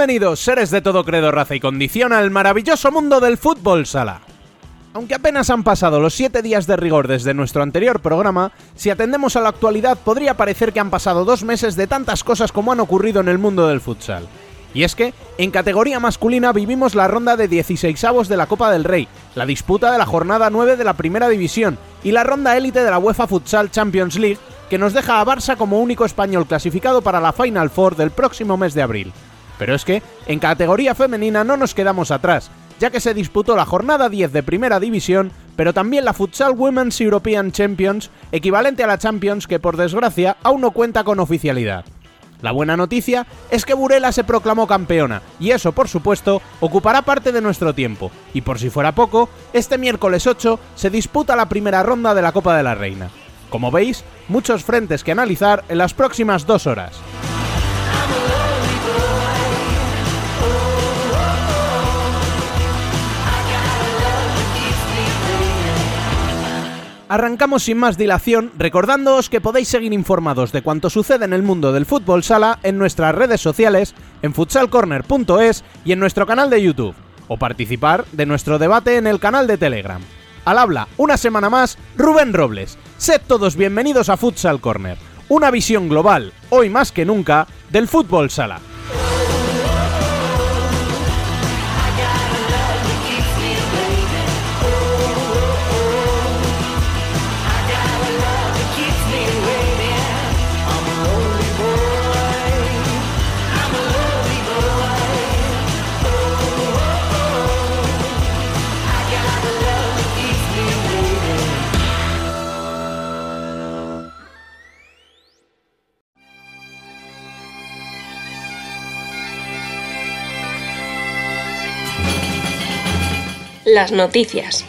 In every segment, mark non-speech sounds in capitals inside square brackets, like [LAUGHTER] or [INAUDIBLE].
Bienvenidos, seres de todo credo, raza y condición, al maravilloso mundo del fútbol sala. Aunque apenas han pasado los 7 días de rigor desde nuestro anterior programa, si atendemos a la actualidad podría parecer que han pasado dos meses de tantas cosas como han ocurrido en el mundo del futsal. Y es que, en categoría masculina vivimos la ronda de 16avos de la Copa del Rey, la disputa de la jornada 9 de la Primera División y la ronda élite de la UEFA Futsal Champions League, que nos deja a Barça como único español clasificado para la Final Four del próximo mes de abril. Pero es que, en categoría femenina no nos quedamos atrás, ya que se disputó la jornada 10 de Primera División, pero también la Futsal Women's European Champions, equivalente a la Champions que por desgracia aún no cuenta con oficialidad. La buena noticia es que Burela se proclamó campeona, y eso, por supuesto, ocupará parte de nuestro tiempo. Y por si fuera poco, este miércoles 8 se disputa la primera ronda de la Copa de la Reina. Como veis, muchos frentes que analizar en las próximas dos horas. Arrancamos sin más dilación recordándoos que podéis seguir informados de cuanto sucede en el mundo del fútbol sala en nuestras redes sociales, en futsalcorner.es y en nuestro canal de YouTube, o participar de nuestro debate en el canal de Telegram. Al habla, una semana más, Rubén Robles. Sed todos bienvenidos a Futsal Corner, una visión global, hoy más que nunca, del fútbol sala. Las noticias.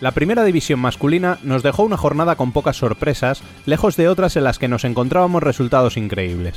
La primera división masculina nos dejó una jornada con pocas sorpresas, lejos de otras en las que nos encontrábamos resultados increíbles.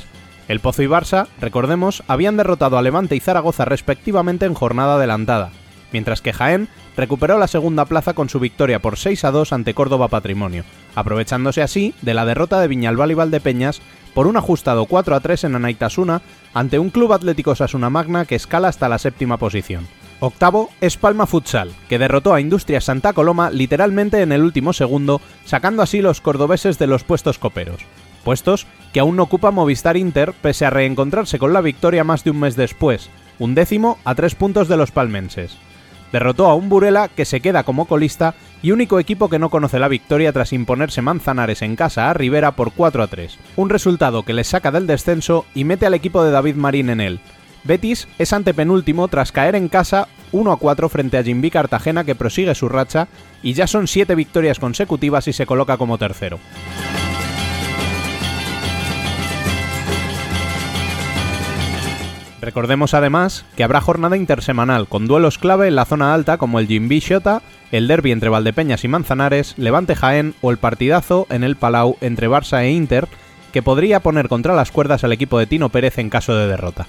El Pozo y Barça, recordemos, habían derrotado a Levante y Zaragoza respectivamente en jornada adelantada, mientras que Jaén recuperó la segunda plaza con su victoria por 6 a 2 ante Córdoba Patrimonio, aprovechándose así de la derrota de Viñalbal y Valdepeñas por un ajustado 4 a 3 en Anaitasuna ante un Club Atlético Sasuna Magna que escala hasta la séptima posición. Octavo es Palma Futsal, que derrotó a Industrias Santa Coloma literalmente en el último segundo, sacando así los cordobeses de los puestos coperos. Puestos que aún no ocupa Movistar Inter pese a reencontrarse con la victoria más de un mes después, un décimo a tres puntos de los palmenses derrotó a un Burela que se queda como colista y único equipo que no conoce la victoria tras imponerse Manzanares en casa a Rivera por 4 a 3, un resultado que les saca del descenso y mete al equipo de David Marín en él. Betis es antepenúltimo tras caer en casa 1 a 4 frente a Jimby Cartagena que prosigue su racha y ya son 7 victorias consecutivas y se coloca como tercero. Recordemos además que habrá jornada intersemanal con duelos clave en la zona alta como el Jimby Shota, el derby entre Valdepeñas y Manzanares, Levante Jaén o el partidazo en el Palau entre Barça e Inter, que podría poner contra las cuerdas al equipo de Tino Pérez en caso de derrota.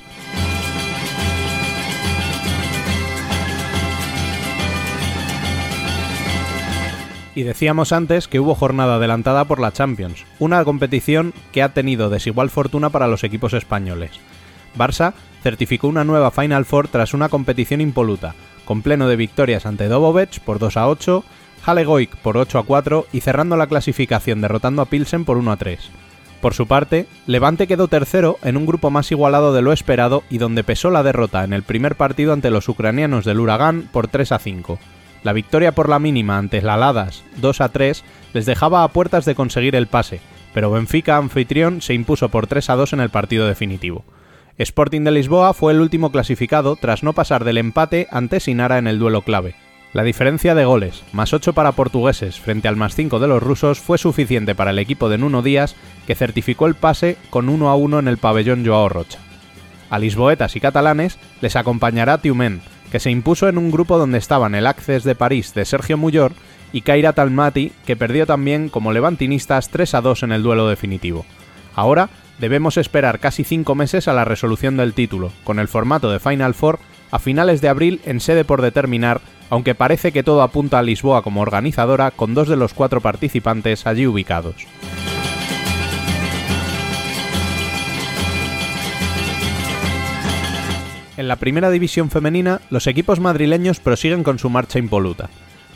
Y decíamos antes que hubo jornada adelantada por la Champions, una competición que ha tenido desigual fortuna para los equipos españoles. Barça certificó una nueva Final Four tras una competición impoluta, con pleno de victorias ante Dobovec por 2 a 8, Halegoik por 8 a 4 y cerrando la clasificación derrotando a Pilsen por 1 a 3. Por su parte, Levante quedó tercero en un grupo más igualado de lo esperado y donde pesó la derrota en el primer partido ante los ucranianos del Huracán por 3 a 5. La victoria por la mínima ante la Ladas 2 a 3 les dejaba a puertas de conseguir el pase, pero Benfica anfitrión se impuso por 3 a 2 en el partido definitivo. Sporting de Lisboa fue el último clasificado tras no pasar del empate ante Sinara en el duelo clave. La diferencia de goles, más 8 para portugueses frente al más 5 de los rusos, fue suficiente para el equipo de Nuno Díaz, que certificó el pase con 1 a 1 en el pabellón Joao Rocha. A lisboetas y catalanes les acompañará Tiumen, que se impuso en un grupo donde estaban el Access de París de Sergio Muyor y Kaira Talmati, que perdió también como levantinistas 3 a 2 en el duelo definitivo. Ahora debemos esperar casi cinco meses a la resolución del título, con el formato de Final Four a finales de abril en sede por determinar, aunque parece que todo apunta a Lisboa como organizadora con dos de los cuatro participantes allí ubicados. En la primera división femenina, los equipos madrileños prosiguen con su marcha impoluta.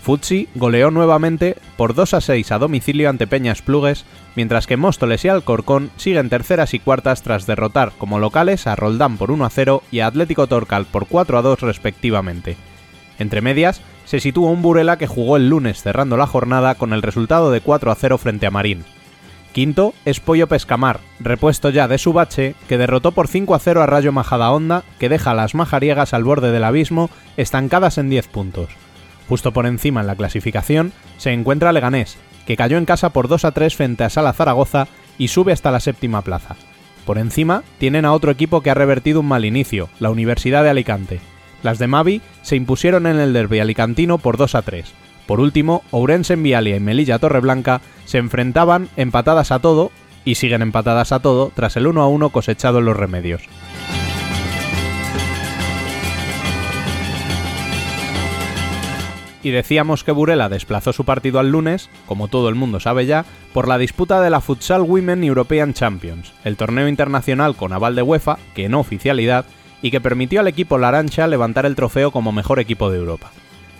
Futsi goleó nuevamente por 2 a 6 a domicilio ante Peñas Plugues, mientras que Móstoles y Alcorcón siguen terceras y cuartas tras derrotar como locales a Roldán por 1 a 0 y a Atlético Torcal por 4 a 2 respectivamente. Entre medias, se sitúa un Burela que jugó el lunes cerrando la jornada con el resultado de 4 a 0 frente a Marín. Quinto es Pollo Pescamar, repuesto ya de su bache, que derrotó por 5 a 0 a Rayo Majadahonda, que deja a las majariegas al borde del abismo, estancadas en 10 puntos. Justo por encima en la clasificación se encuentra Leganés, que cayó en casa por 2 a 3 frente a Sala Zaragoza y sube hasta la séptima plaza. Por encima tienen a otro equipo que ha revertido un mal inicio, la Universidad de Alicante. Las de Mavi se impusieron en el derby alicantino por 2 a 3. Por último, Ourense en Vialia y Melilla Torreblanca se enfrentaban empatadas a todo y siguen empatadas a todo tras el 1 a 1 cosechado en los remedios. Y decíamos que Burela desplazó su partido al lunes, como todo el mundo sabe ya, por la disputa de la Futsal Women European Champions, el torneo internacional con aval de UEFA, que no oficialidad, y que permitió al equipo Larancha levantar el trofeo como mejor equipo de Europa.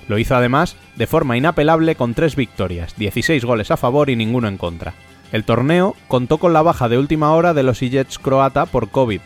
Lo hizo además de forma inapelable con tres victorias, 16 goles a favor y ninguno en contra. El torneo contó con la baja de última hora de los Ijets croata por COVID,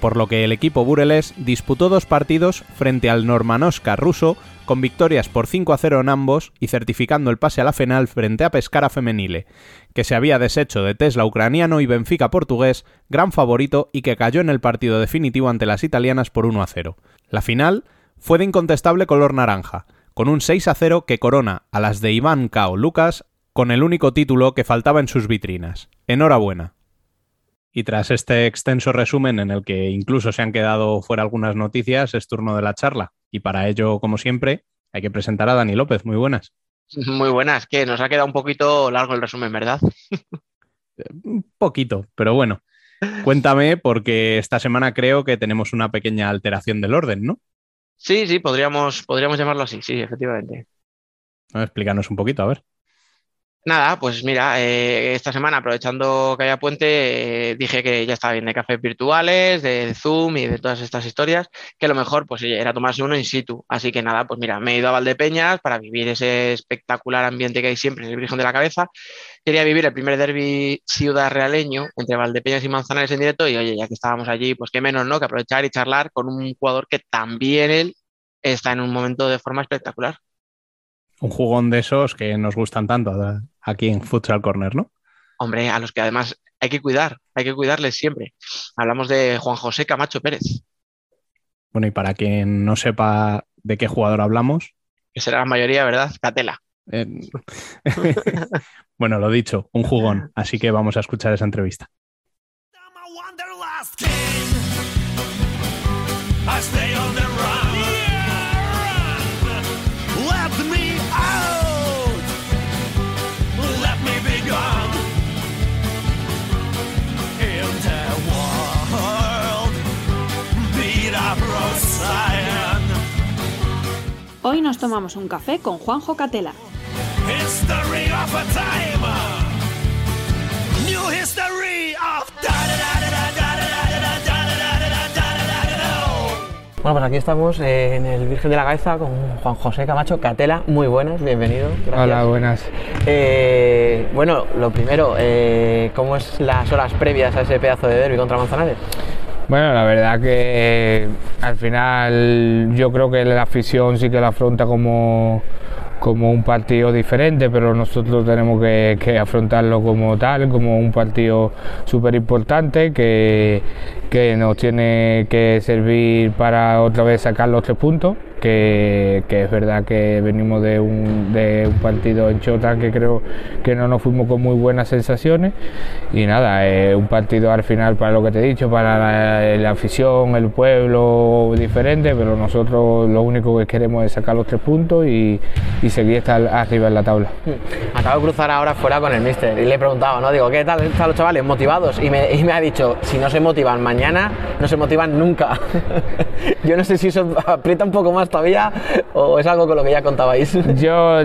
por lo que el equipo burelés disputó dos partidos frente al Normanoska ruso con victorias por 5 a 0 en ambos y certificando el pase a la final frente a Pescara Femenile, que se había deshecho de Tesla ucraniano y Benfica portugués, gran favorito y que cayó en el partido definitivo ante las italianas por 1 a 0. La final fue de incontestable color naranja, con un 6 a 0 que corona a las de Iván Cao Lucas con el único título que faltaba en sus vitrinas. Enhorabuena. Y tras este extenso resumen en el que incluso se han quedado fuera algunas noticias, es turno de la charla. Y para ello, como siempre, hay que presentar a Dani López. Muy buenas. Muy buenas, que nos ha quedado un poquito largo el resumen, ¿verdad? un poquito, pero bueno. Cuéntame, porque esta semana creo que tenemos una pequeña alteración del orden, ¿no? Sí, sí, podríamos, podríamos llamarlo así, sí, efectivamente. explícanos un poquito, a ver. Nada, pues mira, eh, esta semana aprovechando que haya puente, eh, dije que ya estaba bien de cafés virtuales, de Zoom y de todas estas historias, que lo mejor pues era tomarse uno in situ. Así que nada, pues mira, me he ido a Valdepeñas para vivir ese espectacular ambiente que hay siempre en el Virgen de la Cabeza. Quería vivir el primer derby ciudad realeño entre Valdepeñas y Manzanares en directo y oye, ya que estábamos allí, pues qué menos, ¿no? Que aprovechar y charlar con un jugador que también él está en un momento de forma espectacular un jugón de esos que nos gustan tanto aquí en Futsal Corner, ¿no? Hombre, a los que además hay que cuidar, hay que cuidarles siempre. Hablamos de Juan José Camacho Pérez. Bueno, y para quien no sepa de qué jugador hablamos. Que será la mayoría, ¿verdad? Catela. Eh, [LAUGHS] bueno, lo dicho, un jugón. Así que vamos a escuchar esa entrevista. Hoy nos tomamos un café con Juanjo Catela. Bueno, pues aquí estamos en el Virgen de la Cabeza con Juan José Camacho Catela. Muy buenas, bienvenido. Hola, buenas. Eh, bueno, lo primero, eh, ¿cómo es las horas previas a ese pedazo de derby contra Manzanares? Bueno, la verdad que al final yo creo que la afición sí que la afronta como, como un partido diferente, pero nosotros tenemos que, afrontarlo como tal, como un partido súper importante que, que nos tiene que servir para otra vez sacar los tres puntos que, es verdad que venimos de un, de un, partido en Chota que creo que no nos fuimos con muy buenas sensaciones y nada, es un partido al final para lo que te he dicho, para la, afición, el pueblo diferente, pero nosotros lo único que queremos es sacar los tres puntos y, y seguir estar arriba en la tabla. Acabo de cruzar ahora fuera con el mister y le he preguntado, ¿no? Digo, ¿qué tal están los chavales? ¿Motivados? Y me, y me ha dicho, si no se motivan mañana, no se motivan nunca. [LAUGHS] Yo no sé si eso aprieta un poco más todavía o es algo con lo que ya contabais. [LAUGHS] Yo,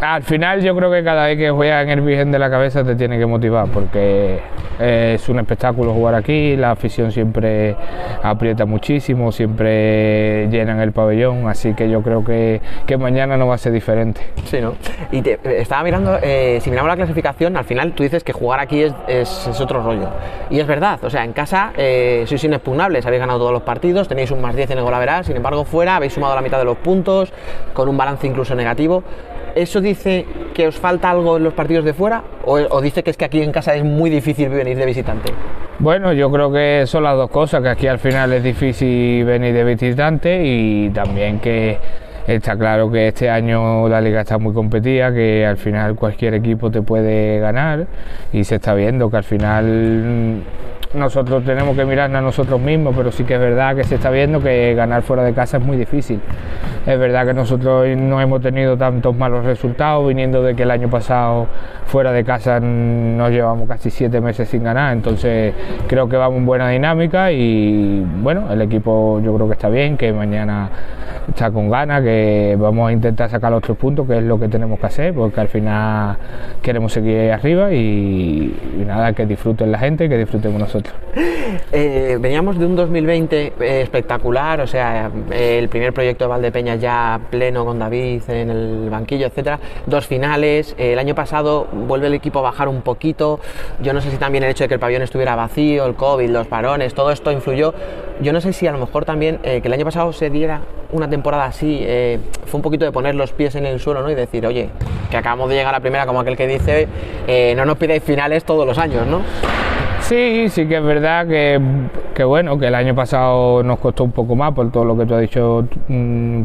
al final, yo creo que cada vez que juegas en el Virgen de la Cabeza te tiene que motivar porque es un espectáculo jugar aquí, la afición siempre aprieta muchísimo, siempre llenan el pabellón, así que yo creo que, que mañana no va a ser diferente. Sí, ¿no? Y te, estaba mirando, eh, si miramos la clasificación, al final tú dices que jugar aquí es, es, es otro rollo. Y es verdad, o sea, en casa eh, sois inexpugnables, habéis ganado todos los partidos, tenéis un más 10 en el golaveral, sin embargo, fuera habéis sumado la mitad de los puntos, con un balance incluso negativo. ¿Eso dice que os falta algo en los partidos de fuera? ¿O, o dice que es que aquí en casa es muy difícil venir de visitante? Bueno, yo creo que son las dos cosas, que aquí al final es difícil venir de visitante y también que está claro que este año la liga está muy competida, que al final cualquier equipo te puede ganar y se está viendo que al final nosotros tenemos que mirarnos a nosotros mismos, pero sí que es verdad que se está viendo que ganar fuera de casa es muy difícil. Es verdad que nosotros no hemos tenido tantos malos resultados, viniendo de que el año pasado fuera de casa nos llevamos casi siete meses sin ganar, entonces creo que vamos en buena dinámica y bueno, el equipo yo creo que está bien, que mañana está con ganas, que vamos a intentar sacar los tres puntos, que es lo que tenemos que hacer, porque al final queremos seguir arriba y, y nada, que disfruten la gente, que disfrutemos nosotros. Eh, veníamos de un 2020 eh, espectacular, o sea, eh, el primer proyecto de Valdepeña ya pleno con David en el banquillo, etcétera, dos finales, el año pasado vuelve el equipo a bajar un poquito, yo no sé si también el hecho de que el pabellón estuviera vacío, el COVID, los parones, todo esto influyó, yo no sé si a lo mejor también que el año pasado se diera una temporada así, fue un poquito de poner los pies en el suelo ¿no? y decir, oye, que acabamos de llegar a la primera, como aquel que dice, no nos pidáis finales todos los años, ¿no? Sí, sí que es verdad que, que, bueno, que el año pasado nos costó un poco más por todo lo que tú has dicho,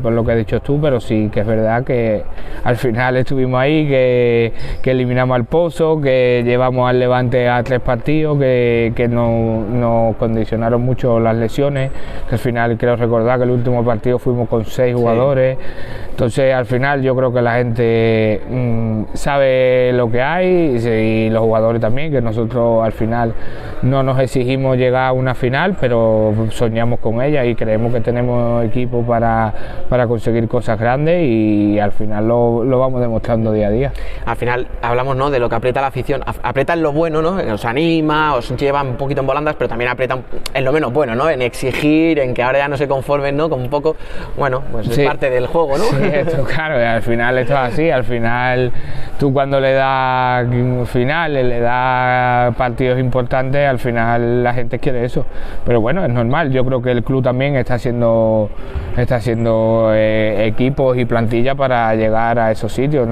por lo que has dicho tú, pero sí que es verdad que al final estuvimos ahí, que, que eliminamos al Pozo, que llevamos al Levante a tres partidos, que, que nos no condicionaron mucho las lesiones, que al final creo recordar que el último partido fuimos con seis jugadores, sí. entonces al final yo creo que la gente mmm, sabe lo que hay y, y los jugadores también, que nosotros al final no nos exigimos llegar a una final, pero soñamos con ella y creemos que tenemos equipo para, para conseguir cosas grandes y al final lo, lo, vamos demostrando día a día. Al final hablamos ¿no? de lo que aprieta la afición, aprieta en lo bueno, ¿no? os anima, os lleva un poquito en volandas, pero también aprieta en lo menos bueno, ¿no? en exigir, en que ahora ya no se conformen, ¿no? como un poco, bueno, pues sí. es parte del juego. ¿no? Sí, esto, [LAUGHS] claro, al final esto es así, al final tú cuando le das finales, le das partidos importantes, al final la gente quiere eso. Pero bueno, es normal. Yo creo que el club también está haciendo, está haciendo eh, equipos y plantilla para llegar a esos sitios.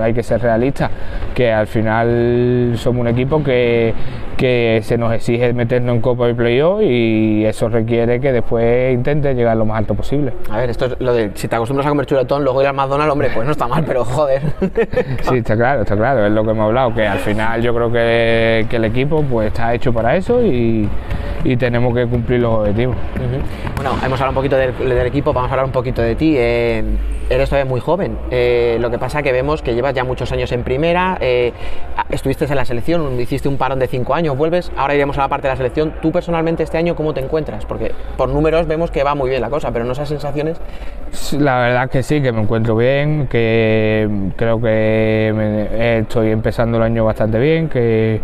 Hay que ser realistas, que al final somos un equipo que, que se nos exige meternos en Copa y Playoff y eso requiere que después intente llegar lo más alto posible. A ver, esto es lo de si te acostumbras a comer chuletón, luego ir al McDonald's, hombre, pues no está mal, pero joder. sí, está claro, está claro, es lo que hemos hablado, que al final yo creo que, que el equipo pues está hecho para eso y, y tenemos que cumplir los objetivos. Uh -huh. Bueno, hemos hablado un poquito del, del, equipo, vamos a hablar un poquito de ti. Eh, eres todavía muy joven, eh, lo que pasa que vemos que llevas ya muchos años en primera, eh, estuviste en la selección, hiciste un parón de cinco años, vuelves, ahora iremos a la parte de la selección. Tú personalmente este año, ¿cómo te encuentras? Porque por números vemos que va muy bien la cosa, pero no esas sensaciones. La verdad que sí, que me encuentro bien, que creo que me, estoy empezando el año bastante bien, que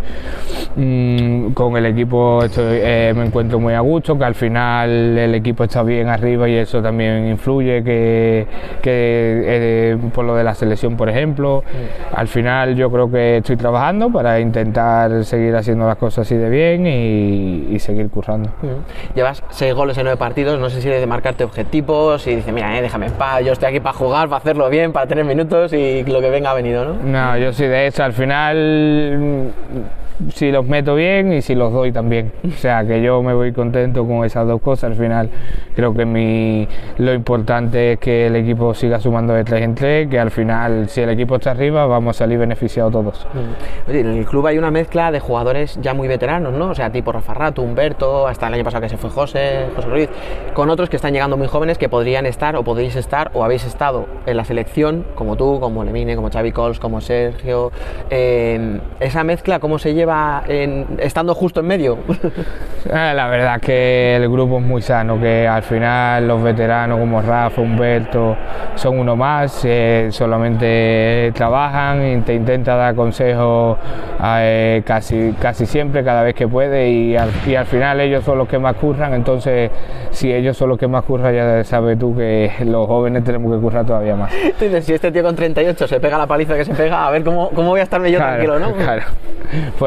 mmm, con el equipo estoy, eh, me encuentro muy a gusto, que al final el equipo está bien arriba y eso también influye, que, que eh, por lo de la selección, por ejemplo, sí. al final yo creo que estoy trabajando para intentar seguir haciendo las cosas así de bien y, y seguir currando. Sí. Llevas seis goles en nueve partidos, no sé si eres de marcarte objetivos y dices, mira, eh, déjame en paz, yo estoy aquí para jugar, para hacerlo bien, para tener minutos y lo que venga ha venido, ¿no? No, yo sí, de hecho, al final si los meto bien y si los doy también. O sea, que yo me voy contento con esas dos cosas. Al final, creo que mi, lo importante es que el equipo siga sumando de tres en tres, que al final, si el equipo está arriba, vamos a salir beneficiados todos. Oye, en el club hay una mezcla de jugadores ya muy veteranos, ¿no? O sea, tipo Rafa Rato, Humberto, hasta el año pasado que se fue José, José Ruiz, con otros que están llegando muy jóvenes que podrían estar o podéis estar o habéis estado en la selección, como tú, como Lemine, como Xavi Cols, como Sergio. Eh, esa mezcla, ¿cómo se lleva? Lleva en, estando justo en medio? [LAUGHS] Eh, la verdad que el grupo es muy sano, que al final los veteranos como Rafa, Humberto, son uno más, eh, solamente trabajan y te intenta dar consejos eh, casi, casi siempre, cada vez que puede y al, y al final ellos son los que más curran, entonces si ellos son los que más curran ya sabes tú que los jóvenes tenemos que currar todavía más. [LAUGHS] Si este tío con 38 se pega la paliza que se pega, a ver cómo, cómo voy a estarme yo tranquilo, ¿no? [LAUGHS] Claro,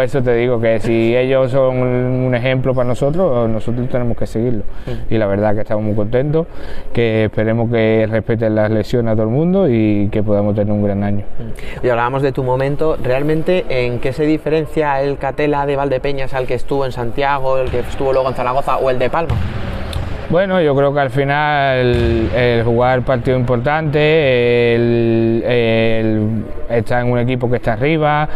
por eso te digo que si ellos son un ejemplo para nosotros, nosotros tenemos que seguirlo. Y la verdad que estamos muy contentos, que esperemos que respeten las lesiones a todo el mundo y que podamos tener un gran año. Y hablábamos de tu momento, ¿realmente en qué se diferencia el Catela de Valdepeñas al que estuvo en Santiago, el que estuvo luego en Zaragoza o el de Palma? Bueno, yo creo que al final el, jugar partido importante, el, estar en un equipo que está arriba,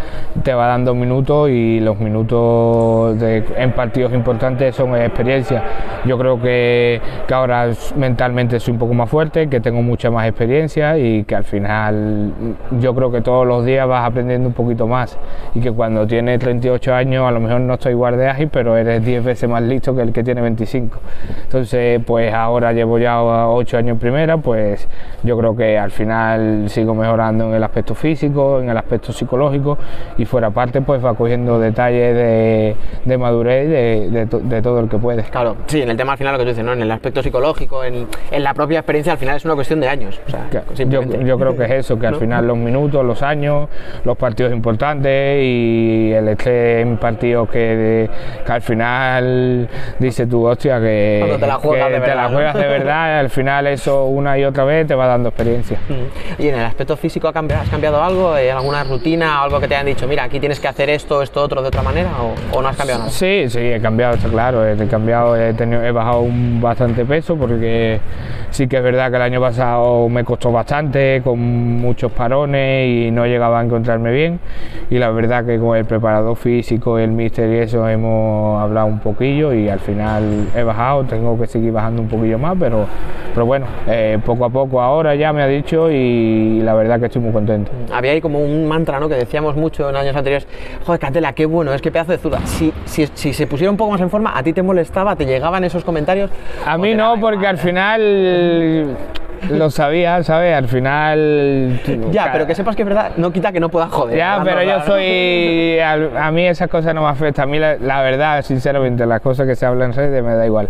te va dando minutos y los minutos en partidos importantes son experiencia. Yo creo que, que ahora mentalmente soy un poco más fuerte, que tengo mucha más experiencia y que al final yo creo que todos los días vas aprendiendo un poquito más y que cuando tienes 38 años a lo mejor no estoy igual de ágil, pero eres 10 veces más listo que el que tiene 25. Entonces, pues ahora llevo ya 8 años en primera, pues yo creo que al final sigo mejorando en el aspecto físico, en el aspecto psicológico y fuera parte pues va cogiendo detalles de, de madurez de, de to- de todo el que puede. Claro, sí, en el tema al final lo que tú dices, ¿no? En el aspecto psicológico, en, en la propia experiencia, al final es una cuestión de años. O sea, Que- Yo, creo que es eso, que al ¿No? final los minutos, los años, los partidos importantes y el estrés en partidos que, que al final dice tú, hostia, que, Cuando te la juegas de te verdad, la ¿no? juegas de verdad, al final eso una y otra vez te va dando experiencia. Mm. Y en el aspecto físico, ¿ha cambiado- ¿has cambiado algo? ¿Hay alguna rutina, algo que te hayan dicho, mira, aquí tienes que hacer esto, esto, otro de otra manera? ¿O, o no has cambiado nada? Sí, sí, he cambiado, está claro, he cambiado, he, tenido- he bajado un bastante peso porque sí que es verdad que el año pasado me costó bastante, con muchos parones y no llegaba a encontrarme bien. Y la verdad que con el preparador físico, el míster y eso hemos hablado un poquillo y al final he bajado, tengo que seguir bajando un poquillo más, pero, pero bueno, eh, poco a poco ahora ya me ha dicho y la verdad que estoy muy contento. Había ahí como un mantra, ¿no? Que decíamos mucho en años anteriores, joder, Catela, qué bueno, es que pedazo de zurda. Si, si, si se pusiera un poco más en forma, ¿a ti te molestaba? ¿Te llegaban esos comentarios? A ¿O mí no, porque igual? al final lo sabía, ¿sabes? Al final. [LAUGHS] Ya, pero que sepas que es verdad, no quita que no puedas joder. Ya, pero yo soy. A, a mí esas cosas no me afectan. A mí, la, la verdad, sinceramente, las cosas que se hablan en redes me da igual.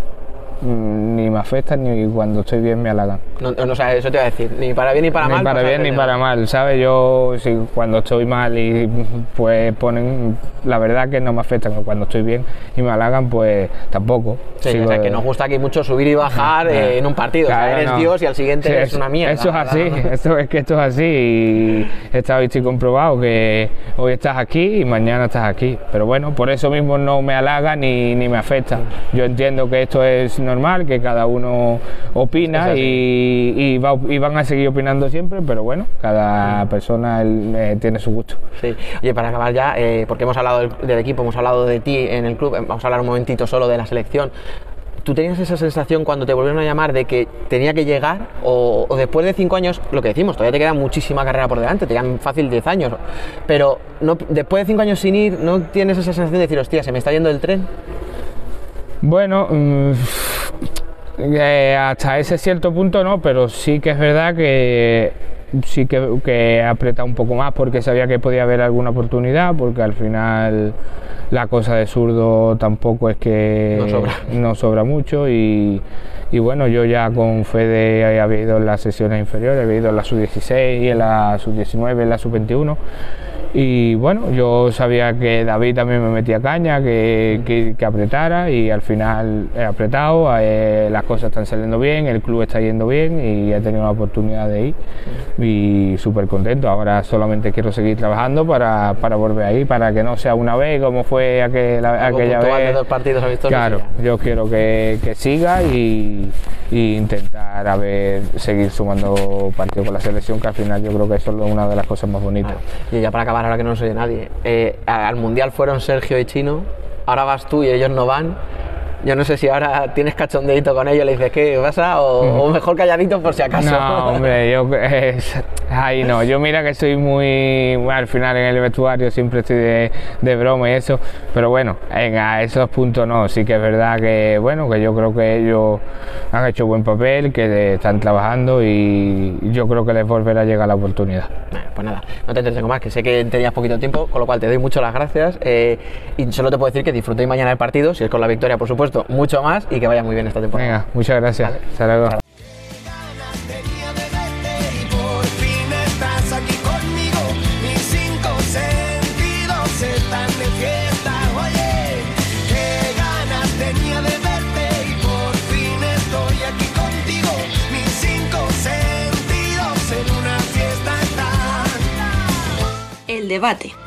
Ni me afectan ni cuando estoy bien me halagan. No, no, o sea, eso te iba a decir, ni para bien ni para ni mal. para pasa bien ni para mal, ¿sabes? Yo si cuando estoy mal y pues ponen, la verdad que no me afectan, cuando estoy bien y me halagan, pues tampoco. Sí, Sigo o sea, que nos gusta aquí mucho subir y bajar eh, en un partido. o sea, eres no. Dios y al siguiente Sí, eres es- una mierda. Eso es así, [LAUGHS] esto, es que esto es así y está visto y comprobado que hoy estás aquí y mañana estás aquí. Pero bueno, por eso mismo no me halaga ni, ni me afecta. Yo entiendo que esto es normal, que cada uno opina y, y, va- y van a seguir opinando siempre, pero bueno, cada persona eh, tiene su gusto. Sí. Oye, para acabar ya, eh, porque hemos hablado del, del equipo, hemos hablado de ti en el club, eh, vamos a hablar un momentito solo de la selección. ¿Tú tenías esa sensación cuando te volvieron a llamar de que tenía que llegar o, o después de cinco años, lo que decimos, todavía te queda muchísima carrera por delante, te quedan fácil 10 años, pero no, después de cinco años sin ir, ¿no tienes esa sensación de decir, hostia, se me está yendo el tren? Bueno, mm, eh, hasta ese cierto punto no, pero sí que es verdad que sí que, que he apretado un poco más porque sabía que podía haber alguna oportunidad, porque al final la cosa de zurdo tampoco es que No sobra. [LAUGHS] no sobra mucho y, y bueno, yo ya con Fede había ido en las sesiones inferiores, había ido en la sub-16, en la sub-19, en la sub-21 y bueno, yo sabía que David también me metía caña, que, que- que apretara y al final he apretado, eh, las cosas están saliendo bien, el club está yendo bien y he tenido la oportunidad de ir y súper contento. Ahora solamente quiero seguir trabajando para, para volver ahí, para que no sea una vez como fue aquel- aquella vez. dos partidos y Claro, yo quiero que, que siga y, y intentar a ver, seguir sumando partidos con la selección, que al final yo creo que eso es una de las cosas más bonitas. Y ya para acabar, ahora que no nos oye nadie, eh, al Mundial fueron Sergio y Chino, ahora vas tú y ellos no van. Yo no sé si ahora tienes cachondeito con ellos, le dices, ¿qué pasa? O, o mejor calladito por si acaso. No, hombre, yo, es- Ahí no, yo mira que soy muy, al final en el vestuario siempre estoy de, de broma y eso, pero bueno, en a esos puntos no, sí que es verdad que bueno, que yo creo que ellos han hecho buen papel, que están trabajando y yo creo que les volverá a llegar la oportunidad. Bueno, pues nada, no te entretengo más, que sé que tenías poquito tiempo, con lo cual te doy mucho las gracias eh, y solo te puedo decir que disfrutéis mañana el partido, si es con la victoria por supuesto, mucho más y que vaya muy bien esta temporada. Venga, muchas gracias. Hasta luego. Tenía de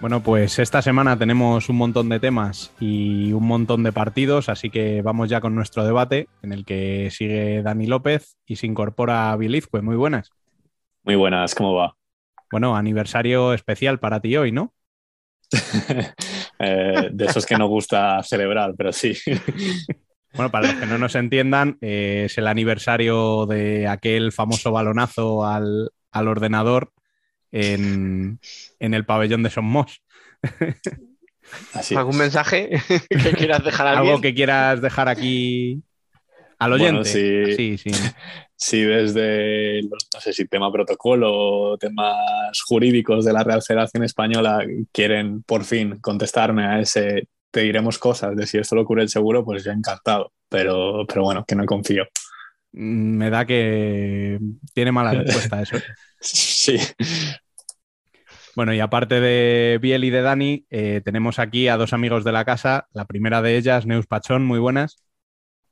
Bueno, pues esta semana tenemos un montón de temas y un montón de partidos, así que vamos ya con nuestro debate, en el que sigue Dani López y se incorpora Bilizque. Muy buenas. Muy buenas, ¿cómo va? Bueno, aniversario especial para ti hoy, ¿no? [LAUGHS] Eh, de esos que nos gusta celebrar, pero sí. [LAUGHS] Bueno, para los que no nos entiendan, eh, es el aniversario de aquel famoso balonazo al, al ordenador en, en el pabellón de Somos. Así ¿Algún es. mensaje [LAUGHS] que quieras dejar a? Algo que quieras dejar aquí al Bueno, oyente. sí. Sí, sí. Sí, desde, los- no sé si tema protocolo o temas jurídicos de la Real Federación Española quieren por fin contestarme a ese te diremos cosas de si esto lo cubre el seguro, pues yo encantado. Pero, pero bueno, que no confío. Me da que tiene mala respuesta eso. [LAUGHS] Sí. Bueno, y aparte de Biel y de Dani, eh, tenemos aquí a dos amigos de la casa. La primera de ellas, Neus Pachón, muy buenas.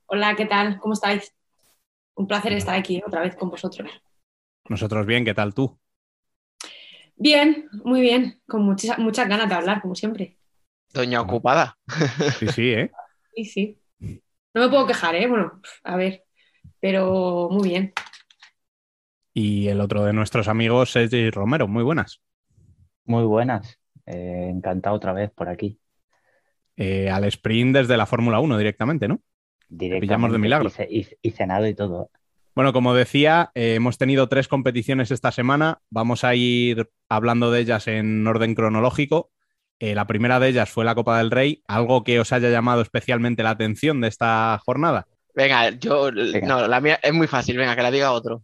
Hola, ¿qué tal? ¿Cómo estáis? Un placer estar aquí otra vez con vosotros. Nosotros bien, ¿qué tal tú? Bien, muy bien, con muchas, muchas ganas de hablar, como siempre. Doña ocupada. Sí, sí, ¿eh? Sí, sí. No me puedo quejar, ¿eh? Bueno, a ver, pero muy bien. Y el otro de nuestros amigos, Sergi Romero, muy buenas. Muy buenas. Eh, encantado otra vez por aquí. Eh, al sprint desde la Fórmula 1 directamente, ¿no? pillamos de Directamente, milagro. Y, ce- y- y cenado y todo. Bueno, como decía, eh, hemos tenido tres competiciones esta semana. Vamos a ir hablando de ellas en orden cronológico. Eh, la primera de ellas fue la Copa del Rey. ¿Algo que os haya llamado especialmente la atención de esta jornada? Venga, yo. No, la mía es muy fácil, venga, que la diga otro.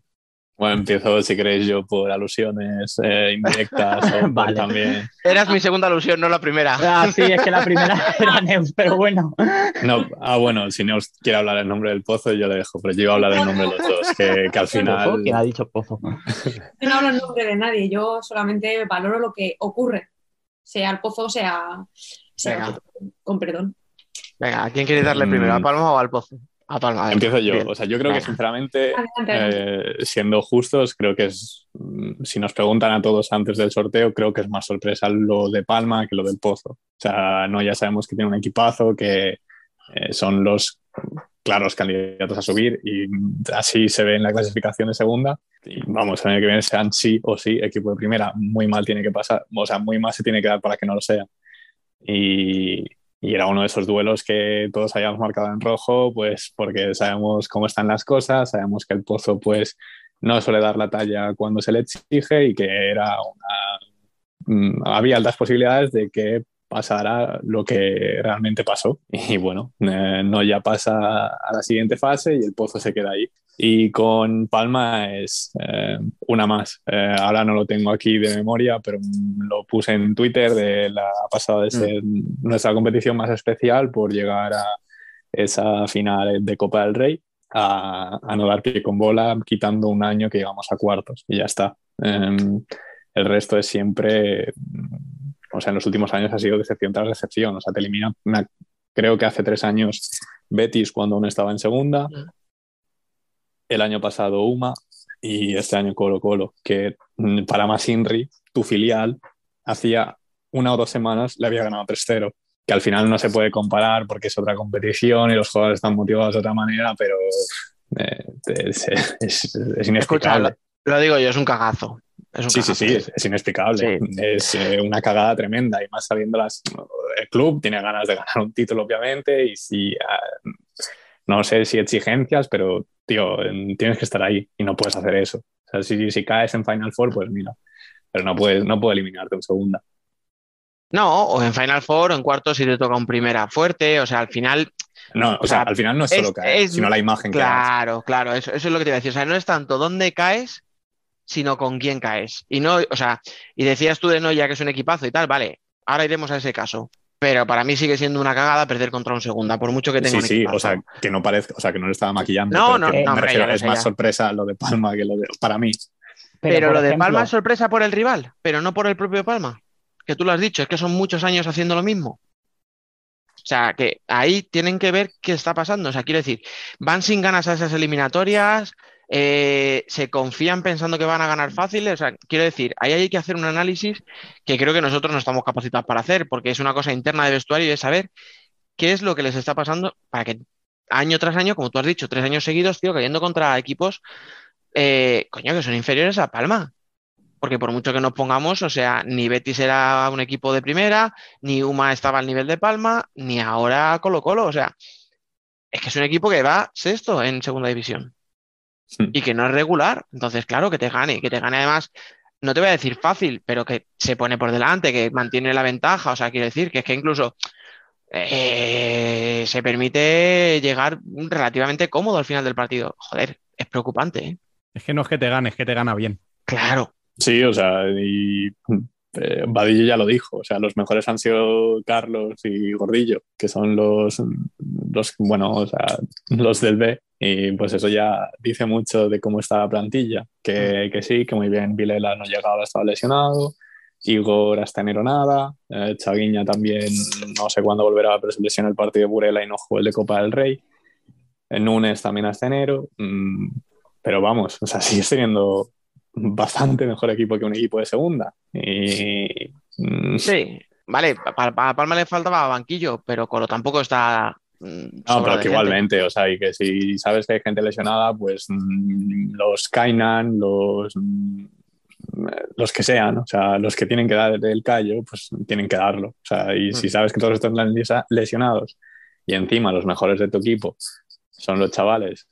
Bueno, empiezo, si queréis, yo por alusiones eh, indirectas [LAUGHS] o Vale. también. Eras mi segunda alusión, no la primera. Ah, sí, es que la primera [LAUGHS] era Neus, pero bueno. No, ah, bueno, si no os quiere hablar el nombre del pozo, yo le dejo, pero yo iba a hablar el nombre de los dos, que, que al final. ¿Quién ha dicho pozo? [LAUGHS] Yo no hablo en nombre de nadie, yo solamente valoro lo que ocurre, sea el pozo, sea, sea Venga. con perdón. Venga, ¿a quién queréis darle Mm. primero? ¿A Palma o al Pozo? A Palma. venga. Empiezo yo. Bien. O sea, yo creo que Venga. sinceramente, Adelante, adelante. eh, siendo justos, creo que es, mm, si nos preguntan a todos antes del sorteo, creo que es más sorpresa lo de Palma que lo del Pozo. O sea, no, ya sabemos que tiene un equipazo, que eh, son los claros candidatos a subir y así se ve en la clasificación de segunda. Y vamos, el año que viene sean sí o sí equipo de primera. Muy mal tiene que pasar, o sea, muy mal se tiene que dar para que no lo sea. Y, y era uno de esos duelos que todos habíamos marcado en rojo, pues porque sabemos cómo están las cosas, sabemos que el pozo pues no suele dar la talla cuando se le exige y que era mm, había altas posibilidades de que pasara lo que realmente pasó. [LAUGHS] Y bueno, eh, no ya pasa a la siguiente fase y el pozo se queda ahí. Y con Palma es eh, una más. Eh, ahora no lo tengo aquí de memoria, pero mm, lo puse en Twitter de la pasada de ser nuestra competición más especial por llegar a esa final de Copa del Rey, a, a no dar pie con bola, quitando un año que llegamos a cuartos y ya está. Em, el resto es siempre, mm, o sea, en los últimos años ha sido decepción tras decepción. O sea, te elimina, me- creo que hace tres años Betis cuando aún estaba en segunda, el año pasado Uma y este año Colo Colo, que mm, para más Inri, tu filial, hacía una o dos semanas le había ganado 3-0, que al final no se puede comparar porque es otra competición y los jugadores están motivados de otra manera, pero eh, es, es- es Escucha, inexplicable. lo, lo digo yo, es un cagazo. Es un Sí, sí, cagazo. sí, es, es inexplicable. Es eh, una cagada tremenda y más sabiendo las. el club tiene ganas de ganar un título, obviamente, y si, ah, no sé si exigencias, pero, tío, en- tienes que estar ahí y no puedes hacer eso. O sea, si, si caes en Final Four, pues mira, pero no puedes, no puedo eliminarte en segunda. No, o en Final Four o en cuartos si te toca un primera fuerte, o sea, al final No, o, O sea, sea, al final no es solo es- caer, es- sino la imagen que das. Claro, claro, eso, eso es lo que te iba a decir. O sea, no es tanto dónde caes, sino con quién caes. Y no, o sea, y decías tú de Noya que es un equipazo y tal, vale, ahora iremos a ese caso. Pero para mí sigue siendo una cagada perder contra un segunda, por mucho que tenga Sí, un sí, equipazo. o sea, que no parezca, o sea, que no le estaba maquillando. No, no, no, refiero, es más ya. sorpresa lo de Palma que lo de, para mí. Pero, lo de Palma es sorpresa por el rival, pero no por el propio Palma. Que tú lo has dicho, es que son muchos años haciendo lo mismo. O sea, que ahí tienen que ver qué está pasando. O sea, quiero decir, van sin ganas a esas eliminatorias, eh, se confían pensando que van a ganar fáciles. O sea, quiero decir, ahí hay que hacer un análisis que creo que nosotros no estamos capacitados para hacer, porque es una cosa interna de vestuario y de saber qué es lo que les está pasando para que año tras año, como tú has dicho, tres años seguidos, cayendo contra equipos, eh, que son inferiores a Palma. Porque por mucho que nos pongamos, o sea, ni Betis era un equipo de primera, ni Uma estaba al nivel de Palma, ni ahora Colo Colo. O sea, es que es un equipo que va sexto en segunda división Hmm. y que no es regular. Entonces, claro, que te gane, que te gane además, no te voy a decir fácil, pero que se pone por delante, que mantiene la ventaja. O sea, quiero decir que es que incluso eh, se permite llegar relativamente cómodo al final del partido. Joder, es preocupante, ¿eh? Es que no es que te gane, es que te gana bien. Claro. Sí, o sea, y eh, Vadillo ya lo dijo, o sea, los mejores han sido Carlos y Gordillo, que son los, los bueno, o sea, los del B, y pues eso ya dice mucho de cómo está la plantilla, que, que sí, que muy bien, Vilela no llegaba, estaba lesionado, Igor hasta enero nada, eh, Chaguiña también no sé cuándo volverá, pero se lesionó el partido de Burela y no jugó el de Copa del Rey, Eh, Núñez también hasta enero, mm, pero vamos, o sea, [LAUGHS] sigue teniendo bastante mejor equipo que un equipo de segunda. Y mm, Sí, vale, para Palma le faltaba banquillo, pero Colo tampoco está. mm, no, pero que igualmente, o sea, y que si sabes que hay gente lesionada, pues mm, los Kainan, los los que sean, o sea, los que tienen que dar el callo, pues tienen que darlo. O sea, y si sabes que todos están lesionados y encima los mejores de tu equipo son los chavales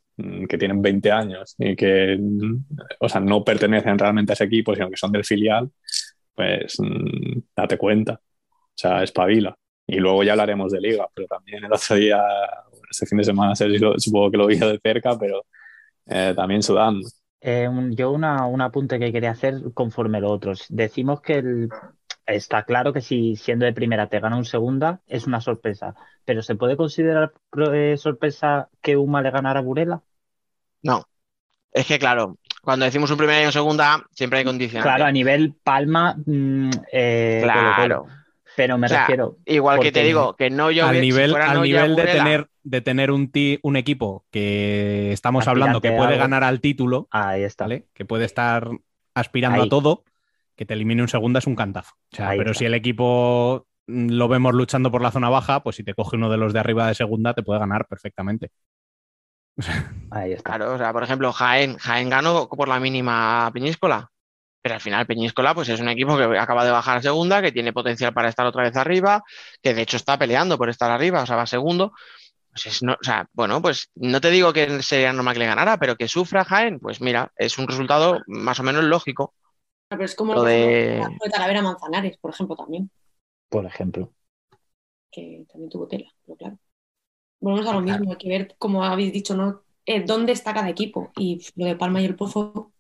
que tienen 20 años y que, mm, o sea, no pertenecen realmente a ese equipo, sino que son del filial, pues mm, date cuenta. O sea, espabila. Y luego ya hablaremos de liga, pero también el otro día, este fin de semana, supongo que lo vi de cerca, pero eh, también sudando. Eh, yo una, un apunte que quería hacer conforme los otros. Decimos que el- está claro que si siendo de primera te gana un segunda es una sorpresa, pero ¿se puede considerar eh, sorpresa que Uma le ganara a Burela? No, es que claro, cuando decimos un primer año segunda, siempre hay condiciones. Claro, a nivel Palma, mm, eh. Claro. pero me O sea, refiero. Igual que te digo, que no yo al nivel, al no nivel de tener, de tener un, ti- un equipo que estamos hablando que puede algo. ganar al título, Ahí está. ¿vale? que puede estar aspirando Ahí. a todo, que te elimine un segunda es un cantazo. O sea, Ahí pero está. si el equipo mm, lo vemos luchando por la zona baja, pues si te coge uno de los de arriba de segunda, te puede ganar perfectamente. [LAUGHS] Ahí está. Claro, o sea, por ejemplo, Jaén, Jaén ganó por la mínima Peñíscola. Pero al final Peñíscola pues es un equipo que acaba de bajar a segunda, que tiene potencial para estar otra vez arriba, que de hecho está peleando por estar arriba, o sea, va segundo. Pues es no- o sea, bueno, pues no te digo que sería normal que le ganara, pero que sufra Jaén, pues mira, es un resultado más o menos lógico. Pero es como Lo lo de- Talavera Manzanares, por ejemplo, también, Por ejemplo. que también tuvo tela, pero claro. Volvemos a lo mismo, hay que ver, como habéis dicho, ¿no? Eh, dónde está cada equipo. Y lo de Palma y el Pozo,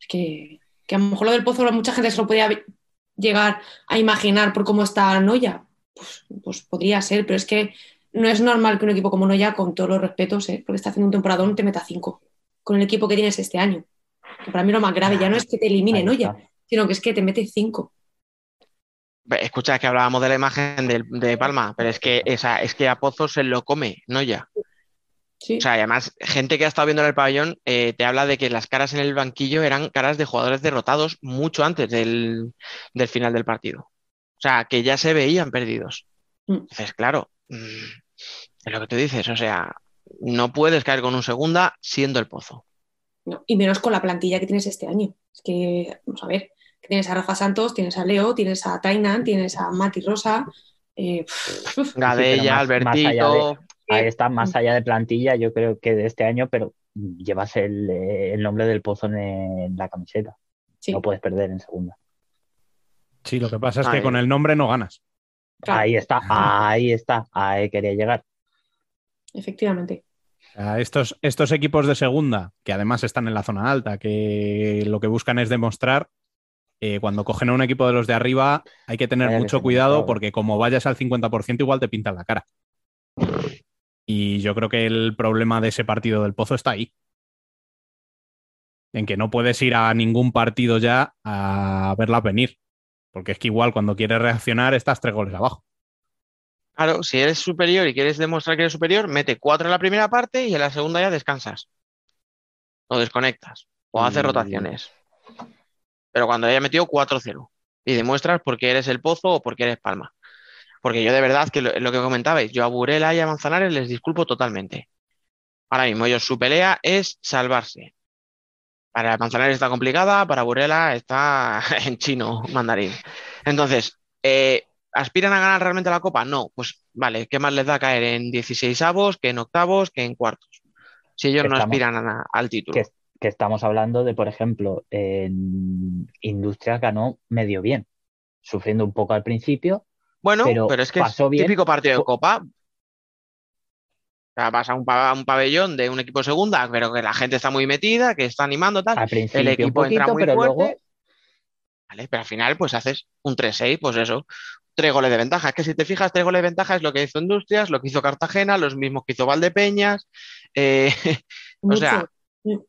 es que, que a lo mejor lo del Pozo mucha gente se lo podía llegar a imaginar por cómo está Noya. Pues, pues podría ser, pero es que no es normal que un equipo como Noya, con todos los respetos, ¿eh? porque está haciendo un temporadón, te meta cinco. Con el equipo que tienes este año. Que para mí lo más grave ya no es que te elimine Ahí Noya, está. sino que es que te mete cinco. Escucha, es que hablábamos de la imagen de, Palma, pero es que, esa, es que a Pozo se lo come, no ya. Sí. O sea, y además, gente que ha estado viendo en el pabellón eh, te habla de que las caras en el banquillo eran caras de jugadores derrotados mucho antes del, del final del partido. O sea, que ya se veían perdidos. Mm. Entonces, claro, mm, es lo que tú dices, o sea, no puedes caer con un segunda siendo el pozo. No, y menos con la plantilla que tienes este año. Es que, vamos a ver, que Tienes a Rafa Santos, tienes a Leo, tienes a Tainan, tienes a Mati Rosa. eh, Gadella, más- más allá Albertito. Ahí está, más allá de plantilla, yo creo que de este año, pero llevas el, eh, el nombre del pozo en, la camiseta. sí, No puedes perder en segunda. Sí, lo que pasa es que con el nombre no ganas. claro, Ahí está, ahí está, ahí quería llegar. efectivamente. Estos, estos equipos de segunda, que además están en la zona alta, que lo que buscan es demostrar, eh, cuando cogen a un equipo de los de arriba, hay que tener Vaya mucho cuidado porque como vayas al 50% igual te pintan la cara. Y yo creo que el problema de ese partido del Pozo está ahí. En que no puedes ir a ningún partido ya a verla venir. Porque es que igual cuando quieres reaccionar estás tres goles abajo. Claro, si eres superior y quieres demostrar que eres superior, mete cuatro en la primera parte y en la segunda ya descansas. O desconectas. O haces Mm. rotaciones. Pero cuando haya metido 4-0 y demuestras por qué eres el Pozo o por qué eres Palma. Porque yo de verdad que lo, lo que comentabais, yo a Burela y a Manzanares les disculpo totalmente. Ahora mismo ellos su pelea es salvarse. Para Manzanares está complicada, para Burela está [LAUGHS] en chino, mandarín. Entonces, eh, ¿aspiran a ganar realmente la Copa? No, pues vale, ¿qué más les da caer en 16 avos que en octavos que en cuartos? Si ellos no aspiran a- al título. Que, que estamos hablando de, por ejemplo, en Industria ganó medio bien, sufriendo un poco al principio, Bueno, pero pero, es que es pasó bien. típico partido de Copa. O sea, vas a un, pa- un pabellón de un equipo segunda, pero que la gente está muy metida, que está animando, tal. al principio El un equipo entra muy pero fuerte. luego Vale, pero al final, pues haces un 3-6, pues eso, tres goles de ventaja. Es que si te fijas, tres goles de ventaja es lo que hizo Industrias, lo que hizo Cartagena, los mismos que hizo Valdepeñas. eh, [LAUGHS] o sea, Mucho.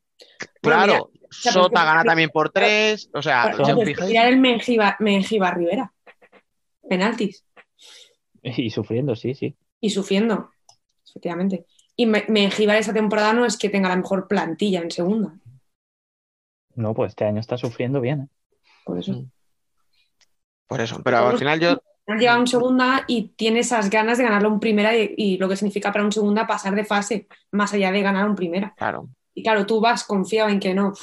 claro, Sota porque- gana también por tres. O sea, tirar el Mengibar, Mengibar Rivera. Penaltis. y sufriendo, sí, sí. Y sufriendo, efectivamente. Y Me- Mengibar esa temporada no es que tenga la mejor plantilla en segunda. No, pues este año está sufriendo bien. ¿eh? Por eso. Mm. por eso. Pero al final yo, Han llegado en segunda y tiene esas ganas de ganarlo en primera y, y lo que significa para un segunda pasar de fase, más allá de ganar un primera. claro, Y claro, tú vas confiado en que no,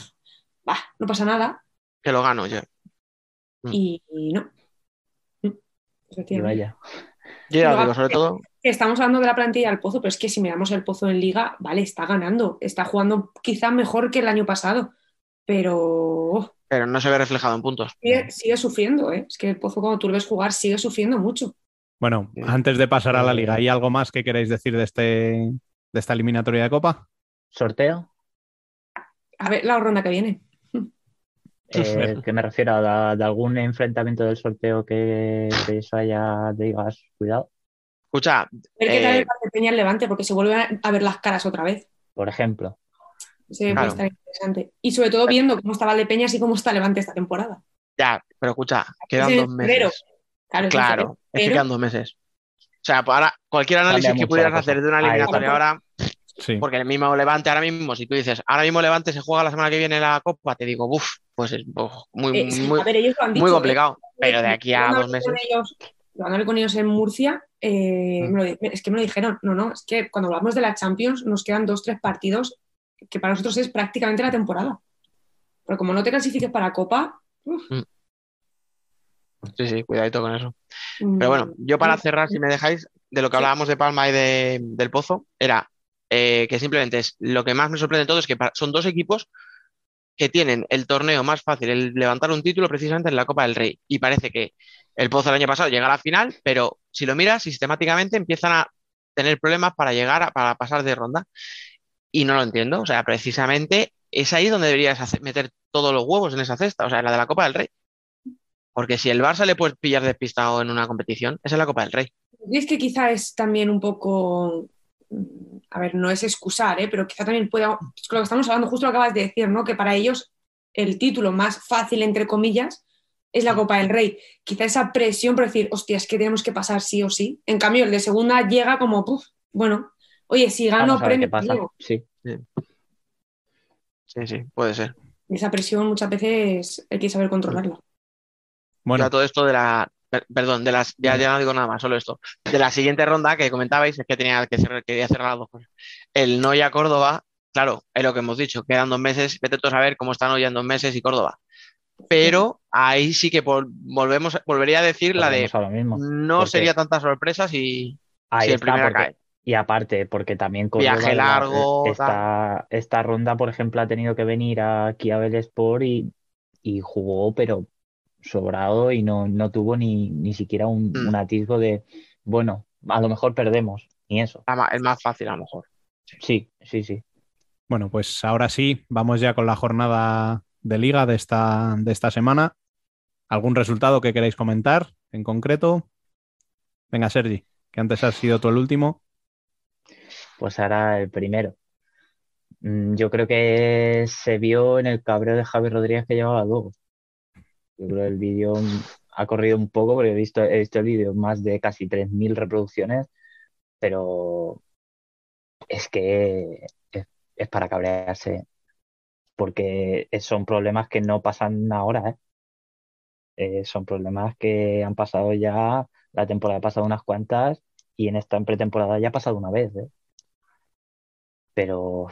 bah, no pasa nada que lo gano yo. Mm. y, y no. Mm, Y vaya. Yo ya Luego, digo, sobre todo, estamos hablando de la plantilla del Pozo, pero es que si miramos el Pozo en Liga, vale, está ganando, está jugando quizá mejor que el año pasado, pero pero no se ve reflejado en puntos. sigue, sigue sufriendo, ¿eh? Es que el Pozo cuando tú lo ves jugar sigue sufriendo mucho. Bueno, Sí. antes de pasar a la Eh, liga, ¿hay algo más que queréis decir de, este, de esta eliminatoria de Copa? ¿Sorteo? A ver la ronda que viene. [LAUGHS] Eh, que me refiero a, de algún enfrentamiento del sorteo que, que eso haya, digas, cuidado. Escucha, A ver qué tal Eh, el el Levante, porque se vuelven a ver las caras otra vez. Por ejemplo, Se Claro. puede estar interesante. Y sobre todo viendo cómo está Valdepeñas y cómo está Levante esta temporada. ya, pero escucha, quedan dos febrero. meses. Claro, es Claro, que quedan dos meses. O sea, para cualquier análisis que pudieras hacer de una eliminatoria ahora, Sí. porque el mismo Levante ahora mismo, si tú dices, ahora mismo Levante se juega la semana que viene la Copa, te digo, uff, pues es muy, Eh, sí, muy, ver, dicho, complicado. ¿eh? Pero de aquí a dos meses, ellos- cuando hablé con ellos en Murcia, eh, Mm. me lo di- es que me lo dijeron, no, no, es que cuando hablamos de la Champions nos quedan dos, tres partidos que para nosotros es prácticamente la temporada. Pero como no te clasifiques para Copa, uf, sí, sí, cuidadito con eso. mm, Pero bueno, yo para mm, cerrar, si me dejáis, de lo que hablábamos de Palma y de, del Pozo, era eh, que simplemente es lo que más me sorprende de todo es que son dos equipos que tienen el torneo más fácil, el levantar un título precisamente en la Copa del Rey. Y parece que el Pozo el año pasado llega a la final, pero si lo miras sistemáticamente empiezan a tener problemas para llegar a, para pasar de ronda. Y no lo entiendo. O sea, precisamente es ahí donde deberías hacer- meter todos los huevos en esa cesta, o sea, la de la Copa del Rey. Porque si el Barça le puedes pillar despistado en una competición, esa es la Copa del Rey. Es que quizá es también un poco, a ver, no es excusar, ¿eh? pero quizá también pueda, lo que estamos hablando, justo lo acabas de decir, ¿no? Que para ellos el título más fácil, entre comillas, es la Copa del Rey. Quizá esa presión por decir, hostia, es que tenemos que pasar sí o sí. En cambio, el de segunda llega como, puf, bueno, oye, si gano premio. Sí. Sí, sí, puede ser. Y esa presión muchas veces hay que saber controlarla. Bueno, Ya todo esto de la, per- perdón, de las, ya, ya no digo nada más, solo esto. De la siguiente ronda que comentabais, es que tenía que cerrar, quería cerrar las dos cosas. El Noya Córdoba, claro, es lo que hemos dicho, quedan dos meses, vete tú a saber cómo está Noya en dos meses y Córdoba. Pero ahí sí que vol- volvemos, volvería a decir la de Volvemos a lo mismo, no sería tanta sorpresa si, ahí si el está, primero porque- cae. Y aparte, porque también Viaje Córdoba, la- largo, esta, esta ronda, por ejemplo, ha tenido que venir aquí a Sport y, y jugó, pero sobrado y no, no tuvo ni, ni siquiera un, Mm. un atisbo de, bueno, a lo mejor perdemos, ni eso. Es más fácil a lo mejor. Sí, sí, sí. Bueno, pues ahora sí, vamos ya con la jornada de liga de esta, de esta semana. ¿Algún resultado que queráis comentar en concreto? Venga, Sergi, que antes has sido tú el último. Pues ahora el primero. Mm, Yo creo que se vio en el cabreo de Javi Rodríguez que llevaba luego. Yo creo que el vídeo ha corrido un poco porque he visto, he visto el vídeo más de casi 3.000 reproducciones, pero es que es, es para cabrearse porque son problemas que no pasan ahora, ¿eh? Eh, son problemas que han pasado ya, la temporada ha pasado unas cuantas y en esta pretemporada ya ha pasado una vez, ¿eh? Pero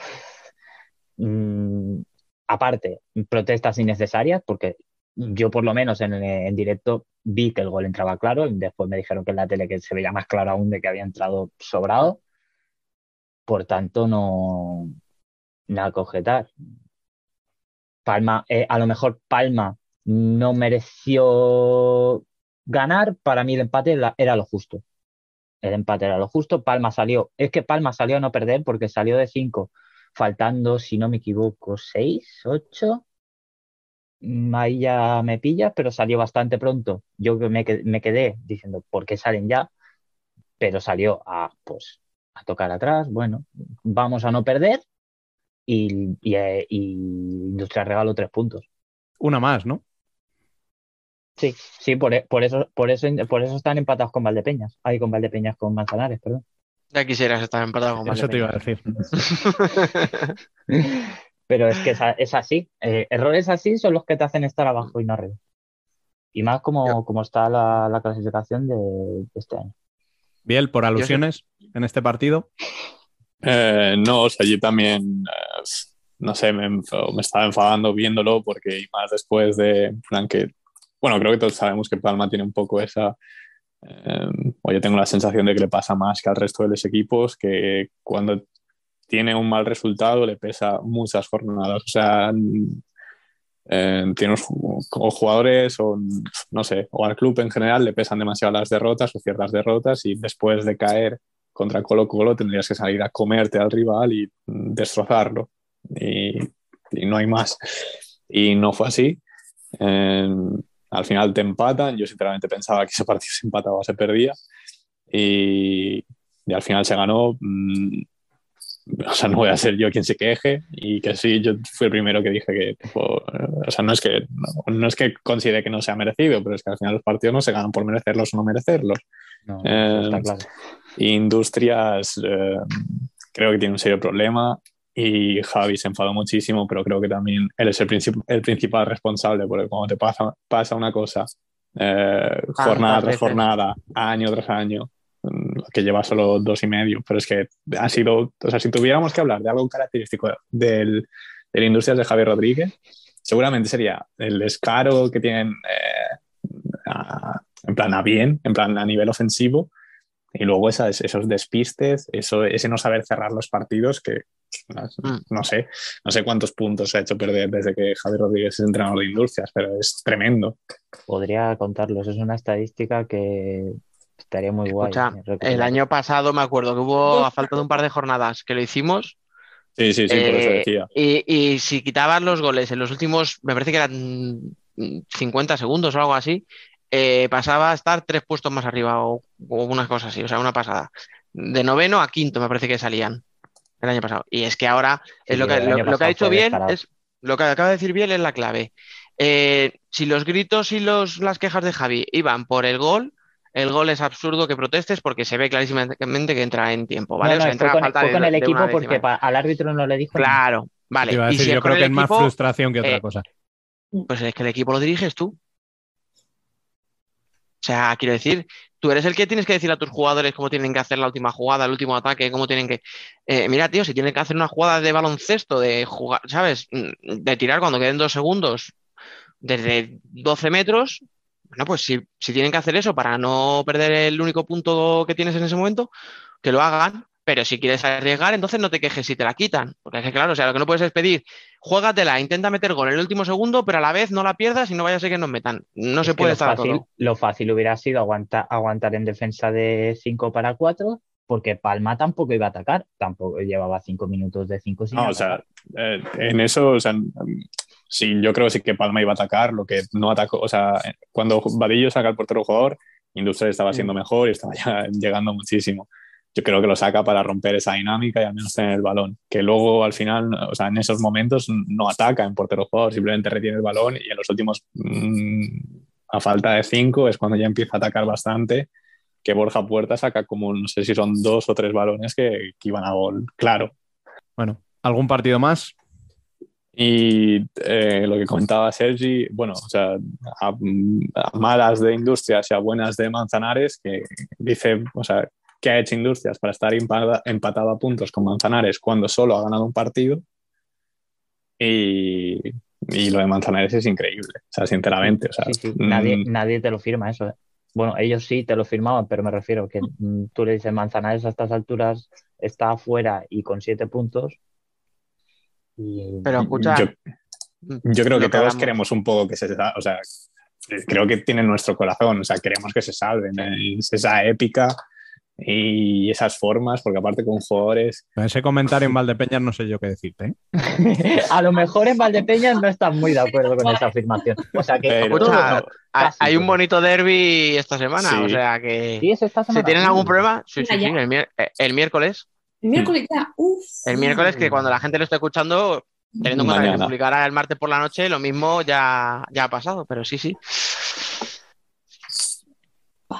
mm, aparte, protestas innecesarias, porque yo por lo menos en, en directo vi que el gol entraba claro, después me dijeron que en la tele que se veía más claro aún de que había entrado sobrado. Por tanto, no nada que. Palma, eh, a lo mejor Palma no mereció ganar, para mí el empate era lo justo. El empate era lo justo. Palma salió, es que Palma salió a no perder porque salió de 5, faltando, si no me equivoco, 6, 8. Ahí ya me pilla, pero salió bastante pronto. Yo me, me quedé diciendo, ¿por qué salen ya? Pero salió a, pues, a tocar atrás. Bueno, vamos a no perder y, y, eh, y regaló tres puntos. Una más, ¿no? Sí, sí, por, e- por eso, por eso, por eso están empatados con Valdepeñas. Ahí con Valdepeñas con Manzanares, perdón. Ya quisieras estar empatado con Eso te iba a decir. [LAUGHS] Pero es que es, así. Eh, errores así son los que te hacen estar abajo y no arriba. Y más como, como está la, la clasificación de, de este año. Biel, por alusiones en este partido. Eh, no, o sea, yo también, eh, no sé, me, me estaba enfadando viéndolo porque y más después de, plan que, bueno, creo que todos sabemos que Palma tiene un poco esa, eh, o yo tengo la sensación de que le pasa más que al resto de los equipos, que cuando tiene un mal resultado le pesa muchas jornadas, o sea, eh, tiene o jugadores o no sé, o al club en general le pesan demasiado las derrotas o ciertas derrotas y después de caer contra Colo Colo tendrías que salir a comerte al rival y destrozarlo. Y, y no hay más. Y no fue así. Eh, al final te empatan. Yo sinceramente pensaba que ese partido se empataba o se perdía. Y, y al final se ganó. Mm, o sea, no voy a ser yo quien se queje y que sí, yo fui el primero que dije que, tipo, o sea, no es que, no, no es que considere que no sea merecido, pero es que al final los partidos no se ganan por merecerlos o no merecerlos. No, Eh, está claro. Industrias eh, creo que tiene un serio problema y Javi se enfadó muchísimo, pero creo que también él es el, princip- el principal responsable porque cuando te pasa, pasa una cosa eh, jornada tras jornada, año tras año, mm, que lleva solo dos y medio, pero es que ha sido, o sea, si tuviéramos que hablar de algo característico del, del Industrias de Javi Rodríguez, seguramente sería el descaro que tienen eh, a- en plan a bien, en plan a nivel ofensivo, y luego esas, esos despistes, eso, ese no saber cerrar los partidos que no, no sé, no sé cuántos puntos se ha hecho perder desde que Javi Rodríguez es entrenador de industrias, pero es tremendo. Podría contarlos. Es una estadística que estaría muy guay. Escucha, eh, recuperar. el año pasado me acuerdo que hubo, a falta de un par de jornadas que lo hicimos, Sí, sí, sí, por eso Eh, decía. Y, y si quitabas los goles en los últimos, me parece que eran mm, 50 segundos o algo así, eh, pasaba a estar tres puestos más arriba o, o unas cosas así, o sea, una pasada. De noveno a quinto me parece que salían el año pasado. Y es que ahora es Sí, lo que, el lo, año lo que ha dicho bien es lo que acaba de decir bien es la clave. Eh, si los gritos y los, las quejas de Javi iban por el gol, el gol es absurdo que protestes porque se ve clarísimamente que entra en tiempo, ¿vale? No, O sea, no, entra fue con, falta fue de- con el de equipo porque al árbitro no le dijo nada. Claro, vale. Y si yo creo que es más frustración que otra eh, cosa. Pues es que el equipo lo diriges tú. O sea, quiero decir, tú eres el que tienes que decir a tus jugadores cómo tienen que hacer la última jugada, el último ataque, cómo tienen que. Eh, mira, tío, si tienen que hacer una jugada de baloncesto, de jugar, ¿sabes? Mm, De tirar cuando queden dos segundos, desde 12 metros, bueno, pues si, si tienen que hacer eso para no perder el único punto que tienes en ese momento, que lo hagan. Pero si quieres arriesgar, entonces no te quejes si te la quitan. Porque es que, claro, o sea, lo que no puedes es pedir, juégatela, intenta meter gol en el último segundo, pero a la vez no la pierdas y no vaya a ser que nos metan. No Es se puede lo estar fácil, todo. lo fácil hubiera sido aguantar, aguantar en defensa de 5 para 4, porque Palma tampoco iba a atacar, tampoco llevaba 5 minutos de 5 sin No, o sea, eh, en eso, o sea, mm, sí, yo creo que sí que Palma iba a atacar, lo que no atacó, o sea, cuando Vadillo saca al portero jugador, Industria estaba siendo mejor y estaba ya [LAUGHS] llegando muchísimo. Yo creo que lo saca para romper esa dinámica y al menos tener el balón. Que luego al final, o sea, en esos momentos no ataca en portero jugador, simplemente retiene el balón y en los últimos, mm, a falta de cinco, es cuando ya empieza a atacar bastante. Que Borja Puerta saca como, no sé si son dos o tres balones que, que iban a gol, claro. Bueno, ¿algún partido más? Y eh, lo que comentaba Sergi, bueno, o sea, a, a malas de Industrias y a buenas de Manzanares, que dice, o sea, ¿qué ha hecho Industrias para estar empada- empatado a puntos con Manzanares cuando solo ha ganado un partido? Y, y lo de Manzanares es increíble, o sea, sinceramente, o sea, Sí, sí, mm, Nadie, nadie te lo firma eso. ¿eh? Bueno, ellos sí te lo firmaban, pero me refiero que mm, tú le dices Manzanares a estas alturas está afuera y con 7 puntos. Y, Pero escucha, yo, yo creo que que todos queremos un poco que se o sea, creo que tiene nuestro corazón, o sea, queremos que se salven, eh, es esa épica y esas formas, porque aparte con jugadores, Con ese comentario en Valdepeñas no sé yo qué decirte. ¿eh? [LAUGHS] a lo mejor en Valdepeñas no están muy de acuerdo con esa afirmación. O sea que pero no. hay, casi hay un bonito derby esta semana, Sí. o sea que Sí, es esta si tienen algún problema, sí, sí, sí, el, eh, el miércoles, El miércoles ya, uff. el miércoles que cuando la gente lo esté escuchando, teniendo en cuenta que publicará el martes por la noche, lo mismo ya, ya ha pasado, pero sí, sí.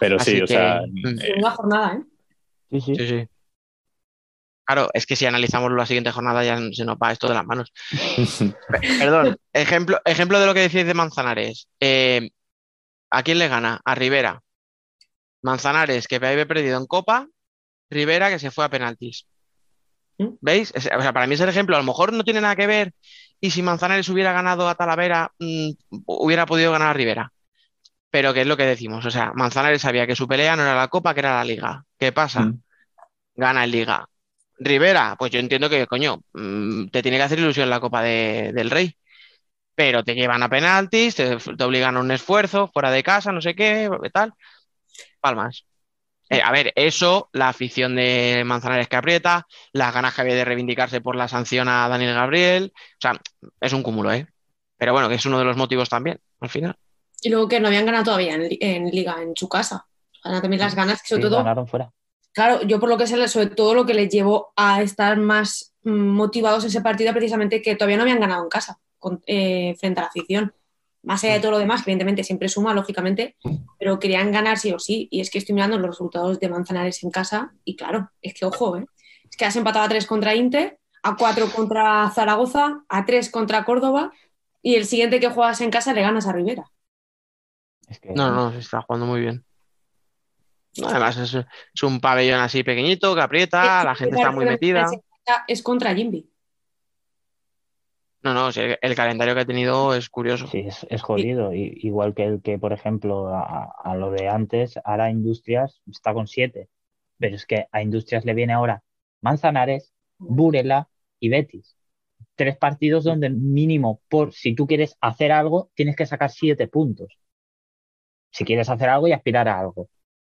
Pero Así sí, o que, sea, mm. eh, Una jornada, ¿eh? Sí, sí. Sí, sí. Claro, es que si analizamos la siguiente jornada ya se nos va esto de las manos. [LAUGHS] Pe- Perdón, ejemplo, ejemplo de lo que decís de Manzanares. Eh, ¿a quién le gana? A Rivera. Manzanares, que había perdido en Copa, Rivera, que se fue a penaltis. ¿Mm? ¿Veis? O sea, para mí es el ejemplo. A lo mejor no tiene nada que ver. Y si Manzanares hubiera ganado a Talavera, mm, hubiera podido ganar a Rivera. Pero ¿qué es lo que decimos? O sea, Manzanares sabía que su pelea no era la Copa, que era la Liga. ¿Qué pasa? Mm. Gana en Liga. Rivera, pues yo entiendo que, coño, mm, te tiene que hacer ilusión la Copa de- del Rey. Pero te llevan a penaltis, te, te obligan a un esfuerzo, fuera de casa, no sé qué, tal. Palmas. Eh, a ver, eso, la afición de Manzanares que aprieta, las ganas que había de reivindicarse por la sanción a Daniel Gabriel. O sea, es un cúmulo, ¿eh? Pero bueno, que es uno de los motivos también, al final. Y luego que no habían ganado todavía en, li- en Liga, en su casa. Ganan también las ganas, que sobre Sí, todo, ganaron fuera. claro, yo por lo que sé, sobre todo lo que les llevó a estar más mm, motivados en ese partido, precisamente que todavía no habían ganado en casa con- eh, frente a la afición. Más allá de todo lo demás, evidentemente siempre suma, lógicamente, pero querían ganar sí o sí. Y es que estoy mirando los resultados de Manzanares en casa y claro, es que ojo, ¿eh? es que has empatado a 3 contra Inter, a 4 contra Zaragoza, a 3 contra Córdoba y el siguiente que juegas en casa le ganas a Rivera. Es que- No, no, se está jugando muy bien. No, Además, es, es un pabellón así pequeñito que aprieta, la gente está muy metida. Es contra Jimby. No, no, el calendario que ha tenido es curioso. Sí, es, es jodido. I- igual que el que, por ejemplo, a, a lo de antes, ahora Industrias está con siete. Pero es que a Industrias le viene ahora Manzanares, Burela y Betis. Tres partidos donde mínimo, por si tú quieres hacer algo, tienes que sacar siete puntos. Si quieres hacer algo y aspirar a algo.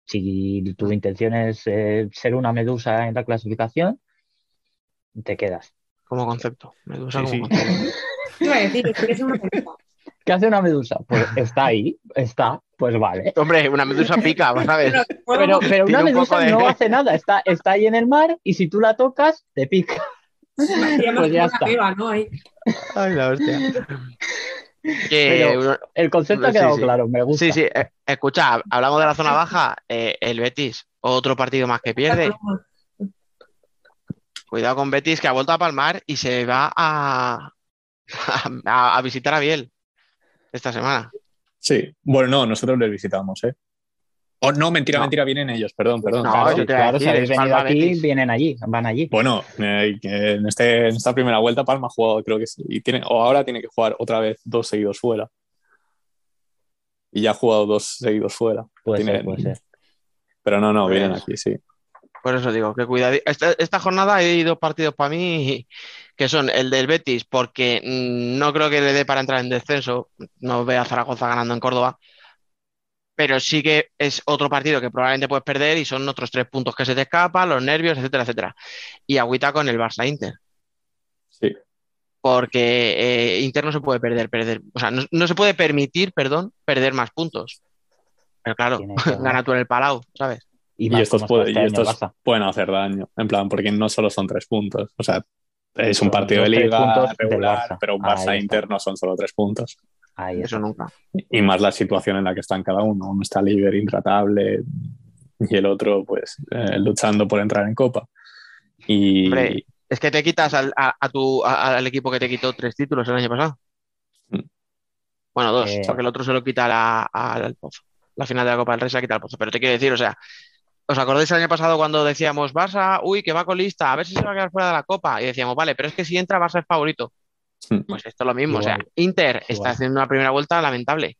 Si tu intención es eh, ser una medusa en la clasificación, te quedas. Como concepto. Medusa Sí, como sí. concepto. Te iba a decir, es que es una pelota. ¿Qué hace una medusa? Pues está ahí, está, pues vale. Hombre, una medusa pica, [LAUGHS] ¿sabes? Pero, pero una Tiene un poco medusa de- no [LAUGHS] hace nada, está, está ahí en el mar y si tú la tocas, te pica. Pues ya está. Ay, la hostia. [LAUGHS] Que, Pero- uno- El concepto ha quedado sí. claro, me gusta. sí, sí, eh, escucha, hablamos de la zona baja, eh, el Betis, otro partido más que pierde. Cuidado con Betis, que ha vuelto a palmar y se va a, [LAUGHS] a, a visitar a Biel esta semana. sí, bueno, no, nosotros les visitamos, ¿eh? O no, mentira, No. mentira, vienen ellos, perdón, perdón. No, Claro, yo te iba a claro, decir, si habéis venido Palma aquí, Betis. vienen allí, van allí. Bueno, eh, en, este, en esta primera vuelta Palma ha jugado, creo que sí, y tiene, o ahora tiene que jugar otra vez dos seguidos fuera. y ya ha jugado dos seguidos fuera. Puede Tiene- ser, puede ser. Pero no, no, Pues- vienen aquí, sí. Por eso digo, que cuidado. Esta, esta jornada hay dos partidos para mí que son el del Betis, porque mm, no creo que le dé para entrar en descenso. No veo a Zaragoza ganando en Córdoba. Pero sí que es otro partido que probablemente puedes perder y son otros tres puntos que se te escapan, los nervios, etcétera, etcétera. Y agüita con el Barça Inter. Sí. Porque eh, Inter no se puede perder, perder. O sea, no, no se puede permitir, perdón, perder más puntos. Pero claro, [LAUGHS] gana tú en el Palau, ¿sabes? Y, estos, puede- y este estos pueden hacer daño. En plan, porque no solo son tres puntos. O sea, es un partido de liga regular, pero un Barça. Inter no son solo tres puntos. Ahí Eso está. nunca. Y más la situación en la que están cada uno. Uno está líder, intratable, y el otro, pues, eh, luchando por entrar en Copa. Y Hombre, Es que te quitas al, a, a tu, a- al equipo que te quitó tres títulos el año pasado. Mm. Bueno, dos, Eh. porque el otro se lo quita la- al Pozo. La final de la Copa del Rey se la quita al Pozo. Pero te quiero decir, o sea, ¿os acordáis el año pasado cuando decíamos Barça, uy, que va colista, a ver si se va a quedar fuera de la Copa? Y decíamos, vale, pero es que si entra Barça es favorito. Mm. Pues esto es lo mismo, o sea, Igual. Inter está haciendo una primera vuelta lamentable.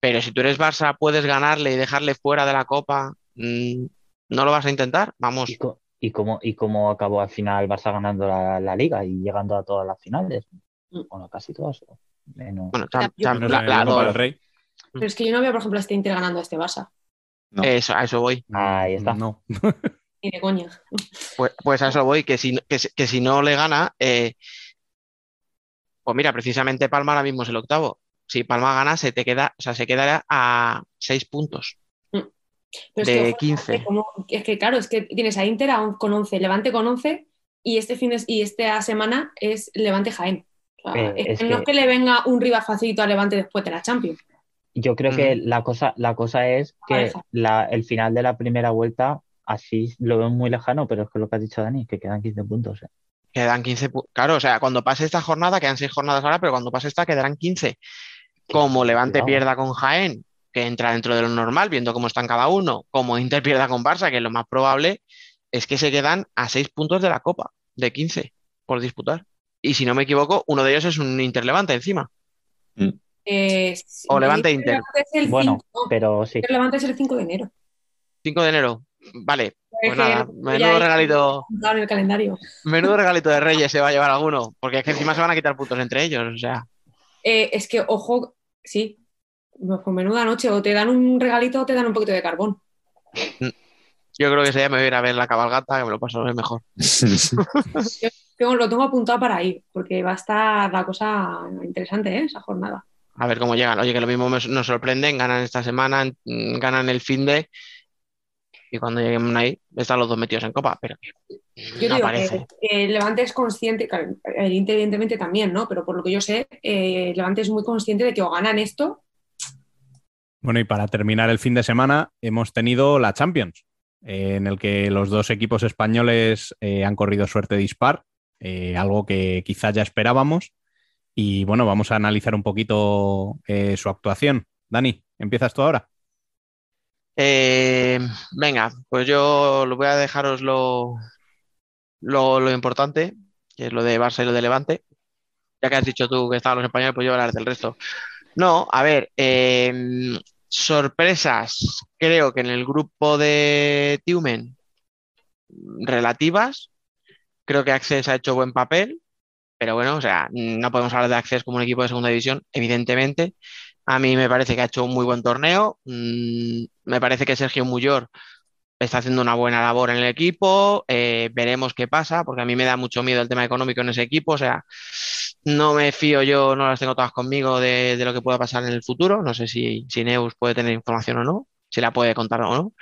Pero si tú eres Barça, puedes ganarle y dejarle fuera de la Copa. mm, ¿No lo vas a intentar? Vamos. ¿Y, co- y cómo, ¿Y cómo acabó al final Barça ganando la, la liga y llegando a todas las finales? Mm. Bueno, casi todas. Menos. Bueno, Menos la- la- la del dos. Rey. Pero es que yo no veo, por ejemplo, a este Inter ganando a este Barça. No. Eso, a eso voy. Ahí está. No. Ni de coña. Pues, pues a eso voy, que si, que, si- que si no le gana, eh, pues mira, precisamente Palma ahora mismo es el octavo. Si Palma gana, se te queda, o sea, se quedará a seis puntos. Pero es De que, ojo, 15. es como- es que claro, es que tienes a Inter a on- con 11, Levante con 11 y este fin de, y esta semana es Levante Jaén. O sea, Eh, es es que no es que- que le venga un rival facilito a Levante después de la Champions. Yo creo que Ujú. la cosa, la cosa es que la, el final de la primera vuelta, así lo veo muy lejano, pero es que lo que ha dicho Dani, que quedan 15 puntos. ¿eh? Quedan 15 puntos. Claro, o sea, cuando pase esta jornada, quedan seis jornadas ahora, pero cuando pase esta quedarán 15. Como Levante pierda con Jaén, que entra dentro de lo normal, viendo cómo están cada uno, como Inter pierda con Barça, que lo más probable es que se quedan a seis puntos de la Copa, de 15 por disputar. Y si no me equivoco, uno de ellos es un Inter Levante encima. Eh, O Levante Inter. Levante es Bueno, 5, pero sí. el Levante es el 5 de enero. 5 de enero. Vale, pues nada, menudo regalito, en el calendario. menudo regalito de Reyes se va a llevar alguno, porque es que encima se van a quitar puntos entre ellos, o sea. Eh, es que, ojo, sí, pues menuda noche, o te dan un regalito o te dan un poquito de carbón. Yo creo que ese día me voy a ir a ver la cabalgata, que me lo paso mejor. [LAUGHS] Tengo- lo tengo apuntado para ir, porque va a estar la cosa interesante, ¿eh? esa jornada. A ver cómo llegan. Oye, que lo mismo me- nos sorprenden, ganan esta semana, ganan el fin de. Y cuando lleguen ahí, están los dos metidos en copa, pero que Yo no digo parece. que el Levante es consciente, claro, el Inter evidentemente también, ¿no? Pero por lo que yo sé, eh, el Levante es muy consciente de que o ganan esto, Bueno, y para terminar el fin de semana, hemos tenido la Champions, eh, en el que los dos equipos españoles eh, han corrido suerte dispar, eh, algo que quizás ya esperábamos. Y bueno, vamos a analizar un poquito eh, su actuación. Dani, ¿empiezas tú ahora? Eh, venga, pues yo lo voy a dejaros lo, lo, importante, que es lo de Barça y lo de Levante. Ya que has dicho tú que estaban los españoles, pues yo voy a hablar del resto. No, a ver, eh, sorpresas, creo que en el grupo de Tiumen, relativas. Creo que Access ha hecho buen papel, pero bueno, o sea, no podemos hablar de Access como un equipo de segunda división, evidentemente. A mí me parece que ha hecho un muy buen torneo. Me parece que Sergio Muyor está haciendo una buena labor en el equipo. Eh, veremos qué pasa, porque a mí me da mucho miedo el tema económico en ese equipo. O sea, no me fío yo, no las tengo todas conmigo de, lo que pueda pasar en el futuro. No sé si, si Neus puede tener información o no, si la puede contar o no.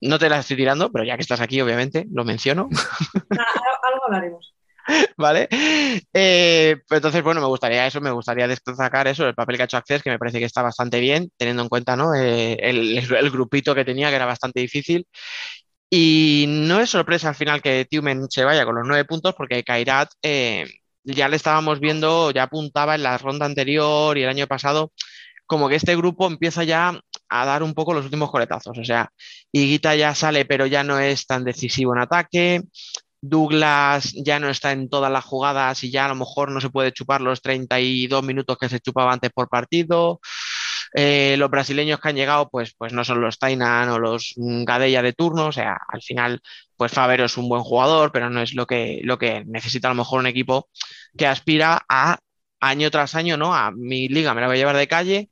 No te la estoy tirando, pero ya que estás aquí, obviamente, lo menciono. [LAUGHS] algo- algo hablaremos. [LAUGHS] ¿Vale? Eh, pues entonces, bueno, me gustaría eso, me gustaría destacar eso, el papel que ha hecho Access, que me parece que está bastante bien, teniendo en cuenta, ¿no? Eh, el, grupito que tenía, que era bastante difícil. Y no es sorpresa al final que Tiumen se vaya con los nueve puntos, porque Kairat eh, ya le estábamos viendo, ya apuntaba en la ronda anterior y el año pasado, como que este grupo empieza ya a dar un poco los últimos coletazos. O sea, Higuita ya sale, pero ya no es tan decisivo en ataque. Douglas ya no está en todas las jugadas y ya a lo mejor no se puede chupar los 32 minutos que se chupaba antes por partido. Eh, los brasileños que han llegado, pues, pues no son los Tainan o los mm, Gadella de turno, o sea, al final, pues Favero es un buen jugador, pero no es lo que, lo que necesita a lo mejor un equipo que aspira a año tras año, ¿no? A mi liga me la voy a llevar de calle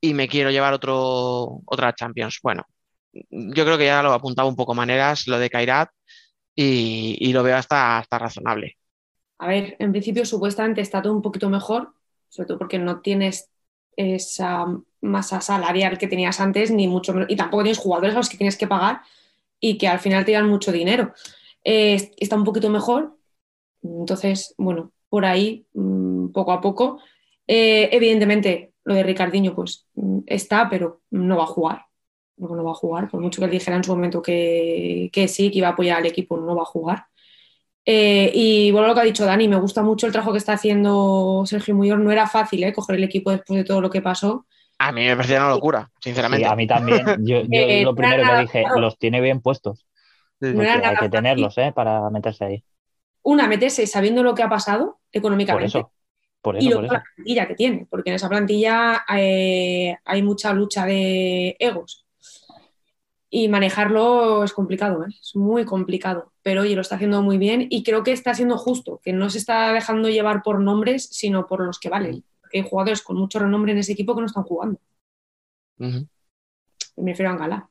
y me quiero llevar otro, otra Champions. Bueno, yo creo que ya lo apuntaba un poco maneras, lo de Kairat, y, lo veo hasta, hasta razonable. A ver, en principio supuestamente está todo un poquito mejor, sobre todo porque no tienes esa masa salarial que tenías antes, ni mucho menos, y tampoco tienes jugadores a los que tienes que pagar y que al final te dan mucho dinero. Eh, está un poquito mejor, entonces, bueno, por ahí, mm, poco a poco. Eh, evidentemente, lo de Ricardiño, pues mm, está, pero no va a jugar. No, no va a jugar, por mucho que él dijera en su momento que, que sí, que iba a apoyar al equipo, no va a jugar. Eh, y bueno, lo que ha dicho Dani, me gusta mucho el trabajo que está haciendo Sergio Muyor. No era fácil ¿eh? coger el equipo después de todo lo que pasó. A mí me parecía una locura, sinceramente. Sí, a mí también. Yo, yo [LAUGHS] Eh, lo primero nada, que dije, claro. los tiene bien puestos. Sí. No hay que fácil. tenerlos, ¿eh? Para meterse ahí. Una, meterse sabiendo lo que ha pasado Por económicamente. eso. Por y eso, por eso. la plantilla que tiene, porque en esa plantilla eh, hay mucha lucha de egos. Y manejarlo es complicado, ¿eh? es muy complicado. Pero oye, lo está haciendo muy bien y creo que está siendo justo, que no se está dejando llevar por nombres, sino por los que valen. Porque hay jugadores con mucho renombre en ese equipo que no están jugando. Me refiero a Angalá.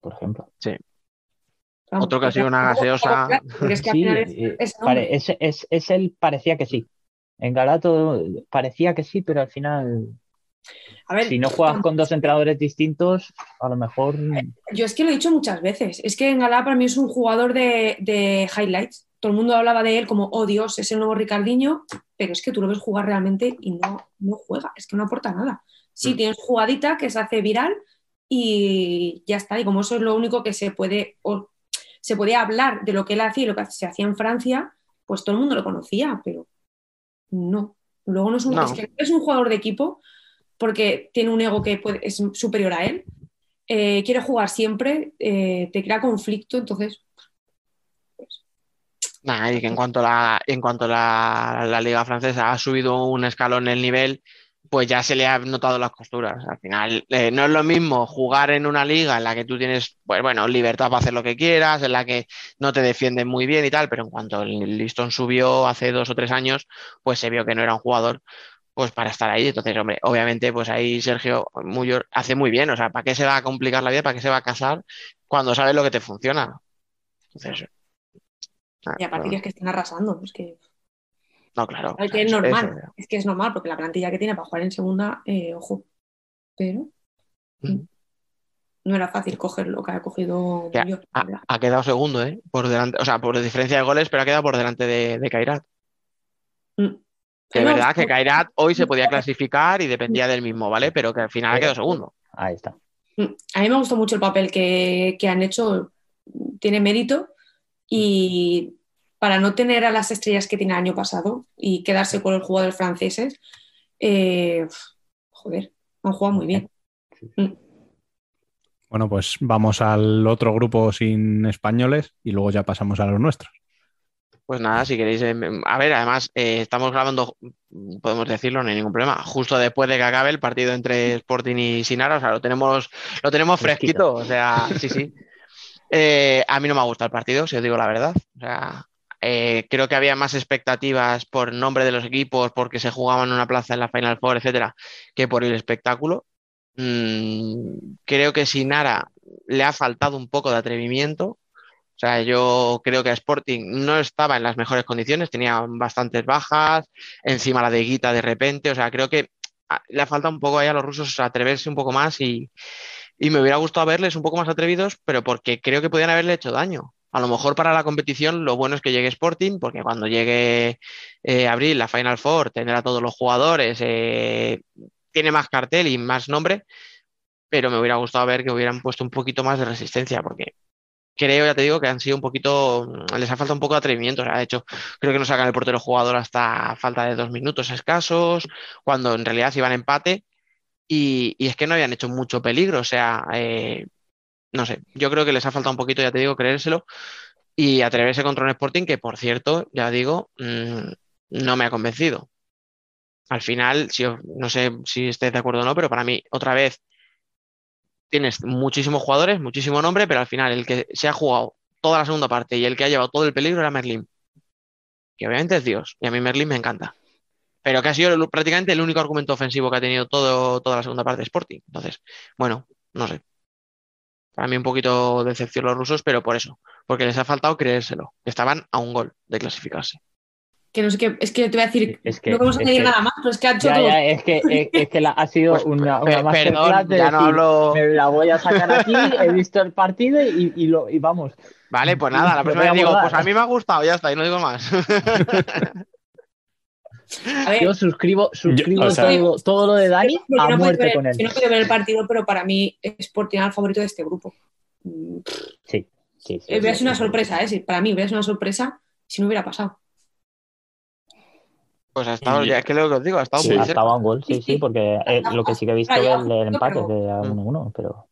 Por ejemplo. Vamos, Otro que ha sido una gaseosa. es que Sí, es- eh, es pare- nombre. es, es, es él parecía que sí. En Galato parecía que sí, pero al final, A ver, si no juegas con dos entrenadores distintos, a lo mejor Yo es que lo he dicho muchas veces. Es que Engalá para mí es un jugador de, de highlights. Todo el mundo hablaba de él como, oh Dios, es el nuevo Ricardiño, pero es que tú lo ves jugar realmente y no, no juega, es que no aporta nada. Sí, Mm. tienes jugadita que se hace viral y ya está. Y como eso es lo único que se puede, o se puede hablar de lo que él hacía y lo que se hacía en Francia, pues todo el mundo lo conocía, pero no. Luego no es un, No. es que es un jugador de equipo porque tiene un ego que puede- es superior a él eh, quiere jugar siempre, eh, te crea conflicto, entonces Nah, y que en cuanto a la, en cuanto a la, la liga francesa ha subido un escalón el nivel, pues ya se le han notado las costuras. Al final, eh, no es lo mismo jugar en una liga en la que tú tienes, pues bueno, libertad para hacer lo que quieras, en la que no te defienden muy bien y tal, pero en cuanto el listón subió hace dos o tres años, pues se vio que no era un jugador pues para estar ahí. Entonces, hombre, obviamente, pues ahí Sergio Muyor hace muy bien. O sea, ¿para qué se va a complicar la vida? ¿Para qué se va a casar cuando sabes lo que te funciona? Entonces, ah, y aparte que es que están arrasando, es que, no, claro. es, que normal, eso- es que es normal, porque la plantilla que tiene para jugar en segunda, eh, ojo, pero Mm. no era fácil coger lo que ha cogido Ya, Muyor, ha quedado segundo, ¿eh? Por delante, o sea, por diferencia de goles, pero ha quedado por delante de, de Kairat. Mm. Es verdad que. Kairat hoy se podía clasificar y dependía del mismo, ¿vale? Pero que al final ha quedado segundo. ahí está. Mm, A mí me gustó mucho el papel que, que han hecho, tiene mérito y para no tener a las estrellas que tiene el año pasado y quedarse con los jugadores franceses, eh, joder, han jugado muy bien. Bueno, pues vamos al otro grupo sin españoles y luego ya pasamos a los nuestros. Pues nada, si queréis. eh, a ver, además, eh, estamos grabando, mm, podemos decirlo, no hay ningún problema. Justo después de que acabe el partido entre Sporting y Sinara, o sea, lo tenemos, lo tenemos fresquito. O sea, sí, sí. Eh, a mí no me ha gustado el partido, si os digo la verdad. O sea, eh, creo que había más expectativas por nombre de los equipos, porque se jugaban una plaza en la Final Four, etcétera, que por el espectáculo. Mm, creo que Sinara le ha faltado un poco de atrevimiento. O sea, yo creo que Sporting no estaba en las mejores condiciones, tenía bastantes bajas, encima la de Guita de repente, o sea, creo que ah, le ha faltado un poco ahí a los rusos atreverse un poco más y, y me hubiera gustado verles un poco más atrevidos, pero porque creo que podían haberle hecho daño. A lo mejor para la competición lo bueno es que llegue Sporting, porque cuando llegue eh, abril, la Final Four, tendrá a todos los jugadores, eh, tiene más cartel y más nombre, pero me hubiera gustado ver que hubieran puesto un poquito más de resistencia, porque creo, ya te digo, que han sido un poquito, mm, les ha faltado un poco de atrevimiento. O sea, de hecho, creo que no sacan el portero jugador hasta falta de dos minutos escasos, cuando en realidad iban empate. Y, y es que no habían hecho mucho peligro. O sea, eh, no sé, yo creo que les ha faltado un poquito, ya te digo, creérselo y atreverse contra un Sporting que, por cierto, ya digo, mm, no me ha convencido. al final, si, no sé si estés de acuerdo o no, pero para mí, otra vez, tienes muchísimos jugadores, muchísimo nombre, pero al final el que se ha jugado toda la segunda parte y el que ha llevado todo el peligro era Merlin. Que obviamente es Dios, y a mí Merlin me encanta. Pero que ha sido prácticamente el único argumento ofensivo que ha tenido todo, toda la segunda parte de Sporting. Entonces, bueno, no sé. Para mí un poquito de decepción los rusos, pero por eso, porque les ha faltado creérselo. Estaban a un gol de clasificarse. Que no sé qué, es que te voy a decir, Es que- no vamos a es añadir que- nada más, pero es que ha hecho Ya, todo. ya, es que, es, es que la- ha sido Pues, una, pe- una masterclass perdón, de ya no hablo- me la voy a sacar aquí, he visto el partido y, y lo, y vamos. Vale, pues nada, la próxima vez digo, pues a mí me ha gustado, ya está, y no digo más. A ver, Yo suscribo, suscribo o sea- todo, todo lo de Dani a no puedo muerte ver- con él. que no puedo ver el partido, pero para mí Sporting era el favorito de este grupo. Sí, sí, sí. eh, hubiera sí, sido una sorpresa, ¿eh? Sí, Para mí hubiera sido una sorpresa si no hubiera pasado. Pues ha estado, Y- ya es que lo que os digo, ha estado Sí, muy ha cerca. estado a un gol, sí, Sí, porque eh, lo que sí que he visto es el, el empate, Mm. 1-1, pero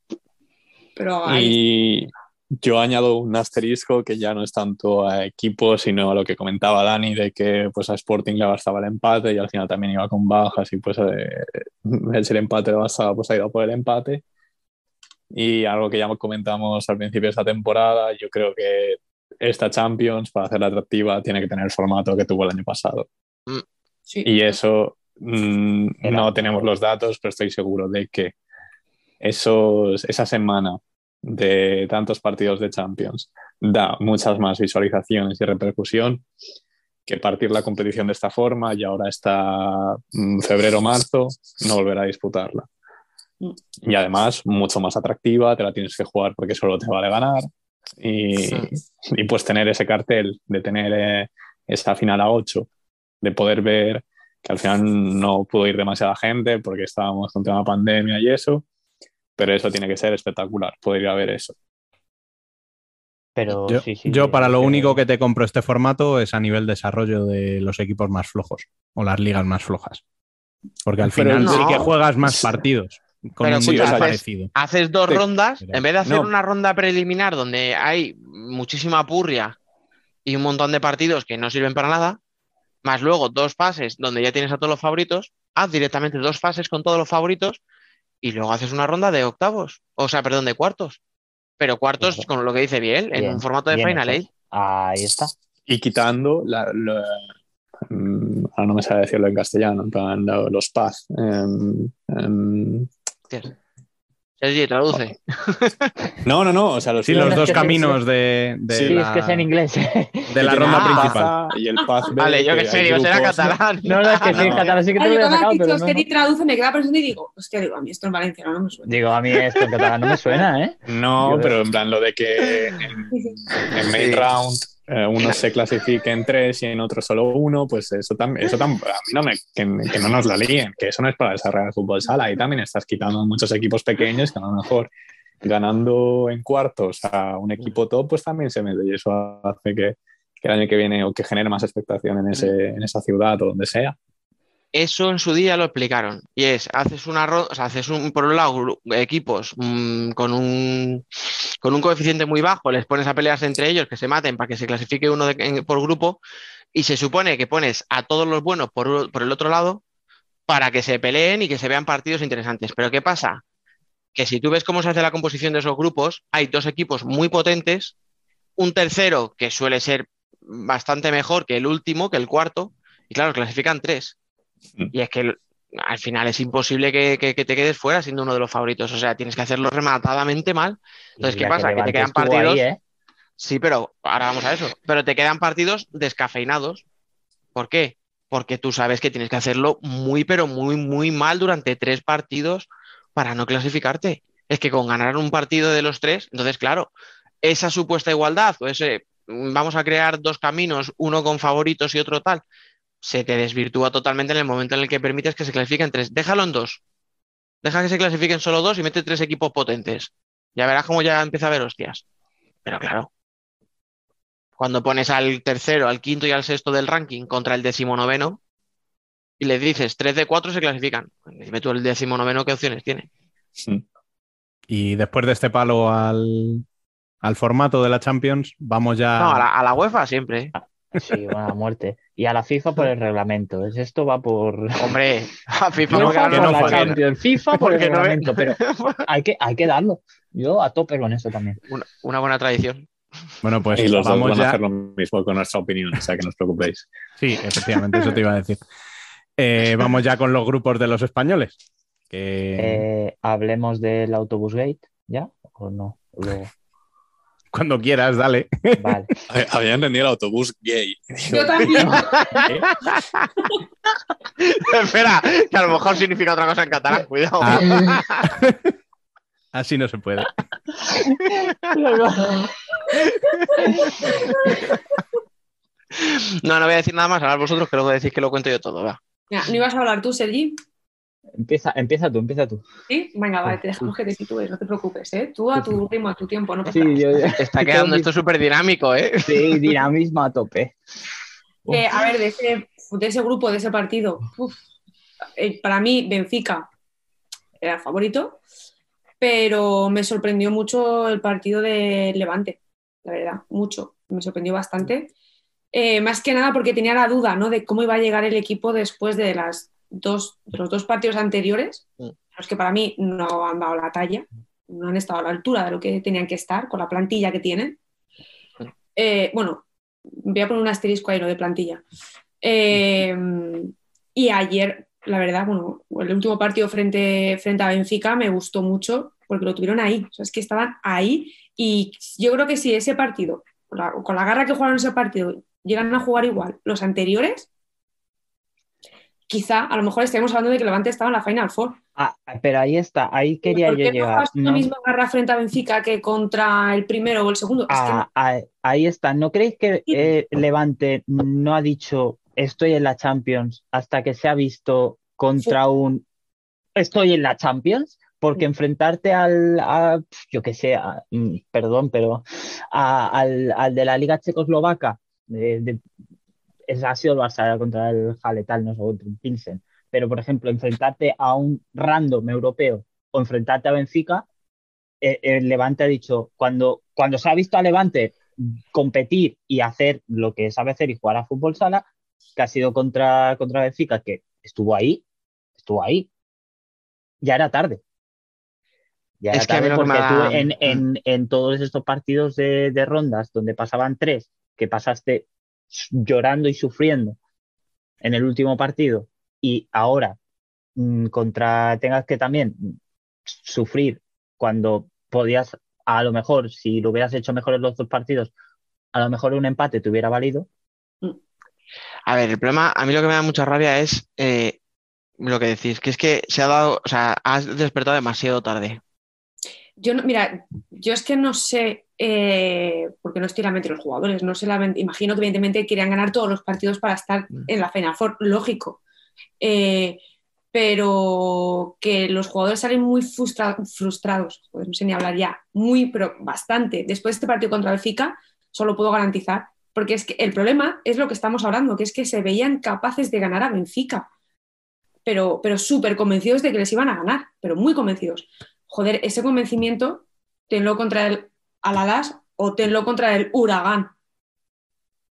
Pero ahí Y yo añado un asterisco que ya no es tanto a equipos, sino a lo que comentaba Dani, de que pues a Sporting le bastaba el empate y al final también iba con bajas y pues eh, [LAUGHS] el empate le bastaba, pues ha ido por el empate. Y algo que ya comentamos al principio de esta temporada, yo creo que esta Champions, para hacerla atractiva, tiene que tener el formato que tuvo el año pasado. Sí. Y eso mm, no tenemos los datos, pero estoy seguro de que esos, esa semana de tantos partidos de Champions da muchas más visualizaciones y repercusión que partir la competición de esta forma y ahora está mm, febrero-marzo, no volverá a disputarla. Mm. Y además, mucho más atractiva, te la tienes que jugar porque solo te vale ganar. Y, y pues tener ese cartel de tener eh, esa final a 8, de poder ver que al final no pudo ir demasiada gente porque estábamos con tema pandemia y eso, pero eso tiene que ser espectacular, poder ir a ver eso. Pero Yo, sí, sí. yo sí, para lo que- único que te compro este formato es a nivel desarrollo de los equipos más flojos o las ligas más flojas. Porque al Pero final no. sí que juegas más partidos con Pero un escucha, nivel haces- parecido. Haces dos Sí, rondas, pero- en vez de hacer no. una ronda preliminar donde hay muchísima purria y un montón de partidos que no sirven para nada, más luego dos fases donde ya tienes a todos los favoritos, haz directamente dos fases con todos los favoritos y luego haces una ronda de octavos, o sea, perdón, de cuartos. Pero cuartos, con lo que dice Biel, en Bien, un formato de bien Final. Eight. Ahí está. Y quitando, la, la- mm, ahora no me sabe decirlo en castellano, en plan, los paz. em, em, Sergi, traduce. [LAUGHS] no, no, no, o sea, los Sí, los dos que sí, caminos de, de Sí, Sí, la, es que es en inglés. de la que ronda Ah. principal. Y el Paz B, Vale, yo que qué sé, digo, será catalán. [LAUGHS] No, no, es que sí, en No. catalán sí que te lo he sacado, pero no, no. traduce, me queda pensando y digo, hostia, digo, a mí esto en valenciano no me suena. Digo, a mí esto en catalán no me suena, ¿eh? No, pero en plan lo de que en, Sí, sí. en main Sí. round eh, uno se clasifique en tres y en otro solo uno, pues eso también, eso tam- a mí no me, que, no nos la líen, que eso no es para desarrollar el fútbol sala. Ahí también estás quitando muchos equipos pequeños que a lo mejor ganando en cuartos a un equipo top, pues también se mete y eso hace que, que el año que viene o que genere más expectación en, ese, en esa ciudad o donde sea. Eso en su día lo explicaron. Y es, haces una ronda, o sea, haces un, por un lado, equipos mm, con un con un coeficiente muy bajo, les pones a pelearse entre ellos, que se maten para que se clasifique uno por grupo, y se supone que pones a todos los buenos por, por el otro lado para que se peleen y que se vean partidos interesantes. Pero ¿qué pasa? Que si tú ves cómo se hace la composición de esos grupos, hay dos equipos muy potentes, un tercero que suele ser bastante mejor que el último, que el cuarto, y claro, clasifican tres. Mm. Y es que al final es imposible que, que- que te quedes fuera siendo uno de los favoritos. O sea, tienes que hacerlo rematadamente mal. Entonces, ¿qué pasa? Que te quedan partidos. ahí, ¿eh? Sí, pero ahora vamos a eso. Pero te quedan partidos descafeinados. ¿Por qué? Porque tú sabes que tienes que hacerlo muy, pero muy, muy mal durante tres partidos para no clasificarte. Es que con ganar un partido de los tres, entonces, claro, esa supuesta igualdad o ese mm, vamos a crear dos caminos, uno con favoritos y otro tal, se te desvirtúa totalmente en el momento en el que permites que se clasifiquen tres. Déjalo en dos. Deja que se clasifiquen solo dos y mete tres equipos potentes. Ya verás cómo ya empieza a haber hostias. Pero claro, cuando pones al tercero, al quinto y al sexto del ranking contra el decimonoveno y le dices 3 de 4 se clasifican. Dime tú el decimonoveno qué opciones tiene. Y después de este palo al, al formato de la Champions, vamos ya. No, a la, a la UEFA siempre. Sí, bueno, a muerte. Y a la FIFA por el reglamento. Es- Esto va por. [LAUGHS] Hombre, a FIFA No por no la. Champions, FIFA por el no reglamento, pero [LAUGHS] hay que, hay que darlo. Yo a tope con eso también. Una, una buena tradición. Bueno, pues y los dos vamos van a hacer lo mismo con nuestra opinión, o sea que no os preocupéis. Sí, efectivamente, eso te iba a decir. Eh, vamos ya con los grupos de los españoles. Que Eh, hablemos del autobús gate, ¿ya? ¿O no? Luego. Cuando quieras, dale. Vale. Había entendido el autobús gay. Yo también. [LAUGHS] Espera, que a lo mejor significa otra cosa en catalán, cuidado. Ah. [LAUGHS] Así no se puede. No, no voy a decir nada más, ahora vosotros que luego decís que lo cuento yo todo, va. ¿No ibas a hablar tú, Sergi? Empieza, empieza tú, empieza tú. ¿Sí? Venga, vale, te dejamos que te sitúes, no te preocupes, ¿eh? Tú a tu ritmo, a tu tiempo, no pasa Sí, nada. [LAUGHS] yo, Está quedando esto súper dinámico, ¿eh? sí, dinamismo a tope. Eh, a ver, de ese, de ese grupo, de ese partido, uf, eh, para mí Benfica era el favorito, pero me sorprendió mucho el partido de Levante, la verdad, mucho, me sorprendió bastante. Eh, más que nada porque tenía la duda ¿no? de cómo iba a llegar el equipo después de, las dos, los dos partidos anteriores, Mm. los que para mí no han dado la talla, no han estado a la altura de lo que tenían que estar con la plantilla que tienen. Eh, bueno, voy a poner un asterisco ahí, lo de plantilla. Eh, y ayer, la verdad, bueno, el último partido frente, frente a Benfica me gustó mucho porque lo tuvieron ahí, o sea, es que estaban ahí y yo creo que si ese partido, con la, con la garra que jugaron ese partido, llegan a jugar igual los anteriores, quizá a lo mejor estaríamos hablando de que Levante estaba en la Final Four. Ah, pero ahí está, ahí quería ¿Por yo no llegar. con la No- misma garra frente a Benfica que contra el primero o el segundo? Es que Ah, ah, ahí está. ¿No creéis que eh, Levante no ha dicho estoy en la Champions hasta que se ha visto contra un estoy en la Champions? Porque enfrentarte al, a, yo qué sé, a- mm, perdón, pero a- al, al de la Liga Checoslovaca, de- de- es- ha sido el Barça contra el Haletal, no sé, contra el Pilsen. Pero, por ejemplo, enfrentarte a un random europeo o enfrentarte a Benfica, eh, el Levante ha dicho, cuando, cuando se ha visto a Levante competir y hacer lo que sabe hacer y jugar a fútbol sala, que ha sido contra, contra Benfica, que estuvo ahí, estuvo ahí, ya era tarde. Ya era Es tarde que porque tú en, en- en todos estos partidos de, de rondas donde pasaban tres, que pasaste llorando y sufriendo en el último partido y ahora mm, contra tengas que también sufrir cuando podías, a lo mejor, si lo hubieras hecho mejor en los dos partidos, a lo mejor un empate te hubiera valido. A ver, el problema, a mí lo que me da mucha rabia es eh, lo que decís, que es que se ha dado, o sea, has despertado demasiado tarde. Yo no, mira, yo es que no sé, eh, porque no estoy la mente de los jugadores, no sé la mente- imagino que evidentemente querían ganar todos los partidos para estar en la Final Four, lógico. Eh, pero que los jugadores salen muy frustra- frustrados, joder, no sé ni hablar ya, muy, pero bastante. Después de este partido contra Benfica, solo puedo garantizar, porque es que el problema es lo que estamos hablando, que es que se veían capaces de ganar a Benfica, pero, pero súper convencidos de que les iban a ganar, pero muy convencidos joder, ese convencimiento, tenlo contra el Aladas o tenlo contra el Huracán.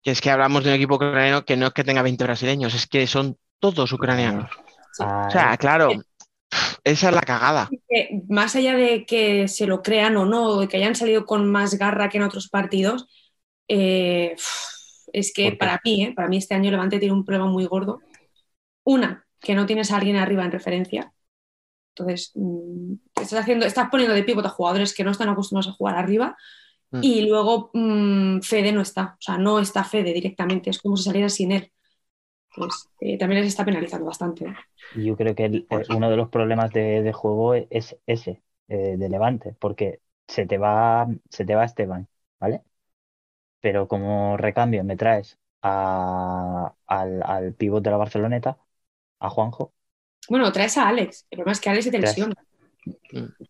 Que es que hablamos de un equipo ucraniano que no es que tenga 20 brasileños, es que son todos ucranianos. O sea, claro, esa es la cagada. Más allá de que se lo crean o no, de que hayan salido con más garra que en otros partidos, eh, es que para mí, eh, para mí este año Levante tiene un problema muy gordo. Una, que no tienes a alguien arriba en referencia. Entonces, mm, estás, haciendo, estás poniendo de pívot a jugadores que no están acostumbrados a jugar arriba. Mm. Y luego mm, Fede no está, o sea, no está Fede directamente, es como si saliera sin él. Entonces, eh, también les está penalizando bastante. ¿eh? Yo creo que el- eh, uno de los problemas de, de juego es ese, eh, de Levante, porque se te va, se te va Esteban, ¿vale? Pero como recambio me traes a- al, al pívot de la Barceloneta, a Juanjo, Bueno, traes a Alex, el problema es que Alex se te Traes- lesiona.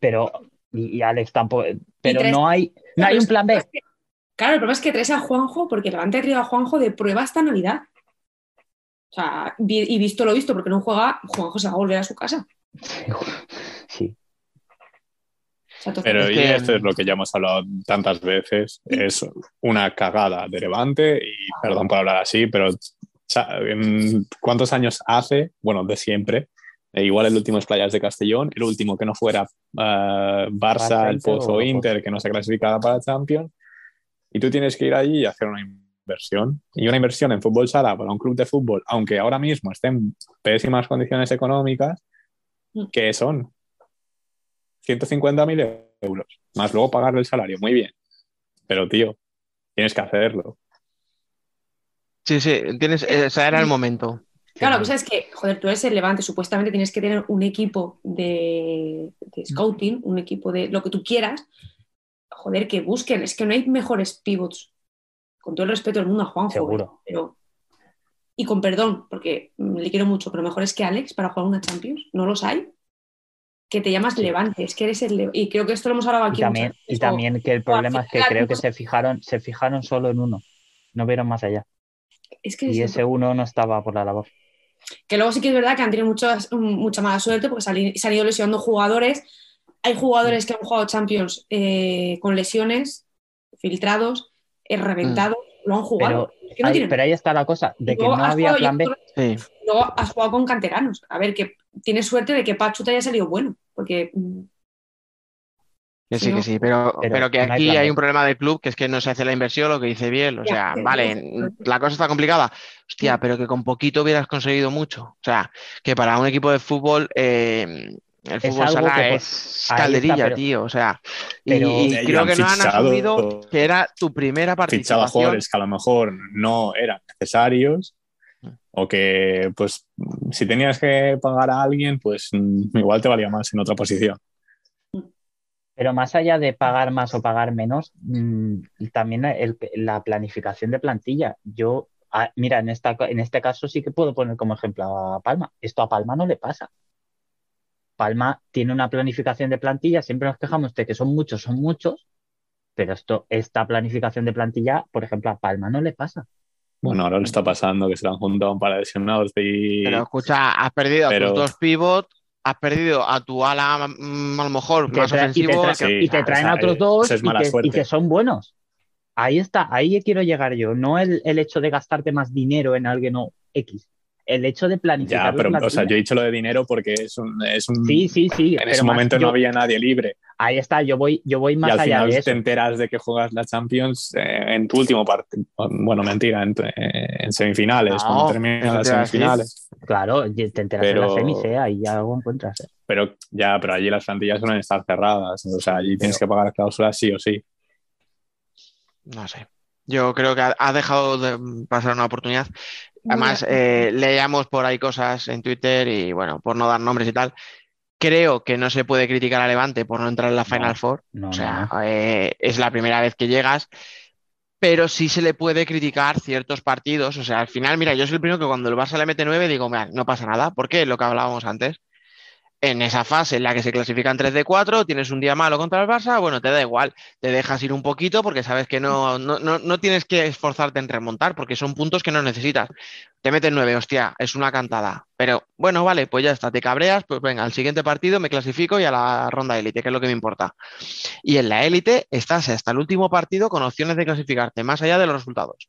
Pero y, y Alex tampoco, pero no hay, no hay un plan B. Claro, el problema es que traes a Juanjo porque Levante ha traído a Juanjo de prueba esta Navidad. O sea, vi- y visto lo visto, porque no juega, Juanjo se va a volver a su casa. Sí. O sea, entonces- Pero Es y que- esto es lo que ya hemos hablado tantas veces, es una cagada de Levante y perdón por hablar así, pero ¿cuántos años hace? Bueno, de siempre. E igual el último es Playas de Castellón, el último que no fuera eh, Barça, Barça, el Pozo o- Inter, que no se clasificaba para Champions, y tú tienes que ir allí y hacer una inversión. Y una inversión en fútbol sala para un club de fútbol, aunque ahora mismo esté en pésimas condiciones económicas, Mm. ¿qué son? 150.000 euros, más luego pagarle el salario, muy bien. Pero tío, tienes que hacerlo. Sí, sí, tienes, eh, o sea, era el momento. Claro, pues es que, joder, tú eres el Levante, supuestamente tienes que tener un equipo de, de scouting, un equipo de lo que tú quieras. Joder, que busquen, es que no hay mejores pivots. Con todo el respeto del mundo a Juanjo, Seguro. ¿eh? pero y con perdón, porque mm, le quiero mucho, pero mejores que Alex para jugar una Champions, no los hay. Que te llamas Levante, es que eres el Le- y creo que esto lo hemos hablado aquí Y también, y también que el problema es que creo que se fijaron, se fijaron solo en uno. No vieron más allá. es que Y es ese uno no estaba por la labor. Que luego sí que es verdad que han tenido muchas- mucha mala suerte porque se han, ido lesionando jugadores. Hay jugadores que han jugado Champions eh, con lesiones, filtrados, eh, reventados, lo han jugado. Pero, Es que no tienen- pero ahí está la cosa, de que Luego no has había jugado- plan B. Sí. Luego has jugado con canteranos. A ver, que tienes suerte de que Pachu te haya salido bueno, porque mm, Que Sí, que sí, pero, Pero pero que hay aquí hay un problema del club que es que no se hace la inversión, lo que dice bien. O sea, vale, la cosa está complicada. Hostia, Sí. pero que con poquito hubieras conseguido mucho. O sea, que para un equipo de fútbol, eh, el fútbol sala que, pues, es está, calderilla, pero- tío. O sea, y- pero- y, Ya creo que no han asumido que era tu primera Fichaba participación. jugadores que a lo mejor no eran necesarios Mm. o que, pues, si tenías que pagar a alguien, pues mm, igual te valía más en otra posición. Pero más allá de pagar más o pagar menos, mm, también el- la planificación de plantilla. Yo, ah, mira, en, esta, en este caso sí que puedo poner como ejemplo a Palma. Esto a Palma no le pasa. Palma tiene una planificación de plantilla, siempre nos quejamos de que son muchos, son muchos, pero esto, esta planificación de plantilla, por ejemplo, a Palma no le pasa. Bueno, ahora lo está pasando, que se le han juntado un par de lesionados y... Pero escucha, has perdido a Pero- tus dos pivots, has perdido a tu ala, mm, a lo mejor, más tra- y te ofensivo. Sí, y te traen a otros eh, dos es y que, y suerte. que son buenos. Ahí está, ahí quiero llegar yo. No el, el hecho de gastarte más dinero en alguien o X. El hecho de planificar. Ya, pero, o sea, yo he dicho lo de dinero porque es un... Es un Sí, sí, sí. en ese momento yo- no había nadie libre. Ahí está, yo voy, yo voy Y más al allá final de te enteras de que juegas la Champions eh, en tu último partido. Bueno, mentira, en, eh, en semifinales, No, cuando terminan eso las semifinales. Claro, y te enteras en la Pero- semis, ¿eh? ahí algo encuentras. ¿eh? Pero ya, pero allí las plantillas suelen estar cerradas. O sea, allí tienes que pagar cláusulas sí o sí. No sé. Yo creo que ha, ha dejado de pasar una oportunidad. Además, eh, leíamos por ahí cosas en Twitter y bueno, por no dar nombres y tal. Creo que no se puede criticar a Levante por no entrar en la Final No, Four. No, O sea, no. eh, es la primera vez que llegas, pero sí se le puede criticar ciertos partidos. O sea, al final, mira, yo soy el primero que cuando el Barça le mete 9 digo, mira, no pasa nada. ¿Por qué? Lo que hablábamos antes. En esa fase en la que se clasifican 3 de 4, tienes un día malo contra el Barça, bueno, te da igual, te dejas ir un poquito porque sabes que no, no, no, no tienes que esforzarte en remontar porque son puntos que no necesitas. Te meten 9, hostia, es una cantada. Pero bueno, vale, pues ya está, te cabreas, pues venga, al siguiente partido me clasifico y a la ronda élite, que es lo que me importa. Y en la élite estás hasta el último partido con opciones de clasificarte, más allá de los resultados.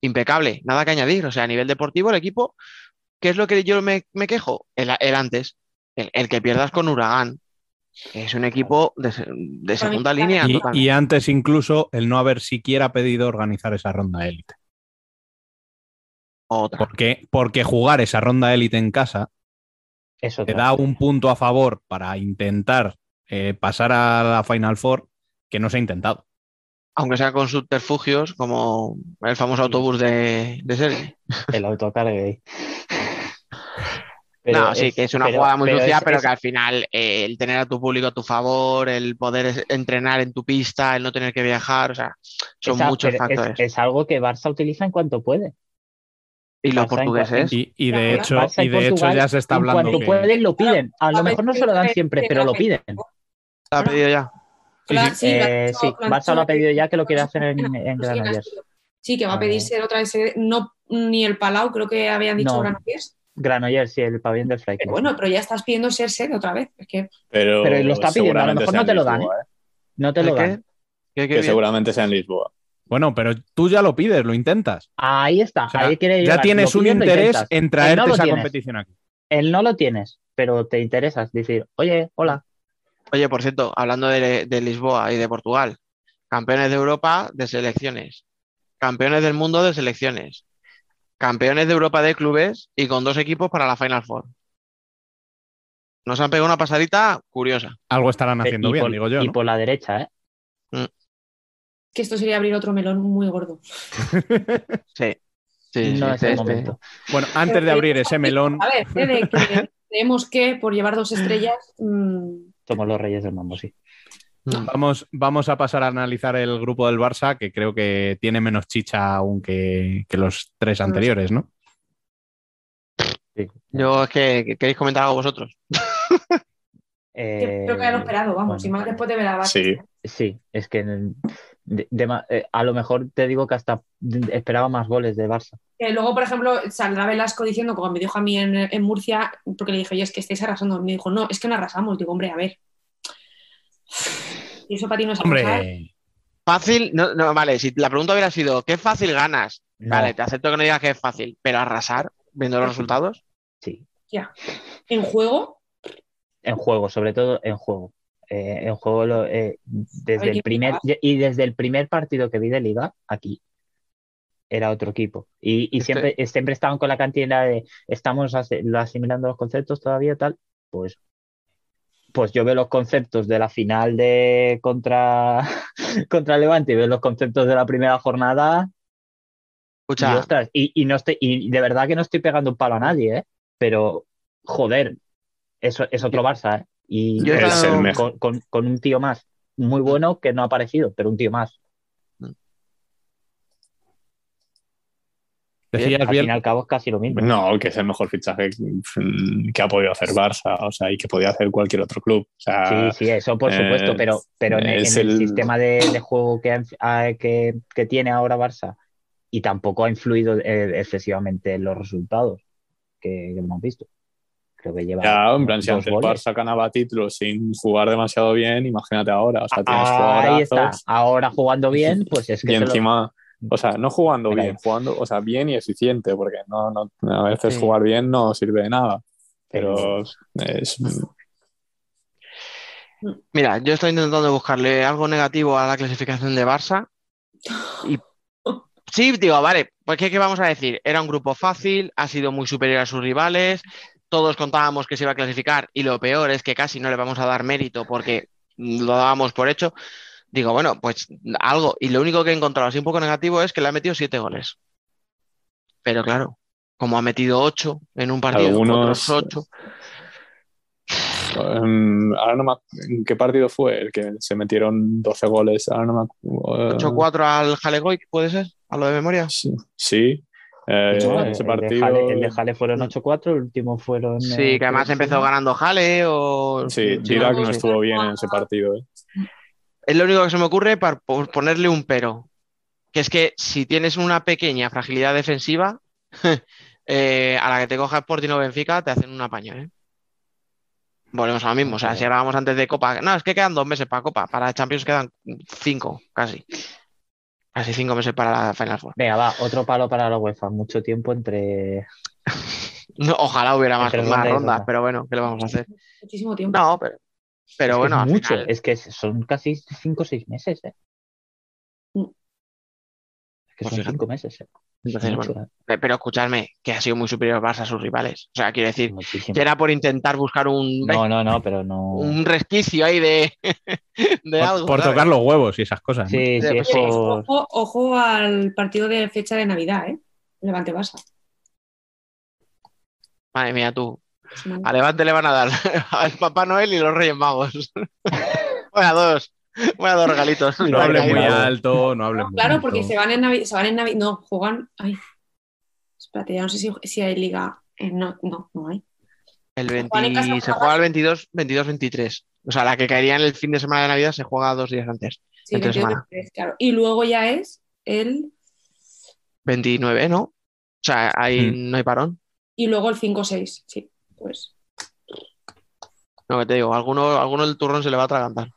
Impecable, nada que añadir. O sea, a nivel deportivo, el equipo, ¿qué es lo que yo me, me quejo? El, el antes, el, el que pierdas con Huracán, es un equipo de, se- de segunda línea. Y, totalmente. y antes incluso el no haber siquiera pedido organizar esa ronda élite. Otra. Porque, porque jugar esa ronda élite en casa Eso te da un punto a favor para intentar eh, pasar a la Final Four que no se ha intentado. Aunque sea con subterfugios, como el famoso autobús de, de Sergi. el [LAUGHS] no, sí, que es una pero- jugada muy pero sucia, es- pero es- que al final eh, el tener a tu público a tu favor, el poder es- entrenar en tu pista, el no tener que viajar, o sea, son esa- muchos es- factores. Es, algo que Barça utiliza en cuanto puede. y los Barça en portugueses. Y, y de hecho, Barça y de hecho ya se está en hablando cuanto que- pueden, lo piden. A lo mejor no se lo dan siempre, pero lo piden. ¿Lo ha pedido ya? Sí, Eh, sí, Barça lo ha pedido ya que lo en- quiere hacer en, en Sí, que Granollers. Sí, que va a pedir ser otra vez, sede, no ni el Palau, creo que habían dicho No. Granollers. Granollers, sí, el pabellón del Freiburg. Bueno, pero ya estás pidiendo ser sede otra vez. Es que Pero, Pero lo está pidiendo, a lo mejor no te lo dan, ¿eh? No te lo dan. ¿Qué- qué Que seguramente sea en Lisboa. Bueno, pero tú ya lo pides, lo intentas. Ahí está, O sea, ahí quiere ya tienes un interés en traerte no esa tienes. competición aquí. El no lo tienes, pero te interesas. Decir, oye, hola. Oye, por cierto, hablando de, de Lisboa y de Portugal, campeones de Europa de selecciones, campeones del mundo de selecciones, campeones de Europa de clubes y con dos equipos para la Final Four. Nos han pegado una pasadita curiosa. Algo estarán haciendo y bien, por, digo yo. y ¿no? por la derecha, ¿eh? que esto sería abrir otro melón muy gordo. [LAUGHS] Sí. Sí, no sí, es el este- momento. Bueno, antes de abrir ese melón, A ver, ¿eh? de que [LAUGHS] creemos que por llevar dos estrellas. mm, Somos los reyes del mambo, sí. Vamos, vamos a pasar a analizar el grupo del Barça, que creo que tiene menos chicha aún que, que los tres anteriores, ¿no? Sí. Yo es que que- queréis comentar algo vosotros. [LAUGHS] Eh, creo que ya lo he esperado, vamos, y más después de ver a Barça. Sí, Sí, es que de- eh, a lo mejor te digo que hasta esperaba más goles de Barça. Que luego, por ejemplo, saldrá Velasco diciendo, como me dijo a mí en, en Murcia, porque le dije, oye, es que estáis arrasando. Me dijo, no, es que no arrasamos. Digo, hombre, a ver. Y eso para ti no es. Hombre, Fácil, no, no, vale, si la pregunta hubiera sido, ¿qué fácil ganas? No. Vale, te acepto que no digas que es fácil, pero arrasar, viendo los resultados. Sí, Ya. En juego, en juego, sobre todo en juego. Eh, en juego lo- eh, desde el primer ¿qué y desde el primer partido que vi de liga aquí era otro equipo y, y Este- siempre siempre estaban con la cantidad de estamos lo asimilando los conceptos todavía tal pues pues yo veo los conceptos de la final de contra [LAUGHS] contra Levante y veo los conceptos de la primera jornada y, Escucha, ostras, y, y no estoy y de verdad que no estoy pegando un palo a nadie ¿eh? pero joder eso es otro Barça ¿eh? y Yo he Es estado- el mejor. con, con- con un tío más muy bueno que no ha aparecido, pero un tío más. Decías Al bien, fin y al cabo es casi lo mismo. No, que es el mejor fichaje que, ha podido hacer Barça, o sea, y que podía hacer cualquier otro club. O sea, Sí, sí, eso por eh, supuesto, pero, pero en, es en el, el- sistema de, de juego que, que, que tiene ahora Barça y tampoco ha influido eh, excesivamente en los resultados que, que hemos visto. Creo que lleva ya, en plan, si antes goles. Barça ganaba títulos sin jugar demasiado bien, imagínate ahora. O sea, tienes Ah, Ahí está, ahora jugando bien, pues es que y se lo- encima, o sea, no jugando Mira. bien, jugando, o sea, bien y eficiente, porque no, no, a veces Sí. jugar bien no sirve de nada. Pero es, mira, yo estoy intentando buscarle algo negativo a la clasificación de Barça. Y [LAUGHS] sí, digo, vale, pues ¿qué, qué vamos a decir? Era un grupo fácil, ha sido muy superior a sus rivales, todos contábamos que se iba a clasificar y lo peor es que casi no le vamos a dar mérito porque lo dábamos por hecho. Digo, bueno, pues algo. Y lo único que he encontrado así un poco negativo es que le ha metido siete goles. Pero claro, como ha metido ocho en un partido, Algunos- otros ocho. em, ahora no me ¿en qué partido fue? El que se metieron 12 goles. Ahora no me ac- 8-4 al Jalegoy, ¿puede ser? ¿A lo de memoria? Sí, sí. Eh, No, ese el, partido. de Jale, el de Jale fueron 8-4, el último fueron. Sí, eh, que además empezó ganando Jale o... Sí, Dirac no estuvo bien en ese partido. ¿eh? Es lo único que se me ocurre para por ponerle un pero. Que es que si tienes una pequeña fragilidad defensiva, [LAUGHS] eh, a la que te coja Sporting o Benfica, te hacen un apaño, ¿eh? Volvemos a lo mismo. O sea, si hablábamos antes de Copa, no, es que quedan dos meses para Copa. Para Champions quedan cinco, casi. Casi cinco meses para la Final Four. Venga, va, otro palo para la UEFA. Mucho tiempo entre. [LAUGHS] No, ojalá hubiera más, rondas, ronda. pero bueno, ¿qué le vamos a hacer? muchísimo tiempo. No, pero, pero Es que bueno, es mucho, final- es que son casi 5 o 6 meses, ¿eh? Mm. Es que Pues son fíjate. 5 meses, ¿eh? Es Entonces, mucho, bueno, eh, pero escuchadme, que ha sido muy superior Barça a sus rivales. O sea, quiero decir, Muchísimo. que era por intentar buscar un, No, no, no, pero no. un resquicio ahí de, [LAUGHS] de por, algo. por ¿sabes? tocar los huevos y esas cosas. ¿no? Sí, sí, Sí, por. Ojo, ojo al partido de fecha de Navidad, ¿eh? Levante Barça. Madre mía, tú. A Levante le van a dar [LAUGHS] al Papá Noel y los Reyes Magos. [LAUGHS] Bueno, dos. Bueno, dos regalitos. No hables muy alto, no hables No, muy claro, alto. porque se van en Navidad, se van en Navidad, no, juegan, ay, espérate, ya no sé si, si hay liga, Eh, no, no, no hay. El Juegan en 20 casa, se juega el 22, 22-23. O sea, la que caería en el fin de semana de Navidad se juega dos días antes. Sí, Entre 22, semana. 23, claro. Y luego ya es el, 29, ¿no? O sea, ahí Mm. no hay parón. Y luego el 5-6, sí, pues. No, que te digo, alguno, alguno del turrón se le va a atragantar.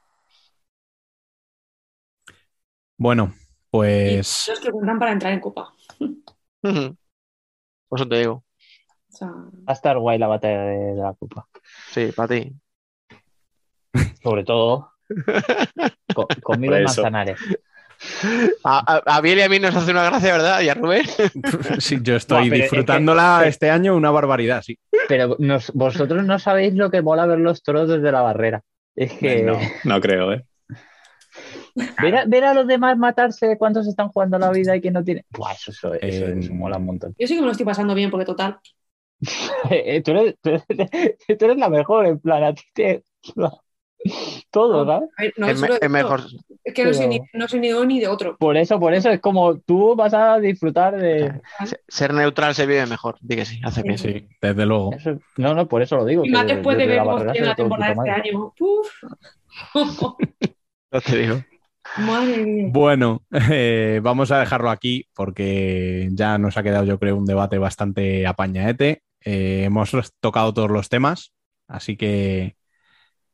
Bueno, pues Los que cuentan para entrar en Copa. [LAUGHS] Por eso te digo. O sea, Va a estar guay la batalla de, de la Copa. Sí, para ti. Sobre todo [LAUGHS] co- conmigo en. Manzanares. A, a, a Biel y a mí nos hace una gracia, ¿verdad? Y a Rubén. [LAUGHS] sí, yo estoy Buah, pero es que- disfrutándola este año una barbaridad, sí. Pero nos- vosotros no sabéis lo que mola ver los toros desde la barrera. Es que No, no creo, ¿eh? ver, a, ver a los demás matarse cuando se están jugando la vida y que no tiene. Buah, eso, eso, eso- Eh, eso mola un montón. yo sí que me lo estoy pasando bien, porque total. [LAUGHS] Eh, tú, eres, tú, eres, [LAUGHS] tú eres la mejor, en plan, a ti te. [LAUGHS] Todo, ¿sabes? No, es, mejor. Es que no soy, ni, no soy ni de uno ni de otro. Por eso, por eso es como tú vas a disfrutar de. Se- Ser neutral se vive mejor. Di que sí, hace bien. Sí, desde luego. eso- No, no, por eso lo digo. Y más después de ver en la todo de temporada este año. Uf. [LAUGHS] No te digo. Madre mía. Bueno, [LAUGHS] eh, vamos a dejarlo aquí porque ya nos ha quedado, yo creo, un debate bastante apañaete. Eh, hemos tocado todos los temas, así que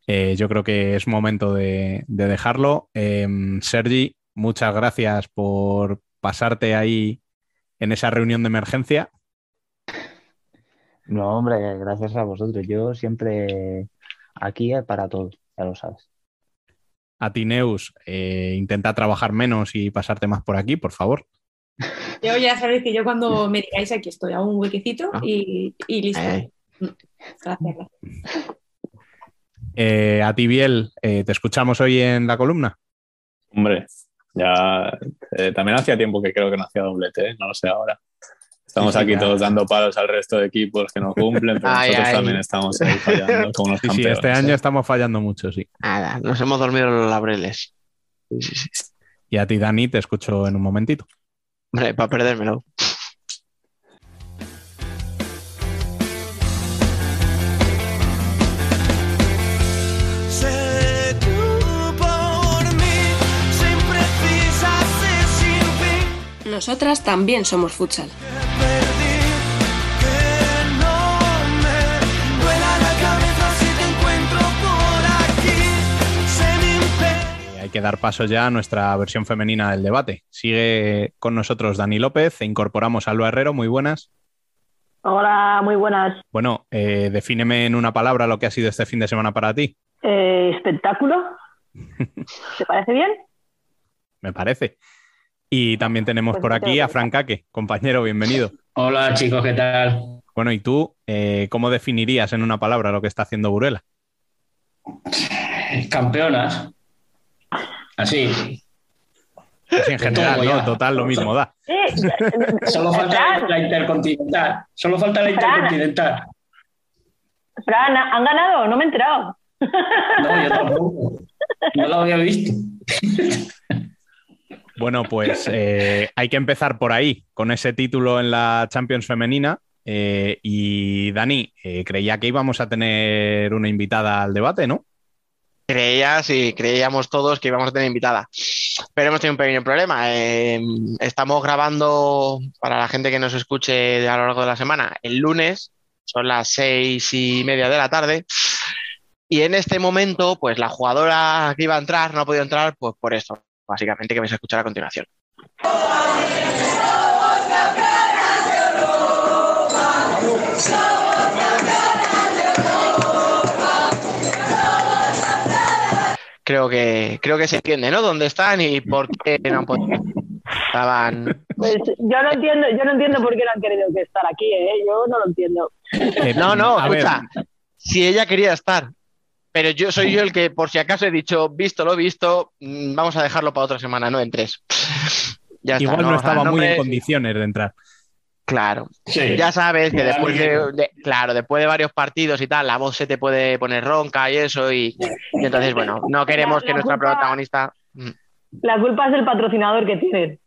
eh, yo creo que es momento de, de dejarlo. Eh, Sergi, muchas gracias por pasarte ahí en esa reunión de emergencia. No, hombre, gracias a vosotros. Yo siempre aquí eh, para todo, ya lo sabes. A ti, Neus, eh, intenta trabajar menos y pasarte más por aquí, por favor. Yo ya sabéis que yo cuando me digáis aquí estoy, hago un huequecito Ah. y, y listo. Eh, Gracias, gracias. Eh, a ti, Biel, eh, te escuchamos hoy en la columna. Hombre, ya eh, también hacía tiempo que creo que no hacía doblete, ¿eh? no lo sé ahora. Estamos Sí, sí, aquí ya. todos dando palos al resto de equipos que no cumplen, pero Ay, nosotros ay. también estamos ahí fallando como los Sí, sí, campeones. este año estamos fallando mucho, sí. nada, nos hemos dormido en los sí. Y a ti, Dani, te escucho en un momentito. Hombre, para perdérmelo. Sé mi imperio. Eh, hay que dar paso ya a nuestra versión femenina del debate. Sigue con nosotros Dani López e incorporamos a Alba Herrero. Muy buenas. Hola, muy buenas. Bueno, eh, defíneme en una palabra lo que ha sido este fin de semana para ti. Eh, ¿Espectáculo? [LAUGHS] ¿Te parece bien? Me parece. Y también tenemos Pues por aquí a Fran Caque. Compañero, bienvenido. Hola chicos, ¿qué tal? Bueno, ¿y tú eh, cómo definirías en una palabra lo que está haciendo Burela? Campeonas. Así. Así en general, Todo ¿no? Total, lo mismo da. Sí. Solo falta la intercontinental. Solo falta la intercontinental. Fran, ¿han ganado? No me he enterado. No, yo tampoco. No lo había visto. [LAUGHS] Bueno, pues eh, hay que empezar por ahí, con ese título en la Champions femenina. Eh, y Dani, eh, creía que íbamos a tener una invitada al debate, ¿no? Creías y creíamos todos que íbamos a tener invitada. Pero hemos tenido un pequeño problema. Estamos grabando, para la gente que nos escuche a lo largo de la semana, el lunes, son las seis y media de la tarde. Y en este momento, pues la jugadora que iba a entrar no ha podido entrar, pues por esto, básicamente, que vais a escuchar a continuación. Creo que, creo que se entiende, ¿no? ¿Dónde están y por qué no han podido? Estaban. Pues yo no entiendo, yo no entiendo por qué no han querido que estar aquí, ¿eh? Yo no lo entiendo. Eh, No, no, a ver, escucha. Si ella quería estar, pero yo soy yo el que, por si acaso he dicho, visto lo visto, mm, vamos a dejarlo para otra semana, no en tres. [LAUGHS] Ya está, igual no, O sea, estaba muy en me- condiciones de entrar. Claro. Sí. Ya sabes que después de, de- claro, después de varios partidos y tal, la voz se te puede poner ronca y eso, y, y entonces, bueno, no queremos La- que la nuestra culpa- protagonista. Mm, La culpa es del patrocinador que tienen.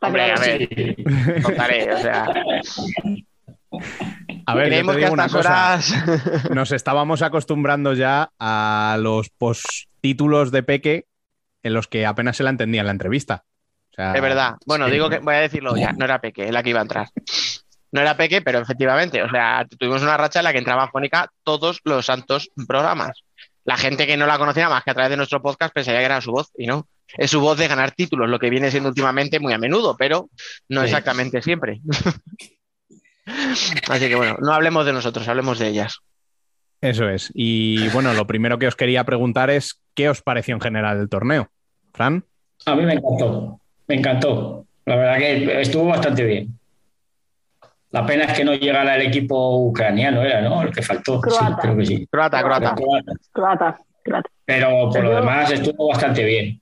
Hombre, claro. a ver, contaré, o sea, [LAUGHS] A ver, creemos que a cosa. [LAUGHS] Nos estábamos acostumbrando ya a los postítulos de Peque en los que apenas se la entendía en la entrevista. O sea, Es verdad. Bueno, sí. digo que voy a decirlo ya, no era Peque, es la que iba a entrar. No era peque, pero efectivamente, o sea, tuvimos una racha en la que entraba Fónica todos los santos programas. La gente que no la conocía más que a través de nuestro podcast pensaría que era su voz y no. Es su voz de ganar títulos, lo que viene siendo últimamente muy a menudo, pero no Sí. exactamente siempre. [LAUGHS] Así que bueno, no hablemos de nosotros, hablemos de ellas. Eso es. Y bueno, lo primero que os quería preguntar es ¿qué os pareció en general el torneo? Fran. A mí me encantó, me encantó. La verdad que estuvo bastante bien. La pena es que no llegara el equipo ucraniano, era, ¿no? El que faltó. Croata. Sí, creo que sí. Croata, croata. Croata, croata. Pero por lo demás estuvo bastante bien.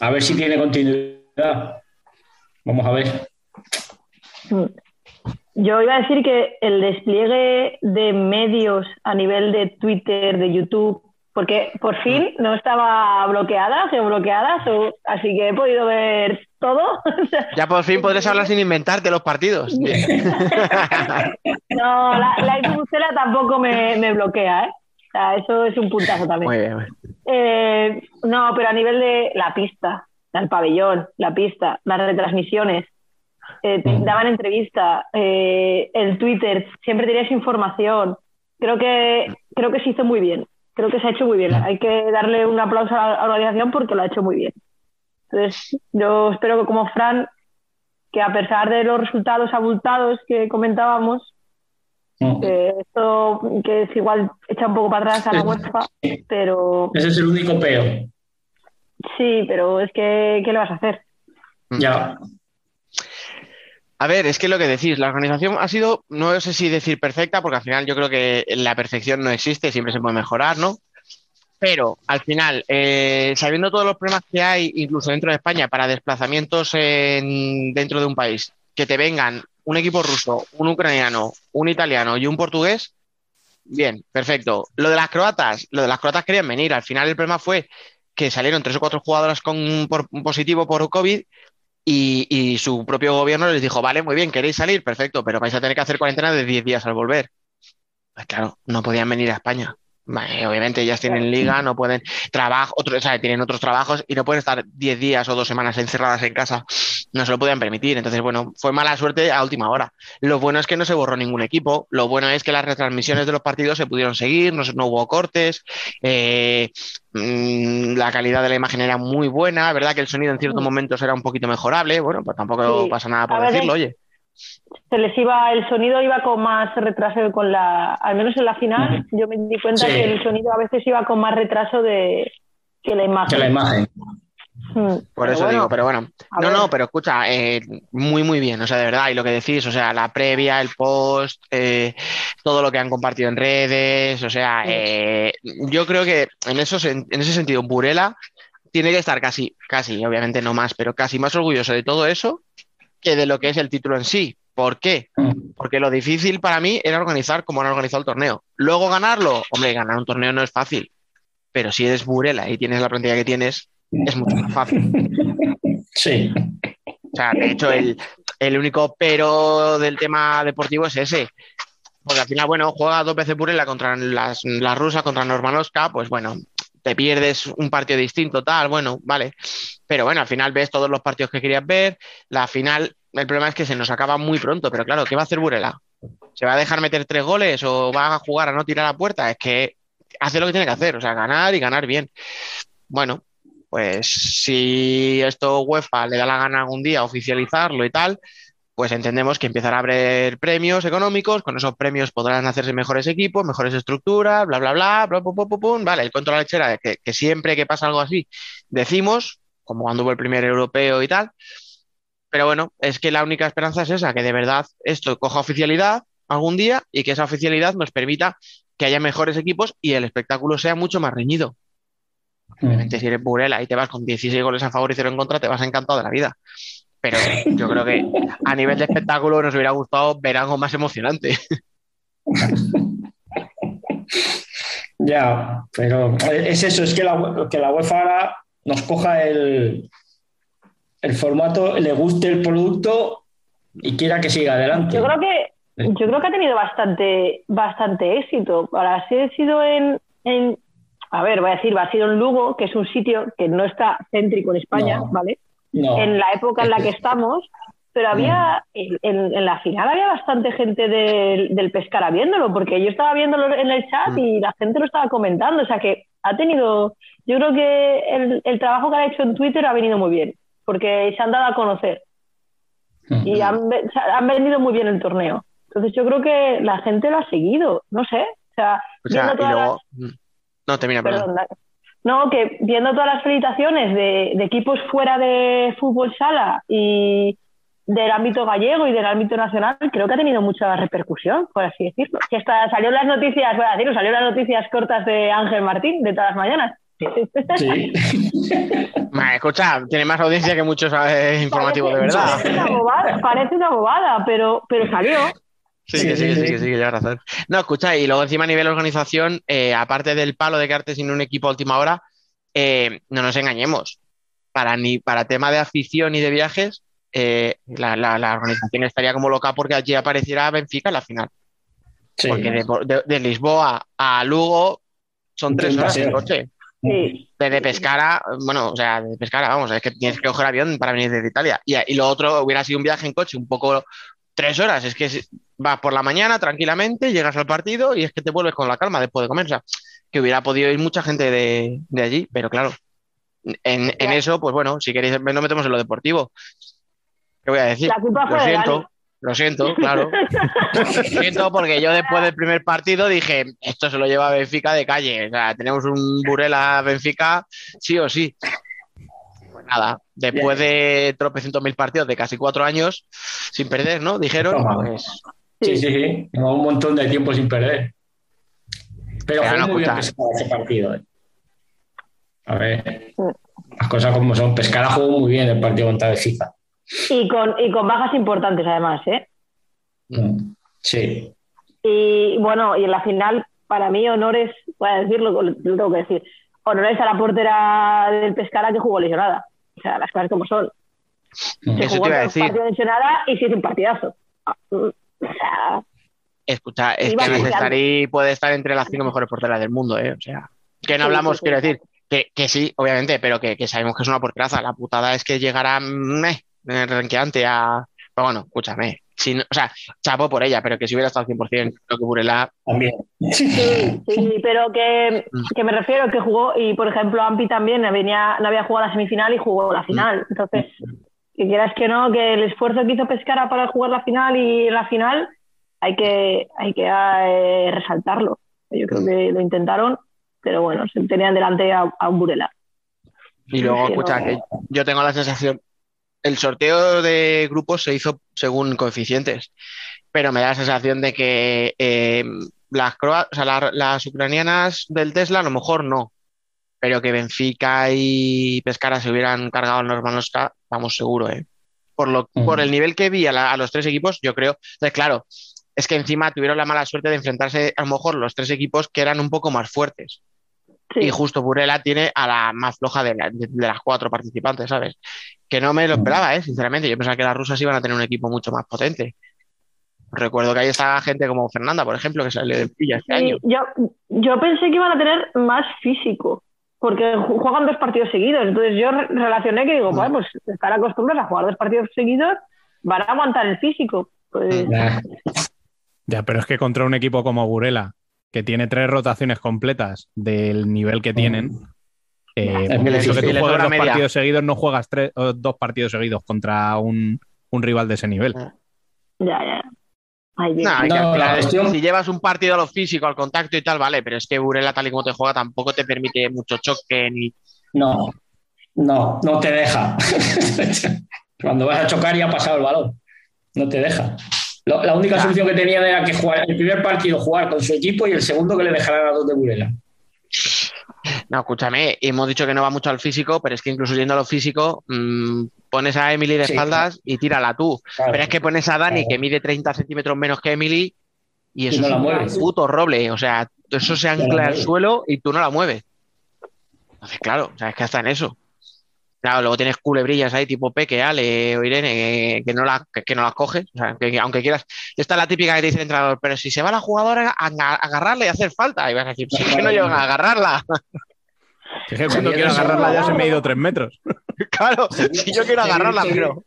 A ver si tiene continuidad. Vamos a ver. Mm. Yo iba a decir que el despliegue de medios a nivel de Twitter, de YouTube, porque por fin no estaba bloqueada, geobloqueada, so- así que he podido ver todo. [LAUGHS] Ya por fin podrás hablar sin inventarte los partidos. [LAUGHS] No, la, la tampoco me, me bloquea, ¿eh? O sea, eso es un puntazo también. Muy bien. muy bien. Eh, no, pero a nivel de la pista, el pabellón, la pista, las retransmisiones, eh, te daban entrevista, eh, el Twitter, siempre tenías información. Creo que, creo que se hizo muy bien. Creo que se ha hecho muy bien. Hay que darle un aplauso a la organización porque lo ha hecho muy bien. Entonces, yo espero que como Fran, que a pesar de los resultados abultados que comentábamos, que esto que es igual echa un poco para atrás a la UEFA, pero Ese es el único pero. sí, pero es que ¿qué le vas a hacer? Ya. A ver, es que lo que decís, la organización ha sido, no sé si decir perfecta, porque al final yo creo que la perfección no existe, siempre se puede mejorar, ¿no? Pero al final, eh, sabiendo todos los problemas que hay, incluso dentro de España, para desplazamientos en- dentro de un país, que te vengan un equipo ruso, un ucraniano, un italiano y un portugués, bien, perfecto. Lo de las croatas, lo de las croatas querían venir. Al final el problema fue que salieron tres o cuatro jugadoras con por, positivo por COVID y, y su propio gobierno les dijo, vale, muy bien, queréis salir, perfecto, pero vais a tener que hacer cuarentena de 10 días al volver. Pues claro, no podían venir a España. Vale, obviamente ellas tienen liga, no pueden trabajo, otro, o sea, tienen otros trabajos y no pueden estar 10 días o dos semanas encerradas en casa. No se lo podían permitir. Entonces, bueno, fue mala suerte a última hora. Lo bueno es que no se borró ningún equipo. Lo bueno es que las retransmisiones de los partidos se pudieron seguir, no, hubo cortes. eh, mm, la calidad de la imagen era muy buena. ¿Verdad que el sonido en ciertos momentos era un poquito mejorable? Bueno, pues tampoco Sí. pasa nada por A decirlo, oye. Se les iba, el sonido iba con más retraso con la, al menos en la final, yo me di cuenta Sí. que el sonido a veces iba con más retraso de que la imagen. Que la imagen. Mm, Por pero eso bueno, digo, pero bueno. No, ver. no, pero escucha, eh, muy, muy bien. O sea, de verdad, y lo que decís, o sea, la previa, el post, eh, todo lo que han compartido en redes, o sea, eh, yo creo que en, esos, en, en ese sentido, Burela tiene que estar casi, casi, obviamente no más, pero casi más orgulloso de todo eso que de lo que es el título en sí. ¿Por qué? Porque lo difícil para mí era organizar como han organizado el torneo. Luego ganarlo, hombre, ganar un torneo no es fácil, pero si eres Burela y tienes la plantilla que tienes, es mucho más fácil. [LAUGHS] Sí. O sea, de hecho, el, el único pero del tema deportivo es ese. Porque al final, bueno, juega dos veces Burela contra las, las rusas, contra Normanovska, pues bueno, te pierdes un partido distinto, tal, bueno, vale. Pero bueno, al final ves todos los partidos que querías ver. La final, el problema es que se nos acaba muy pronto, pero claro, ¿qué va a hacer Burela? ¿Se va a dejar meter tres goles o va a jugar a no tirar a puerta? Es que hace lo que tiene que hacer, o sea, ganar y ganar bien. Bueno, pues si esto UEFA le da la gana algún día oficializarlo y tal, pues entendemos que empezará a haber premios económicos, con esos premios podrán hacerse mejores equipos, mejores estructuras, bla, bla, bla, bla, pum, pum, pum, pum. Vale, el cuento de la lechera que, que siempre que pasa algo así, decimos, como cuando hubo el primer europeo y tal, pero bueno, es que la única esperanza es esa, que de verdad esto coja oficialidad algún día y que esa oficialidad nos permita que haya mejores equipos y el espectáculo sea mucho más reñido. Obviamente, si eres Burela y te vas con 16 goles a favor y 0 en contra, te vas encantado de la vida. Pero yo creo que a nivel de espectáculo nos hubiera gustado ver algo más emocionante. [LAUGHS] Ya, pero es eso, es que la, que la UEFA ahora nos coja el, el formato, le guste el producto y quiera que siga adelante. Yo creo que yo creo que ha tenido bastante bastante éxito. Para ha sido en, en a ver, voy a decir, ha sido en Lugo, que es un sitio que no está céntrico en España, No. ¿vale? No. En la época en la que estamos, pero había en, en- la final había bastante gente del, del Pescara viéndolo, porque yo estaba viéndolo en el chat y la gente lo estaba comentando, o sea que ha tenido, yo creo que el, el trabajo que ha hecho en Twitter ha venido muy bien, porque se han dado a conocer y han, han vendido muy bien el torneo. Entonces yo creo que la gente lo ha seguido, no sé, o sea, O sea, y las- mm, No, termina, perdón. Perdón, dale. No, que viendo todas las felicitaciones de, de equipos fuera de fútbol sala y del ámbito gallego y del ámbito nacional, creo que ha tenido mucha repercusión, por así decirlo. Que hasta salió en las noticias, voy a decirlo, salió en las noticias cortas de Ángel Martín de todas las mañanas. [LAUGHS] Ma, escucha, tiene más audiencia que muchos eh, informativos de verdad. Parece una bobada, parece una bobada, pero, pero salió. Sí, que sí, sí, sí, que lleva razón. No, escucha, y luego encima a nivel organización, eh, aparte del palo de quedarte sin un equipo a última hora, eh, no nos engañemos. Para, ni, para tema de afición y de viajes, eh, la, la- la organización estaría como loca porque allí apareciera Benfica en la final. Sí. Porque de, de- de Lisboa a Lugo son tres horas en coche. Sí. Desde Pescara, bueno, o sea, de Pescara, vamos, es que tienes que coger avión para venir desde Italia. Y, y lo otro hubiera sido un viaje en coche, un poco tres horas. Es que vas por la mañana tranquilamente, llegas al partido y es que te vuelves con la calma después de comer. O sea, que hubiera podido ir mucha gente de, de allí, pero claro, en, en eso, pues bueno, si queréis, nos metemos en lo deportivo. ¿Qué voy a decir? Lo siento, lo siento, claro. [LAUGHS] Lo siento porque yo después del primer partido dije, esto se lo lleva Benfica de calle. O sea, tenemos un Burela Benfica sí o sí. Nada, después de tropecientos mil partidos de casi cuatro años sin perder, ¿no? Dijeron, pues Sí, sí, sí. Llevaba un montón de tiempo sin perder. Pero Pero fue no, muy bien ese partido. eh. A ver, las cosas como son. Pescara jugó muy bien el partido contra Benfica. Y con, y con bajas importantes además, ¿eh? Sí. Y bueno, y en la final, para mí, honores, voy a decirlo, lo, lo tengo que decir, honores a la portera del Pescara que jugó lesionada. O sea, las cosas como son. Se Eso jugó te iba a decir. y se hizo un partidazo. Mm, O sea, Escucha, es que puede estar entre las cinco mejores porteras del mundo, ¿eh? O sea, que no Sí, hablamos, sí, sí. quiero decir, que, que sí, obviamente, pero que, que sabemos que es una porteraza. La putada es que llegará meh, renqueante a. Pero bueno, escúchame. Si no- o sea, chapo por ella, pero que si hubiera estado al 100%, creo que Burela. También. sí, sí, [LAUGHS] pero que, que me refiero que jugó, y por ejemplo, Ampi también venía, no había jugado la semifinal y jugó la final. Entonces, que quieras que no, que el esfuerzo que hizo Pescara para jugar la final y la final hay que, hay que eh, resaltarlo. Yo creo que lo intentaron, pero bueno, se tenían delante a, a un Burela. Y luego, escucha, que yo tengo la sensación. El sorteo de grupos se hizo según coeficientes, pero me da la sensación de que eh, las, o sea, las ucranianas del Tesla a lo mejor no, pero que Benfica y Pescara se hubieran cargado al Normanovska, vamos seguro, ¿eh? Por, lo, por el nivel que vi a, la- a los tres equipos, yo creo. Entonces, claro, es que encima tuvieron la mala suerte de enfrentarse a lo mejor los tres equipos que eran un poco más fuertes. Sí. Y justo Burela tiene a la más floja de, la- de- de las cuatro participantes, ¿sabes? Que no me lo esperaba, ¿eh? Sinceramente. Yo pensaba que las rusas iban a tener un equipo mucho más potente. Recuerdo que ahí estaba gente como Fernanda, por ejemplo, que salió del Pilla este Sí, año. yo, yo pensé que iban a tener más físico, porque ju- juegan dos partidos seguidos. Entonces yo re- relacioné que digo, bueno, pues estar acostumbrados a jugar dos partidos seguidos, van a aguantar el físico. Pues, Nah. [LAUGHS] Ya, pero es que contra un equipo como Burela, que tiene tres rotaciones completas del nivel que tienen, eh, Es muy eso que difícil. tú sobra dos media. partidos seguidos, no juegas tres, o dos partidos seguidos contra un, un rival de ese nivel. ya, ya. Ay. No, que No, final, cuestión- si llevas un partido a lo físico, al contacto y tal, vale, pero es que Burela, tal y como te juega, tampoco te permite mucho choque ni. No, no, no te deja. [LAUGHS] Cuando vas a chocar ya ha pasado el balón. No te deja. Lo- la única solución que tenían era que jugar el primer partido jugar con su equipo y el segundo que le dejaran a dos de Burela. No, escúchame, hemos dicho que no va mucho al físico, pero es que incluso yendo a lo físico, mm, pones a Emily de Sí, espaldas y tírala tú. Claro. Pero es que pones a Dani, Claro. que mide 30 centímetros menos que Emily, y eso no es un mueves. puto roble. O sea, eso se la ancla al suelo y tú no la mueves. Entonces, claro, o sea, es que hasta en eso. Claro, luego tienes culebrillas ahí tipo Peque, Ale o Irene, que, que no, la, que, que no las coges. O sea, que, que aunque quieras. Esta es la típica que te dice el entrenador, pero si se va la jugadora a, a agarrarla y hacer falta, y vas a decir, si es que no llegan a agarrarla. Es que cuando quiero agarrarla ya se me ha ido tres metros. [LAUGHS] claro, si yo quiero agarrarla, se- pero.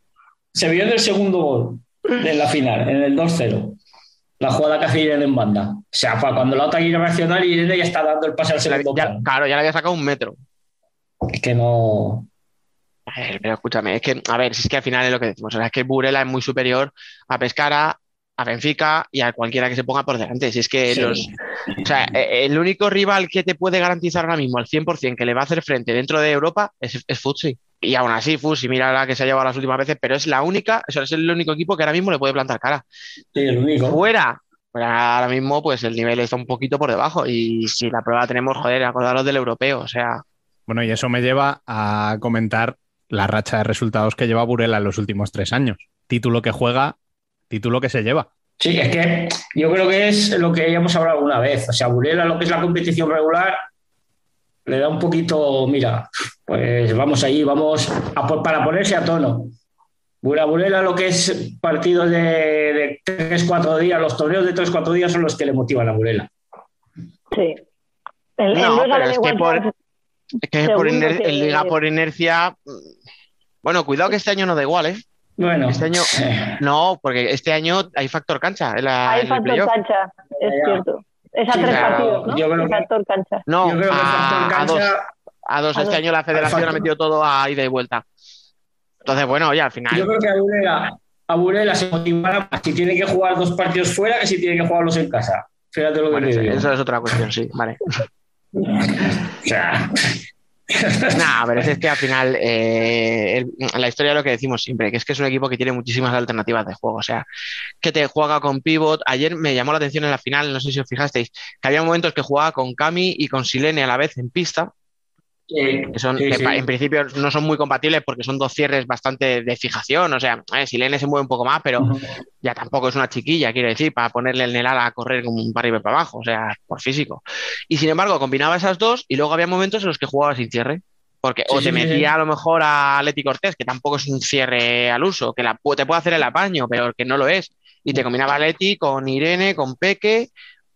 se vio en el segundo gol de la final, en el 2-0. La jugada que hace Irene en banda. O sea, cuando la otra quiere reaccionar y Irene ya está dando el pase al segundo Ya- claro, ya le había sacado un metro. Es que no. A ver, pero escúchame, es que, a ver, si es que al final es lo que decimos, o sea, es que Burela es muy superior a Pescara, a Benfica y a cualquiera que se ponga por delante. Si es que Sí. los. O sea, eh, el único rival que te puede garantizar ahora mismo al 100% que le va a hacer frente dentro de Europa es, es Futsi. Y aún así, Futsi, mira la que se ha llevado las últimas veces, pero es la única, o sea, es el único equipo que ahora mismo le puede plantar cara. Sí, el único. Fuera. Pues ahora mismo, pues el nivel está un poquito por debajo. Y si la prueba tenemos, joder, acordaros del europeo. O sea, Bueno, y eso me lleva a comentar la racha de resultados que lleva Burela en los últimos tres años. Título que juega, título que se lleva. Sí, es que yo creo que es lo que ya hemos hablado alguna vez. O sea, Burela, lo que es la competición regular, le da un poquito, mira, pues vamos ahí, vamos a por- para ponerse a tono. Bura Burela, lo que es partidos de, de 3-4 días, los torneos de 3-4 días son los que le motivan a Burela. Sí. El, el No, Luis pero Allen es que igual por- que- Es que por iner- que- en liga por inercia. mm, Bueno, cuidado que este año no da igual, ¿eh? Bueno, Este año. [LAUGHS] No, porque este año hay factor cancha. en la- Hay en factor cancha, es Ya. cierto. Es a Sí, tres claro, partidos, ¿no? yo creo El que- factor cancha. No, yo creo que a, factor a dos. cancha, A dos. a Este dos. año la federación ha metido todo a ida y vuelta. Entonces, bueno, oye, al final. yo creo que a Burela, a Burela se motivará más si tiene que jugar dos partidos fuera que si tiene que jugarlos en casa. Fíjate lo que bueno, te eso, digo. eso es otra cuestión, sí, vale. [LAUGHS] Nah, pero es que al final eh, la historia es lo que decimos siempre, que es que es un equipo que tiene muchísimas alternativas de juego. O sea, que te juega con pivot. Ayer me llamó la atención en la final, no sé si os fijasteis, que había momentos que jugaba con Cami y con Silene a la vez en pista, sí, que son sí, que sí. pa- en principio no son muy compatibles porque son dos cierres bastante de fijación. O sea, eh, Silene se mueve un poco más, pero ya tampoco es una chiquilla, quiero decir, para ponerle en el ala a correr como un y para abajo, o sea, por físico. Y sin embargo, combinaba esas dos y luego había momentos en los que jugaba sin cierre. Porque o te metía a lo mejor a Leti Cortés, que tampoco es un cierre al uso, que la, te puede hacer el apaño, pero que no lo es. Y te combinaba Leti con Irene, con Peque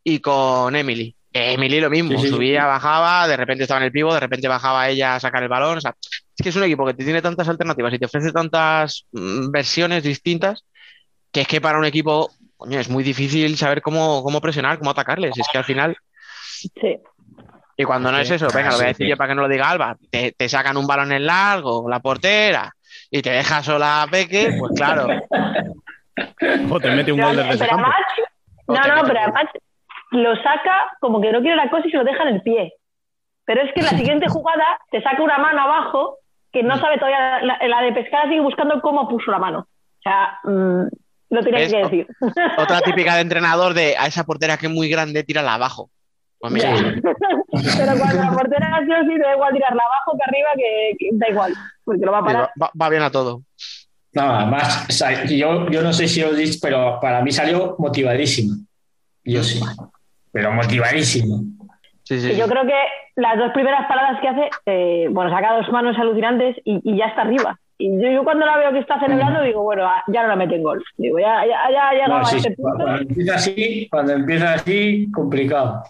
y con Emily. Que Emily lo mismo, Sí, sí, sí. subía, bajaba, de repente estaba en el pivo, de repente bajaba ella a sacar el balón. O sea, es que es un equipo que te tiene tantas alternativas y te ofrece tantas mm, versiones distintas que es que para un equipo, coño, es muy difícil saber cómo, cómo presionar, cómo atacarles. Es que al final, Sí. y cuando no es eso, venga, lo voy a decir yo para que no lo diga Alba, te, te sacan un balón en largo, la portera, y te deja sola a Peque, pues claro. [LAUGHS] O te mete un gol desde campo. además, no, no, pero además lo saca como que no quiere la cosa y se lo deja en el pie. Pero es que en la [LAUGHS] siguiente jugada te saca una mano abajo que Mm. no sabe todavía, la, la de pescar sigue buscando cómo puso la mano. O sea, mm, lo tenía ¿Ves? que decir. [LAUGHS] Otra típica de entrenador de a esa portera que es muy grande, tírala abajo. Pues mira. [LAUGHS] Pero cuando la portera sí o sí, da igual tirarla abajo que arriba, que, que da igual, porque lo va a parar. va, va bien a todo. Nada más, o sea, yo, yo no sé si os dicho, pero para mí salió motivadísimo. Yo sí. Pero motivadísimo. Sí, sí, Y sí. yo creo que las dos primeras paradas que hace, eh, bueno, saca dos manos alucinantes y, y ya está arriba. Y yo, yo cuando la veo que está celebrando, digo, bueno, ah, ya no la mete en gol. Digo, ya, ya, ya ha llegado No, a este punto. cuando empieza así, cuando empieza así, complicado.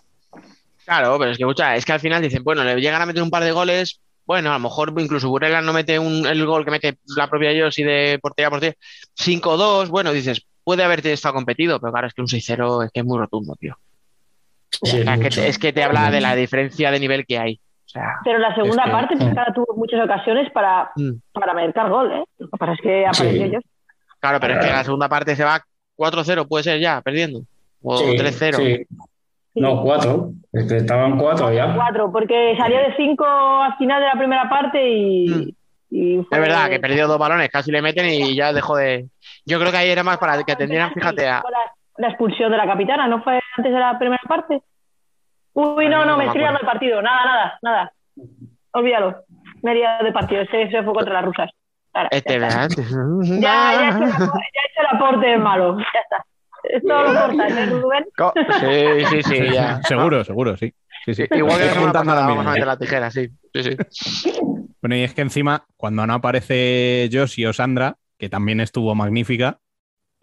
Claro, pero es que, escucha, es que al final dicen, bueno, le llegan a meter un par de goles, bueno, a lo mejor incluso Burela no mete un- el gol que mete la propia Yossi de portería a portería, 5-2, bueno, dices, puede haberte estado competido, pero claro, es que un 6-0 es que es muy rotundo, tío. Sí, es que te- es que te habla de la diferencia de nivel que hay. O sea, Pero la segunda Es que- parte, Pescara tuvo muchas ocasiones para, mm, para marcar gol, ¿eh? Lo que pasa es que apareció Sí. yo. claro, pero es que la segunda parte se va 4-0, puede ser ya, perdiendo. O Sí, 3-0. sí. No, cuatro. Es que estaban cuatro ya. Cuatro, porque salió de cinco al final de la primera parte y. Mm. y Es verdad que perdió dos balones, casi le meten y ya dejó de. Yo creo que ahí era más para que atendieran, fíjate, a. La, expulsión de la capitana, ¿no fue antes de la primera parte? Uy, no, Ay, no, no me me estoy dando acuerdo. el partido. Nada, nada, nada. Olvídalo. Me he liado de partido. Ese, ese fue contra las rusas. Ahora, ya Este, está. ¿verdad? [LAUGHS] Ya, ya, he hecho, el- ya he hecho el aporte malo. [LAUGHS] Ya está. Esto lo cortas, ¿eh, Rubén? [LAUGHS] Sí, sí, sí, ya. Seguro, seguro, sí. Sí, sí. Igual que la semana mismo. a meter la tijera, sí. Sí, sí. Bueno, y es que encima, cuando no aparece Josie o Sandra, que también estuvo magnífica,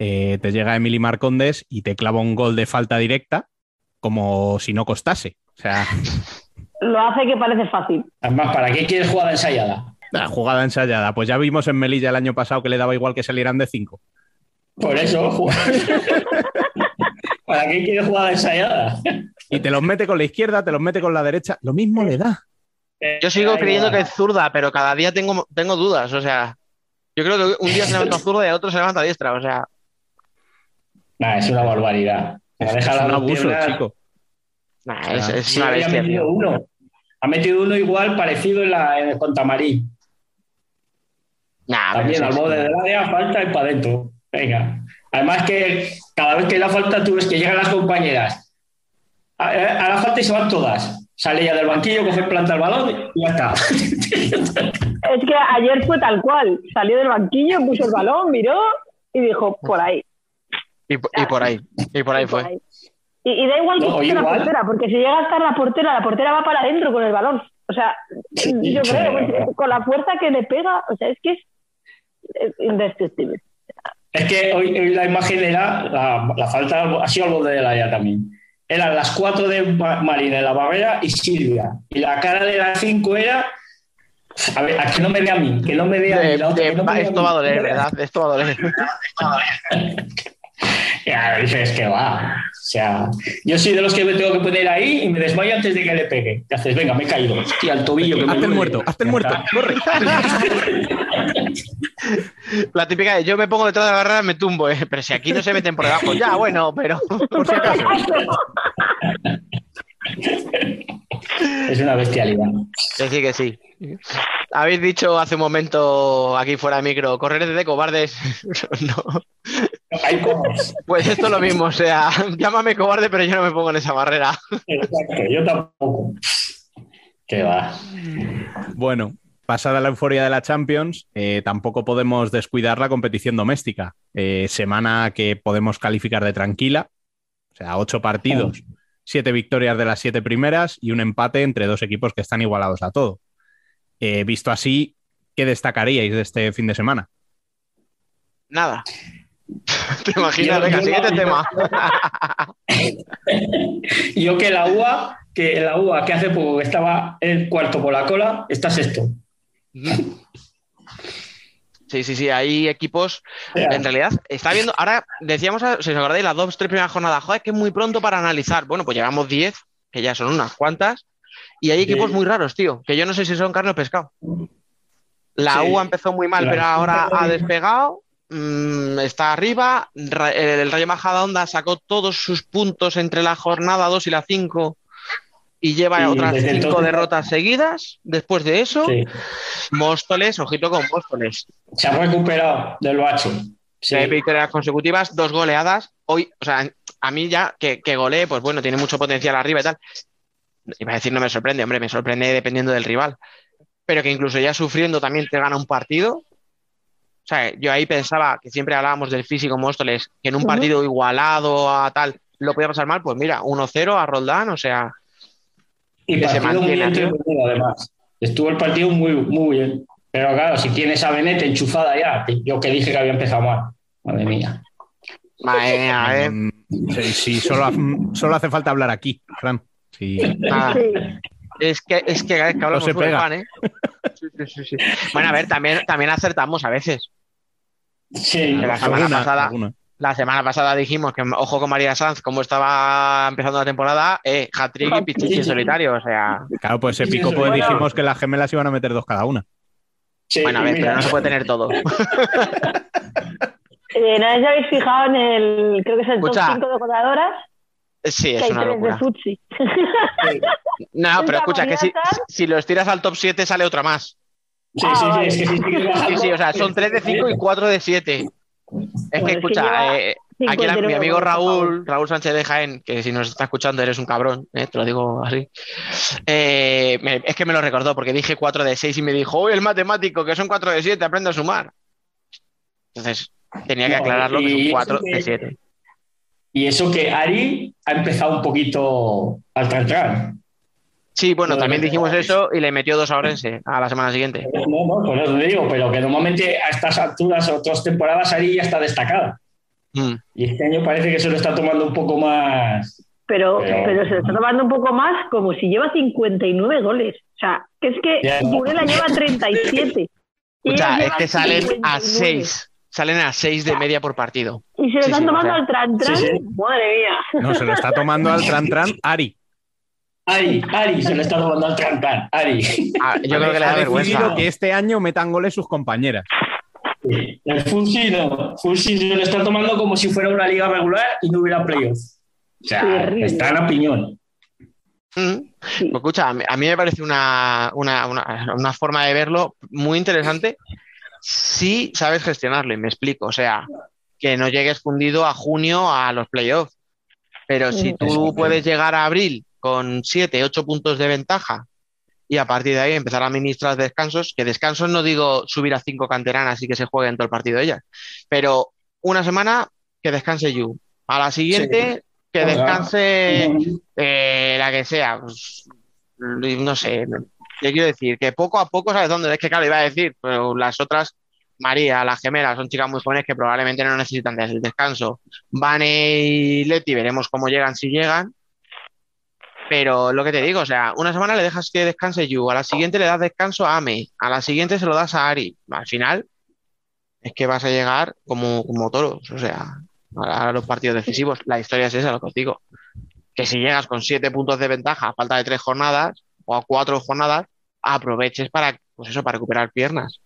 eh, te llega Emily Marcondes y te clava un gol de falta directa, como si no costase. O sea, Lo hace que parece fácil. Además, ¿para qué quieres jugada ensayada? La jugada ensayada. Pues ya vimos en Melilla el año pasado que le daba igual que salieran de 5. Por eso. [LAUGHS] ¿Para qué quiere jugada ensayada? Y te los mete con la izquierda, te los mete con la derecha. Lo mismo le da. Yo sigo creyendo que es zurda, pero cada día tengo, tengo dudas. O sea, yo creo que un día se levanta [LAUGHS] zurda y al otro se levanta diestra. O sea, Nah, es una barbaridad. Es, Deja es un abuso, chico. nah, es, es Sí, una ha bestia. metido tío. uno. Ha metido uno igual parecido en la en el Contamarí. Nah, También al borde del área, falta y para adentro. Venga. Además que cada vez que la falta tú ves que llegan las compañeras. A, a la falta y se van todas. Sale ya del banquillo, coge planta el balón y ya está. [LAUGHS] Es que ayer fue tal cual. Salió del banquillo, puso el balón, miró y dijo, por ahí. Y, po- y por ahí. Y por ahí fue. ahí. Y, y da igual que No, esté la portera, porque si llega a estar la portera, la portera va para adentro con el balón. O sea, yo creo, con la fuerza que le pega, o sea, es que es, es indestructible. Es que hoy, hoy la imagen era, la, la falta ha sido al borde del área también. Eran las cuatro de Ma- Marina la barrera y Silvia. Y la cara de las cinco era. A ver, a que no me vea a mí, que no me vea a mí. La otra, que no me va- vea a esto mí. va a doler, ¿verdad? Esto va a doler. [LAUGHS] [LAUGHS] Ya, dices que va. O sea, yo soy de los que me tengo que poner ahí y me desmayo antes de que le pegue. Y haces, venga, me he caído. Hostia, al tobillo. Que me Hazte el muerto, hazte el muerto. Corre. [LAUGHS] La típica de yo me pongo detrás de la barrera y me tumbo, ¿eh? pero si aquí no se meten por debajo, ya, bueno, pero [LAUGHS] Por si acaso. Es una bestialidad. que sí, que sí. Habéis dicho hace un momento aquí fuera de micro, correr de cobardes. [LAUGHS] no. Hay. Pues esto es lo mismo, o sea, [LAUGHS] llámame cobarde, pero yo no me pongo en esa barrera. Exacto, yo tampoco. Que va. Bueno, pasada la euforia de la Champions, eh, tampoco podemos descuidar la competición doméstica. Eh, semana que podemos calificar de tranquila, o sea, ocho partidos, siete victorias de las siete primeras y un empate entre dos equipos que están igualados a todo. Eh, visto así, ¿qué destacaríais de este fin de semana? Nada. [LAUGHS] ¿Te imaginas? Venga, siguiente no- tema. [LAUGHS] Yo que la UA, que la UA que hace poco estaba en cuarto por la cola, está sexto. [LAUGHS] Sí, sí, sí, hay equipos. En realidad, está viendo. Ahora decíamos, si os acordáis, las dos, tres primeras jornadas, joder, que es muy pronto para analizar. Bueno, pues llevamos 10, que ya son unas cuantas, y hay equipos muy raros, tío, que yo no sé si son carne o pescado. La Sí. UA empezó muy mal, pero ahora ha despegado. mm, está arriba. El Rayo Majadahonda sacó todos sus puntos entre la jornada 2 y la 5 y lleva otras desde 5 entonces- derrotas seguidas. Después de eso, Sí. Móstoles, ojito con Móstoles. Se ha recuperado del bache. Sí. Seis victorias consecutivas, dos goleadas. Hoy, o sea, a mí ya que, que golee, pues bueno, tiene mucho potencial arriba y tal. Iba a decir, no me sorprende, hombre, me sorprende dependiendo del rival. Pero que incluso ya sufriendo también te gana un partido. O sea, yo ahí pensaba que siempre hablábamos del físico Móstoles, que en un partido igualado a tal lo podía pasar mal, pues mira, 1-0 a Roldán, o sea, Y que se partido muy mantiene, entretenido, además. Estuvo el partido muy, muy bien. Pero claro, si tienes a Benet enchufada ya, yo que dije que había empezado mal. Madre mía. madre mía, ¿eh? Mm, Sí, sí, solo, solo hace falta hablar aquí, Fran. Sí. Nada. Sí. Es que, es que, es que hablamos se muy pega. fan, ¿eh? Sí, sí, sí, sí. Bueno, a ver, también, también acertamos a veces. Sí, la semana Alguna, pasada, alguna. la semana pasada dijimos que ojo con María Sanz, como estaba empezando la temporada, eh, hat-trick y pichichi en solitario, o sea, Claro, pues se Sí, picó, eso, pues dijimos que las gemelas iban a meter dos cada una. sí, bueno, a ver, mira, pero no se puede tener todo. [LAUGHS] Eh, ¿No os habéis fijado en el, creo que es el Escucha. top 5 de jugadoras? Sí, Que es una locura. futsi. No, [LAUGHS] pero escucha, que si, si los tiras al top 7 sale otra más. Sí, Ah, sí, sí, vale. es que Sí, bajando- sí, o sea, son 3 de 5 y 4 de 7. Es que es que escucha, lleva eh, aquí la- mi 59 amigo. Raúl, Raúl Sánchez de Jaén, que si nos está escuchando eres un cabrón, eh, te lo digo así. eh, me- es que me lo recordó porque dije 4 de 6 y me dijo, uy, el matemático, que son 4 de 7, aprende a sumar. Entonces, tenía que aclararlo que son eso 4 que- de 7. Y eso que Ari ha empezado un poquito al trancar. Sí, bueno, también dijimos eso y le metió dos a Orense a la semana siguiente. No, no, por eso te digo, pero que normalmente a estas alturas, otras temporadas, Ari ya está destacada. Mm. Y este año parece que se lo está tomando un poco más. pero, Pero- pero se lo está tomando un poco más como si lleva 59 goles. O sea, que es que Ya. Burela lleva 37. y Escucha, [LAUGHS] ellos es que salen a 59. 6. Salen a 6 de media por partido. Y se lo Sí, están sí, o tomando sea, al tran tran. sí, sí. Madre mía. No, se lo está tomando al Tran Tran Ari. Ari, Ari, se lo está tomando al trancar. Ari. Ah, yo creo que le da vergüenza. que este año metan goles sus compañeras. El Fusi no. Se lo está tomando como si fuera una liga regular y no hubiera playoffs. O sea, Terrible. está en opinión. Mm. Sí. Pues escucha, a mí, a mí me parece una, una, una- una forma de verlo muy interesante si sabes gestionarlo, y me explico. O sea, que no llegues fundido a junio a los playoffs. Pero si tú puedes llegar a abril con 7, 8 puntos de ventaja y a partir de ahí empezar a administrar descansos, que descansos no digo subir a cinco canteranas y que se jueguen todo el partido ellas, pero una semana que descanse Yu, a la siguiente que descanse eh, la que sea, pues, no sé, te quiero decir que poco a poco, ¿sabes dónde? Es que claro, iba a decir, pero las otras, María, las gemelas, son chicas muy jóvenes que probablemente no necesitan del descanso. Vane y Leti, veremos cómo llegan, si llegan. Pero lo que te digo, o sea, una semana le dejas que descanse Yu, a la siguiente le das descanso a Ame, a la siguiente se lo das a Ari. Al final es que vas a llegar como, como toros, o sea, a los partidos decisivos. La historia es esa, lo que os digo. Que si llegas con siete puntos de ventaja a falta de tres jornadas o a cuatro jornadas, aproveches para, pues eso, para recuperar piernas.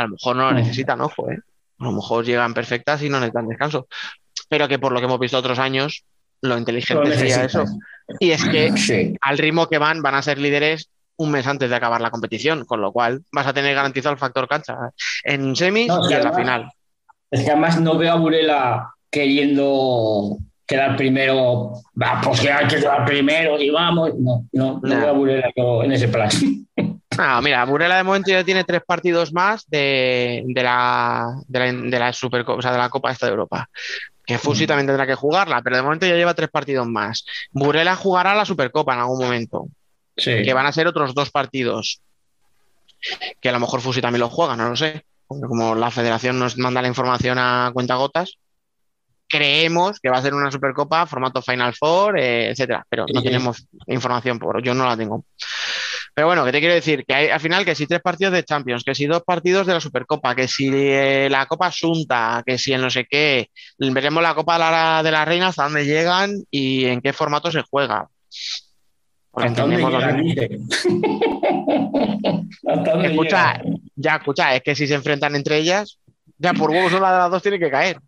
A lo mejor no lo necesitan, ojo, ¿eh? A lo mejor llegan perfectas y no necesitan descanso. Pero que por lo que hemos visto otros años, lo inteligente Lo sería eso. Y es que Sí. al ritmo que van, van a ser líderes un mes antes de acabar la competición, con lo cual vas a tener garantizado el factor cancha en semis No, y en la final. Es que además no veo a Burela queriendo quedar primero. Va, pues que hay que quedar primero y vamos. No, no, no Nah. veo a Burela yo en ese plan. [LAUGHS] Ah, mira, Burela de momento ya tiene tres partidos más de, de la, de la, de la Supercopa, o sea, de la Copa esta de Europa. Que Fusi también tendrá que jugarla, pero de momento ya lleva tres partidos más. Burela jugará la Supercopa en algún momento, Sí. que van a ser otros dos partidos. Que a lo mejor Fusi también lo juega, no lo sé. Porque como la federación nos manda la información a cuentagotas, creemos que va a ser una Supercopa, formato Final Four, eh, etcétera. Pero no Sí. tenemos información, por, yo no la tengo. Pero bueno, que te quiero decir que hay, al final que si tres partidos de Champions, que si dos partidos de la Supercopa, que si eh, la Copa Asunta, que si el no sé qué, veremos la Copa de la, de la Reina hasta dónde llegan y en qué formato se juega. ¿Hasta dónde? [LAUGHS] ¿Hasta dónde Escucha, llegan? ya escucha, es que si se enfrentan entre ellas, ya por huevos una de las dos tiene que caer.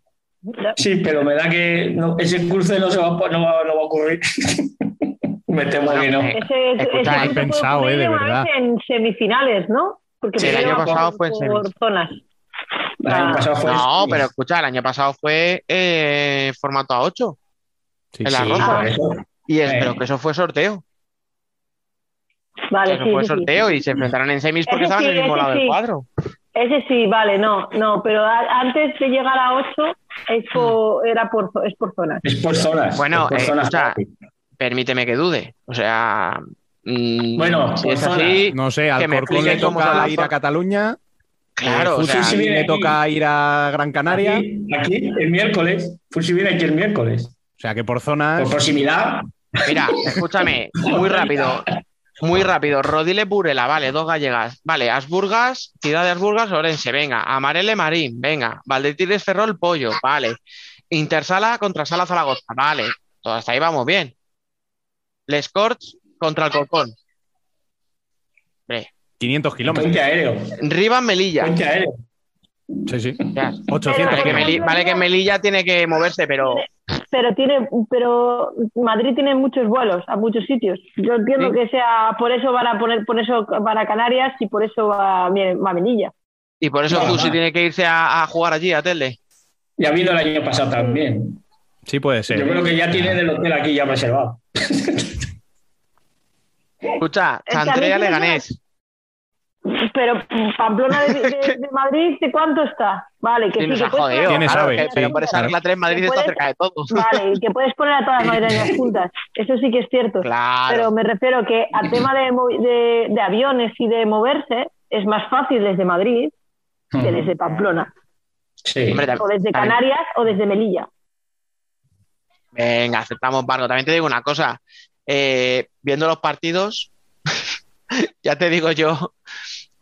Sí, pero me da que no- ese cruce no, se va, no, va, no va a ocurrir. [LAUGHS] me temo que no. Ese, ese Escucha, puede pensado, eh, de verdad. en semifinales, ¿no? Porque Sí, el año pasado por- fue en semis. por zonas. El año Ah, pasado fue No, semis. pero escucha, el año pasado fue eh, formato A8 Sí, en la sí. ronda. Y es, Eh. pero que eso fue sorteo. Vale, Eso sí, fue sí, sí. sorteo y se enfrentaron en semis porque Ese estaban en el sí, mismo ese lado del cuadro. Ese sí, vale, no, no, pero a- antes de llegar a 8 es por, era por, es por zonas. Es por zonas. Bueno, por eh, zonas. escucha, permíteme que dude. O sea, mm, Bueno, si es zonas. así, No sé, al Que me Corcón le toca ir a Cataluña. claro, o eh, sea, Fusi sí viene le aquí. toca ir a Gran Canaria. Aquí, aquí, el miércoles. Fusi viene aquí el miércoles. O sea que por zonas. Por proximidad. mira, escúchame, muy [LAUGHS] rápido. Muy rápido, Rodile Burela, vale, dos gallegas. Vale, Asburgas, Ciudad de Asburgas, Orense, venga. Amarele Marín, venga. Valdetires Ferrol, Pollo, vale. Intersala contra Sala Zaragoza, vale. Todo hasta ahí vamos bien. Les Corts contra el Colcón. 500 kilómetros. Puente aéreo. Rivas Melilla. Puente aéreo. Sí, sí. Ya. 800 Vale que, Pero- Meli- vale que Melilla tiene que moverse, pero Pero tiene, pero Madrid tiene muchos vuelos a muchos sitios. Yo entiendo Sí. que sea, por eso van a poner, por eso van a Canarias y por eso va, va a Melilla. y por eso no. tiene que irse a, a jugar allí, a Telde. Y ha habido el año pasado también. Sí, puede Yo ser. creo que ya tiene el hotel aquí ya reservado. Escucha, Es que a mí Chantrea sí me Leganés. Pero Pamplona de, de- de Madrid, ¿de cuánto está? Vale, que Sí, sí, que jodido. ¿Quién claro, sabe? que- pero por esa regla 3 Madrid está cerca de todos. Vale, y que puedes poner a todas las madrileñas [LAUGHS] juntas. Eso sí que es cierto. Claro. Pero me refiero que a tema de, de, de aviones y de moverse es más fácil desde Madrid que desde Pamplona. Sí. O desde Canarias o desde Melilla. Venga, aceptamos barco. También te digo una cosa. eh, viendo los partidos, [LAUGHS] ya te digo yo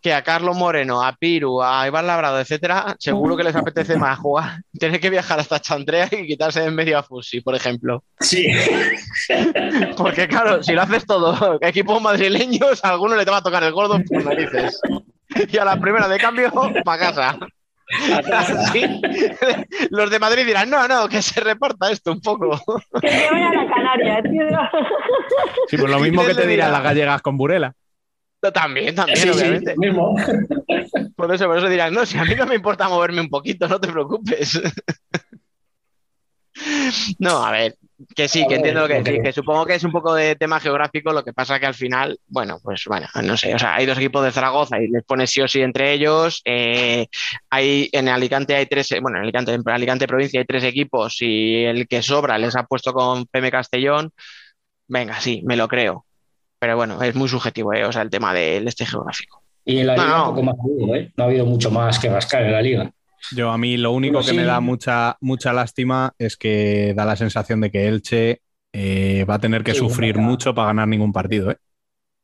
que a Carlos Moreno, a Piru, a Iván Labrado, etcétera, seguro que les apetece más jugar. [LAUGHS] Tener que viajar hasta Chantrea y quitarse de en medio a Fusi, por ejemplo. Sí. [LAUGHS] Porque claro, si lo haces todo, equipos madrileños, a alguno le te va a tocar el gordo por narices. Y a la primera de cambio, para casa. [LAUGHS] Los de Madrid dirán, no, no, que se reparta esto un poco. Que se vaya a la Canaria, tío. Sí, pues lo mismo que te dirán las gallegas con Burela. No, También, también, Sí, sí, obviamente. mismo. Por eso, por eso dirán, no, si a mí no me importa moverme un poquito, no te preocupes. [LAUGHS] No, a ver, que sí, que entiendo lo que decís, que supongo que es un poco de tema geográfico, lo que pasa que al final, bueno, pues bueno, no sé, o sea, hay dos equipos de Zaragoza y les pones sí o sí entre ellos, eh, hay, en Alicante hay tres, bueno, en Alicante, en Alicante provincia hay tres equipos y el que sobra les ha puesto con PM Castellón, venga, sí, me lo creo, pero bueno, es muy subjetivo, eh, o sea, el tema del este geográfico. Y en la No, liga no. poco más ha habido, ¿eh? No ha habido mucho más que rascar en la liga. Yo a mí lo único que sí. me da mucha, mucha lástima es que da la sensación de que Elche eh, va a tener que Sí, sufrir mucho para ganar ningún partido. ¿eh?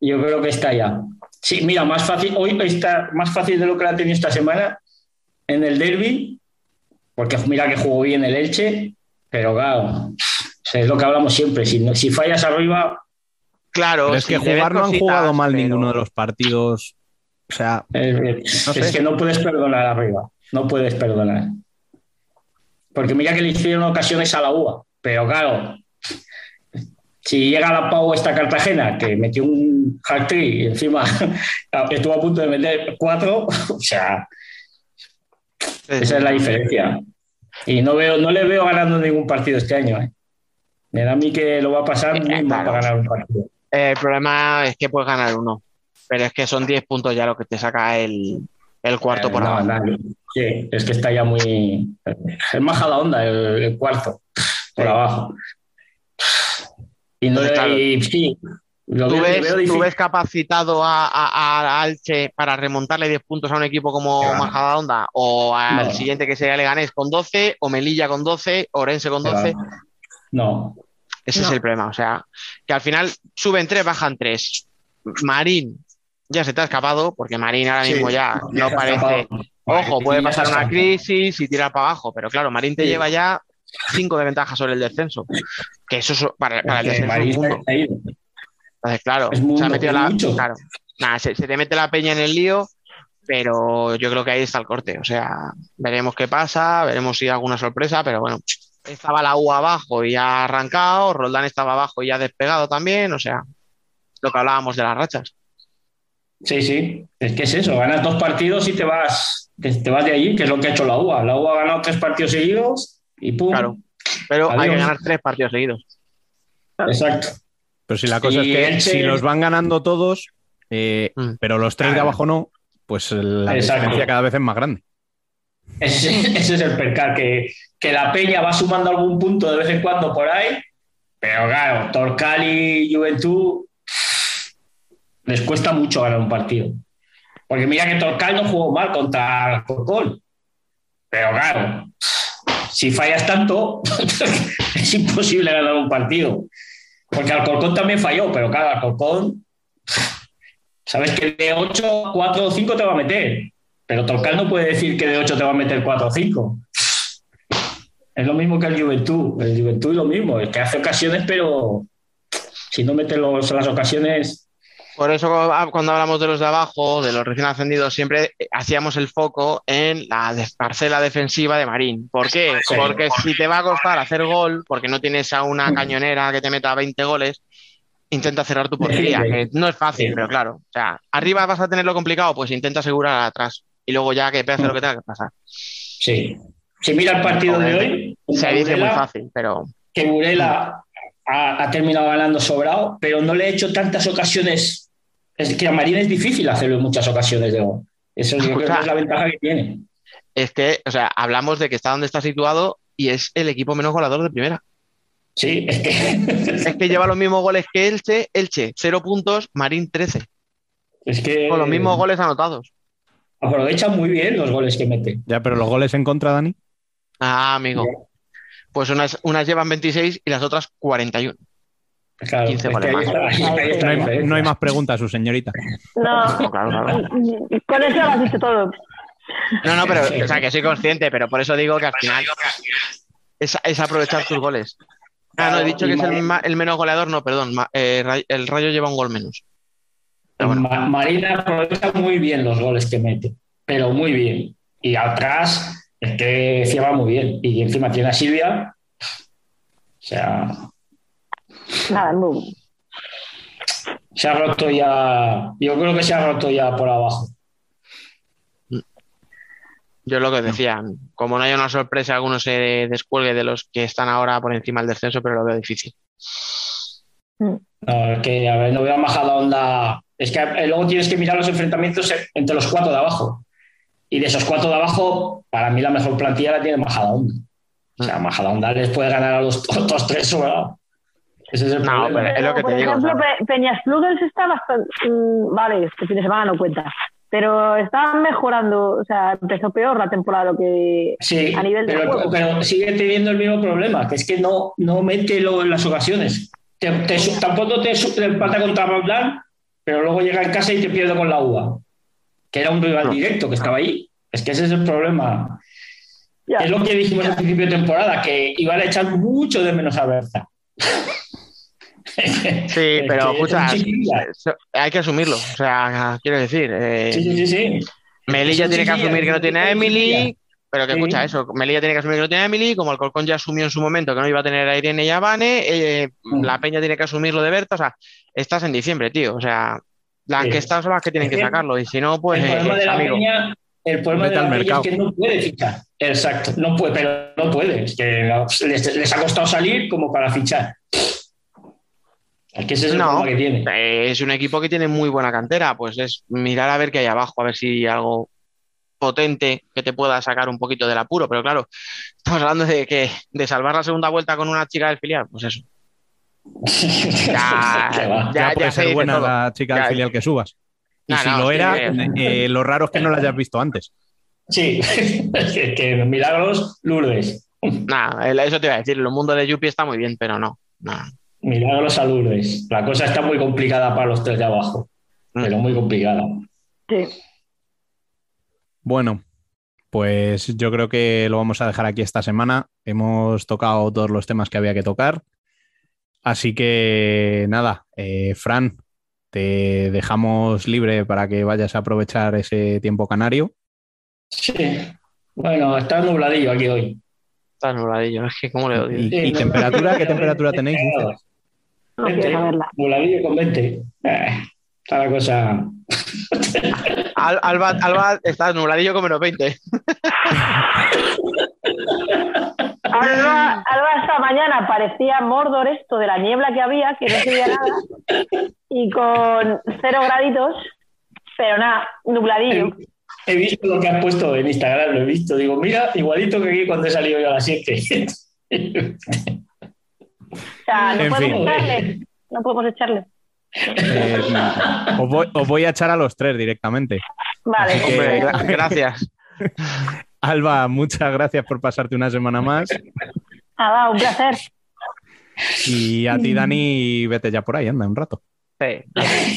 Yo creo que está ya. Sí, mira, más fácil, hoy está más fácil de lo que la ha tenido esta semana en el derby, porque mira que jugó bien el Elche, pero claro, es lo que hablamos siempre, si, no- si fallas arriba, Claro, Pero es que jugar no han jugado mal pero- ninguno de los partidos. O sea, No es que no puedes perdonar arriba, no puedes perdonar. Porque mira que le hicieron ocasiones a la UA, pero claro, si llega la Pau esta Cartagena, que metió un hat y encima [LAUGHS] estuvo a punto de meter cuatro, [LAUGHS] o sea, esa es la diferencia. Y no, veo, no le veo ganando ningún partido este año. ¿eh? Me da a mí que lo va a pasar mal claro. para ganar un partido. Eh, El problema es que puedes ganar uno, pero es que son 10 puntos ya lo que te saca el, el cuarto Eh, por no, abajo. no, sí, es que está ya muy. Es majada onda el, el cuarto, por Sí. abajo. Y, no, Entonces, claro, y sí, lo ¿Tú ves, veo tú ves capacitado a, a, a Alche para remontarle 10 puntos a un equipo como Que va. Majadahonda? ¿O al No. siguiente que sería Leganés con 12? ¿O Melilla con 12? ¿Orense con Que 12? va. No, Ese es el problema. O sea, que al final suben 3, bajan 3. Marín ya se te ha escapado, porque Marín ahora mismo ya ya no parece. Ojo, puede pasar una crisis y tirar para abajo, pero claro, Marín te Sí. lleva ya 5 de ventaja sobre el descenso. Que eso es- para, para el descenso es mundo. Entonces, claro, Es mundo, se ha metido la. mucho. Claro, nada, se, se te mete la peña en el lío, pero yo creo que ahí está el corte. O sea, veremos qué pasa, veremos si hay alguna sorpresa, pero bueno, estaba la U abajo y ha arrancado, Roldán estaba abajo y ha despegado también, o sea, lo que hablábamos de las rachas. Sí, sí, es que es eso, ganas dos partidos y te vas, te, te vas de allí, que es lo que ha hecho la UA. La UA ha ganado tres partidos seguidos y pum. Claro, pero hay que ganar tres partidos seguidos. Exacto. pero si la cosa Y es que Elche- si los van ganando todos, eh, Mm. pero los tres de abajo no, pues la Exacto. diferencia cada vez es más grande. Ese, [LAUGHS] ese es el percal, que, que la Peña va sumando algún punto de vez en cuando por ahí, pero claro, Torcal y Juventud les cuesta mucho ganar un partido. Porque mira que Torcal no jugó mal contra Alcorcón, pero claro, si fallas tanto, [LAUGHS] es imposible ganar un partido. Porque Alcorcón también falló, pero claro, Alcorcón, sabes que de 8, 4 o 5 te va a meter. Pero Torcal no puede decir que de 8 te va a meter 4 o 5. Es lo mismo que el Juventud. El Juventud es lo mismo, es que hace ocasiones, pero si no mete los, las ocasiones. Por eso ah, cuando hablamos de los de abajo, de los recién ascendidos, siempre eh, hacíamos el foco en la parcela defensiva de Marín. ¿Por qué? Porque si te va a costar hacer gol, porque no tienes a una cañonera que te meta 20 goles, intenta cerrar tu portería, que no es fácil, pero claro. O sea, arriba vas a tenerlo complicado, pues intenta asegurar atrás. Y luego ya que pase lo que tenga que pasar. Sí. Si mira el partido de hoy, Se dice muy fácil, pero que Burela ha, ha terminado ganando sobrado, pero no le ha hecho tantas ocasiones. Es que a Marín es difícil hacerlo en muchas ocasiones de gol. Eso yo creo que O sea, es la ventaja que tiene. es que, o sea, hablamos de que está donde está situado y es el equipo menos goleador de primera. Sí, es que. [LAUGHS] Es que lleva los mismos goles que Elche, Elche, cero puntos, Marín 13, Es que con los mismos goles anotados. aprovecha muy bien los goles que mete. Ya, pero los goles en contra, Dani. Ah, amigo. Pues unas, unas llevan 26 y las otras 41. Claro, 15 es goles que ahí más. está- ahí- ahí está No hay, no más preguntas, su señorita. No, Claro, claro. con eso lo has dicho todo. No, no, pero, o sea, que soy consciente, pero por eso digo que al final es, es aprovechar tus goles. Ah, no, he dicho que es el, menos goleador, no, perdón, eh, el Rayo lleva un gol menos. Ma- Marina aprovecha muy bien los goles que mete, pero muy bien. Y atrás es que cierra muy bien. Y encima tiene a Silvia. O sea, Nada, muy- se ha roto ya. Yo creo que se ha roto ya por abajo. Yo lo que decía, como no haya una sorpresa, alguno se descuelgue de los que están ahora por encima del descenso, pero lo veo difícil. No, es que a ver, no veo a Majadahonda. Es que eh, luego tienes que mirar los enfrentamientos entre los cuatro de abajo. Y de esos cuatro de abajo, para mí la mejor plantilla la tiene Majadahonda. O sea, Majadahonda les puede ganar a los [LAUGHS] otros tres sobrados. Ese es el No, problema. pero es lo que por te digo. o ejemplo, Pe- Peñas Plugels está bastante. mm, vale, este fin de semana no cuenta. Pero está mejorando. O sea, empezó peor la temporada lo que Sí, a nivel de pero, juego. pero sigue teniendo el mismo problema, que es que no, no mete lo en las ocasiones. Te, te tampoco te, empata contra Roldán, pero luego llega en casa y te pierde con la UA, que era un rival directo que estaba ahí. Es que ese es el problema. Ya. Es lo que dijimos al principio de temporada, que iban a echar mucho de menos a Berta. [LAUGHS] Sí, [LAUGHS] pero escucha, hay que asumirlo. O sea, quiero decir, eh, Sí, sí, sí, sí. Melilla tiene que asumir que no tiene a Emily, pero que escucha eso, Melilla tiene que asumir que no tiene a Emily, como el Colcón ya asumió en su momento que no iba a tener a Irene y a Vane, eh, Mm. la Peña tiene que asumir lo de Berta, o sea, estás en diciembre, tío, o sea, las Sí. que están son las que tienen que sacarlo, y si no, pues, el problema de la amigo. peña, el problema de la peña mercado. es que no puede fichar. Exacto, no puede, pero no puede. Es que les, les ha costado salir como para fichar. Es que ese es el No, problema que tiene. eh, es un equipo que tiene muy buena cantera, pues es mirar a ver qué hay abajo, a ver si hay algo potente que te pueda sacar un poquito del apuro, pero claro, estamos hablando de que de salvar la segunda vuelta con una chica del filial, pues eso. [LAUGHS] Ya, puede ya ser buena la chica del Ya- filial que subas. Y No, si no, lo sí, era, sí. eh, lo raro es que no la hayas visto antes. Sí, [LAUGHS] es que, que milagros, Lourdes. Nada, eso te iba a decir, el mundo de Yuppie está muy bien, pero no. no. Milagros a Lourdes. La cosa está muy complicada para los tres de abajo, Mm. pero muy complicada. Sí. Bueno, pues yo creo que lo vamos a dejar aquí esta semana. Hemos tocado todos los temas que había que tocar. Así que nada, eh, Fran, te dejamos libre para que vayas a aprovechar ese tiempo canario. Sí. Bueno, está nubladillo aquí hoy. Está nubladillo, es que cómo le odio. ¿Y, Sí, y temperatura? ¿Qué temperatura tenéis? No 20, quiero saberla. Nubladillo con 20. Eh, está la cosa. Al- Alba, Alba está nubladillo como menos 20. Alba, Alba esta mañana parecía Mordor esto de la niebla que había, que no se veía nada, y con cero graditos, pero nada, nubladillo. He visto lo que has puesto en Instagram, lo he visto. Digo, mira, igualito que aquí cuando he salido yo a las 7. [LAUGHS] O sea, no En podemos fin. echarle. No podemos echarle. Eh, os, voy, os voy a echar a los tres directamente. Vale. Que- Hombre, gra- [LAUGHS] gracias. Alba, muchas gracias por pasarte una semana más. Nada, un placer. Y a ti, Dani, vete ya por ahí, anda un rato. Sí.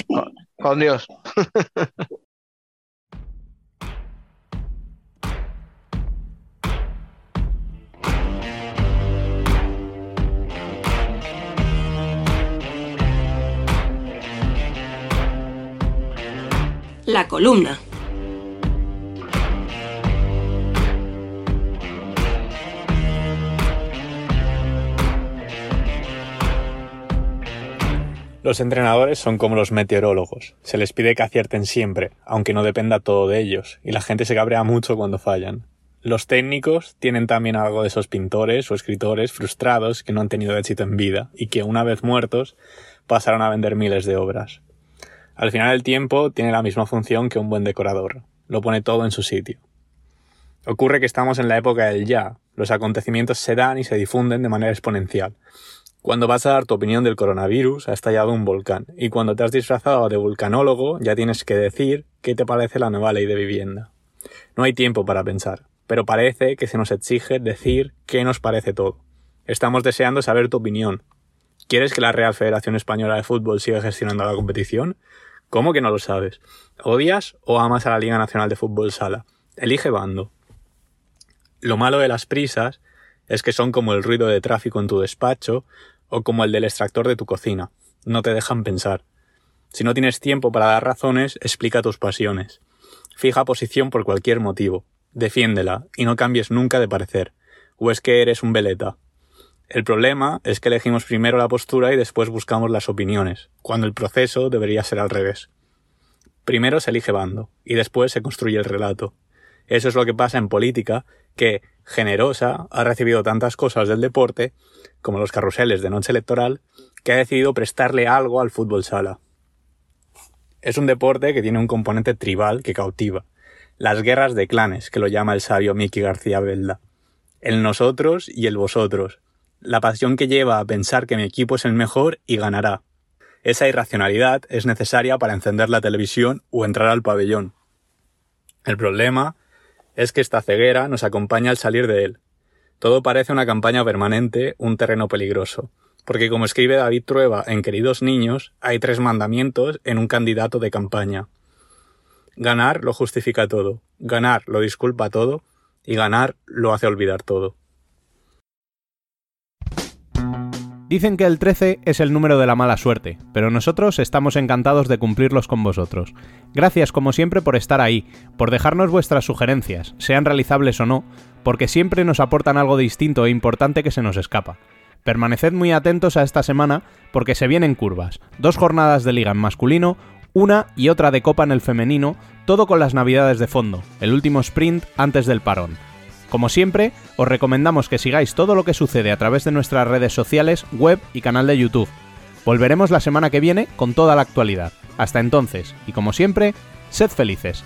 Con, con Dios. [LAUGHS] La columna. Los entrenadores son como los meteorólogos. Se les pide que acierten siempre, aunque no dependa todo de ellos, y la gente se cabrea mucho cuando fallan. Los técnicos tienen también algo de esos pintores o escritores frustrados que no han tenido éxito en vida y que una vez muertos pasaron a vender miles de obras. Al final el tiempo tiene la misma función que un buen decorador. Lo pone todo en su sitio. Ocurre que estamos en la época del ya. Los acontecimientos se dan y se difunden de manera exponencial. Cuando vas a dar tu opinión del coronavirus, ha estallado un volcán, y cuando te has disfrazado de vulcanólogo, ya tienes que decir qué te parece la nueva ley de vivienda. No hay tiempo para pensar, pero parece que se nos exige decir qué nos parece todo. Estamos deseando saber tu opinión. ¿Quieres que la Real Federación Española de Fútbol siga gestionando la competición? ¿Cómo que no lo sabes? ¿Odias o amas a la Liga Nacional de Fútbol Sala? Elige bando. Lo malo de las prisas es que son como el ruido de tráfico en tu despacho o como el del extractor de tu cocina. No te dejan pensar. Si no tienes tiempo para dar razones, explica tus pasiones. Fija posición por cualquier motivo. Defiéndela y no cambies nunca de parecer. ¿O es que eres un veleta? El problema es que elegimos primero la postura y después buscamos las opiniones, cuando el proceso debería ser al revés. Primero se elige bando y después se construye el relato. Eso es lo que pasa en política, que, generosa, ha recibido tantas cosas del deporte, como los carruseles de noche electoral, que ha decidido prestarle algo al fútbol sala. Es un deporte que tiene un componente tribal que cautiva. Las guerras de clanes, que lo llama el sabio Miki García Belda. El nosotros y el vosotros. La pasión que lleva a pensar que mi equipo es el mejor y ganará. Esa irracionalidad es necesaria para encender la televisión o entrar al pabellón. El problema es que esta ceguera nos acompaña al salir de él. Todo parece una campaña permanente, un terreno peligroso, porque como escribe David Trueba en Queridos Niños, hay tres mandamientos en un candidato de campaña. Ganar lo justifica todo, ganar lo disculpa todo y ganar lo hace olvidar todo. Dicen que el 13 es el número de la mala suerte, pero nosotros estamos encantados de cumplirlos con vosotros. Gracias como siempre por estar ahí, por dejarnos vuestras sugerencias, sean realizables o no, porque siempre nos aportan algo distinto e importante que se nos escapa. Permaneced muy atentos a esta semana porque se vienen curvas, dos jornadas de liga en masculino, una y otra de copa en el femenino, todo con las navidades de fondo, el último sprint antes del parón. Como siempre, os recomendamos que sigáis todo lo que sucede a través de nuestras redes sociales, web y canal de YouTube. Volveremos la semana que viene con toda la actualidad. Hasta entonces, y como siempre, sed felices.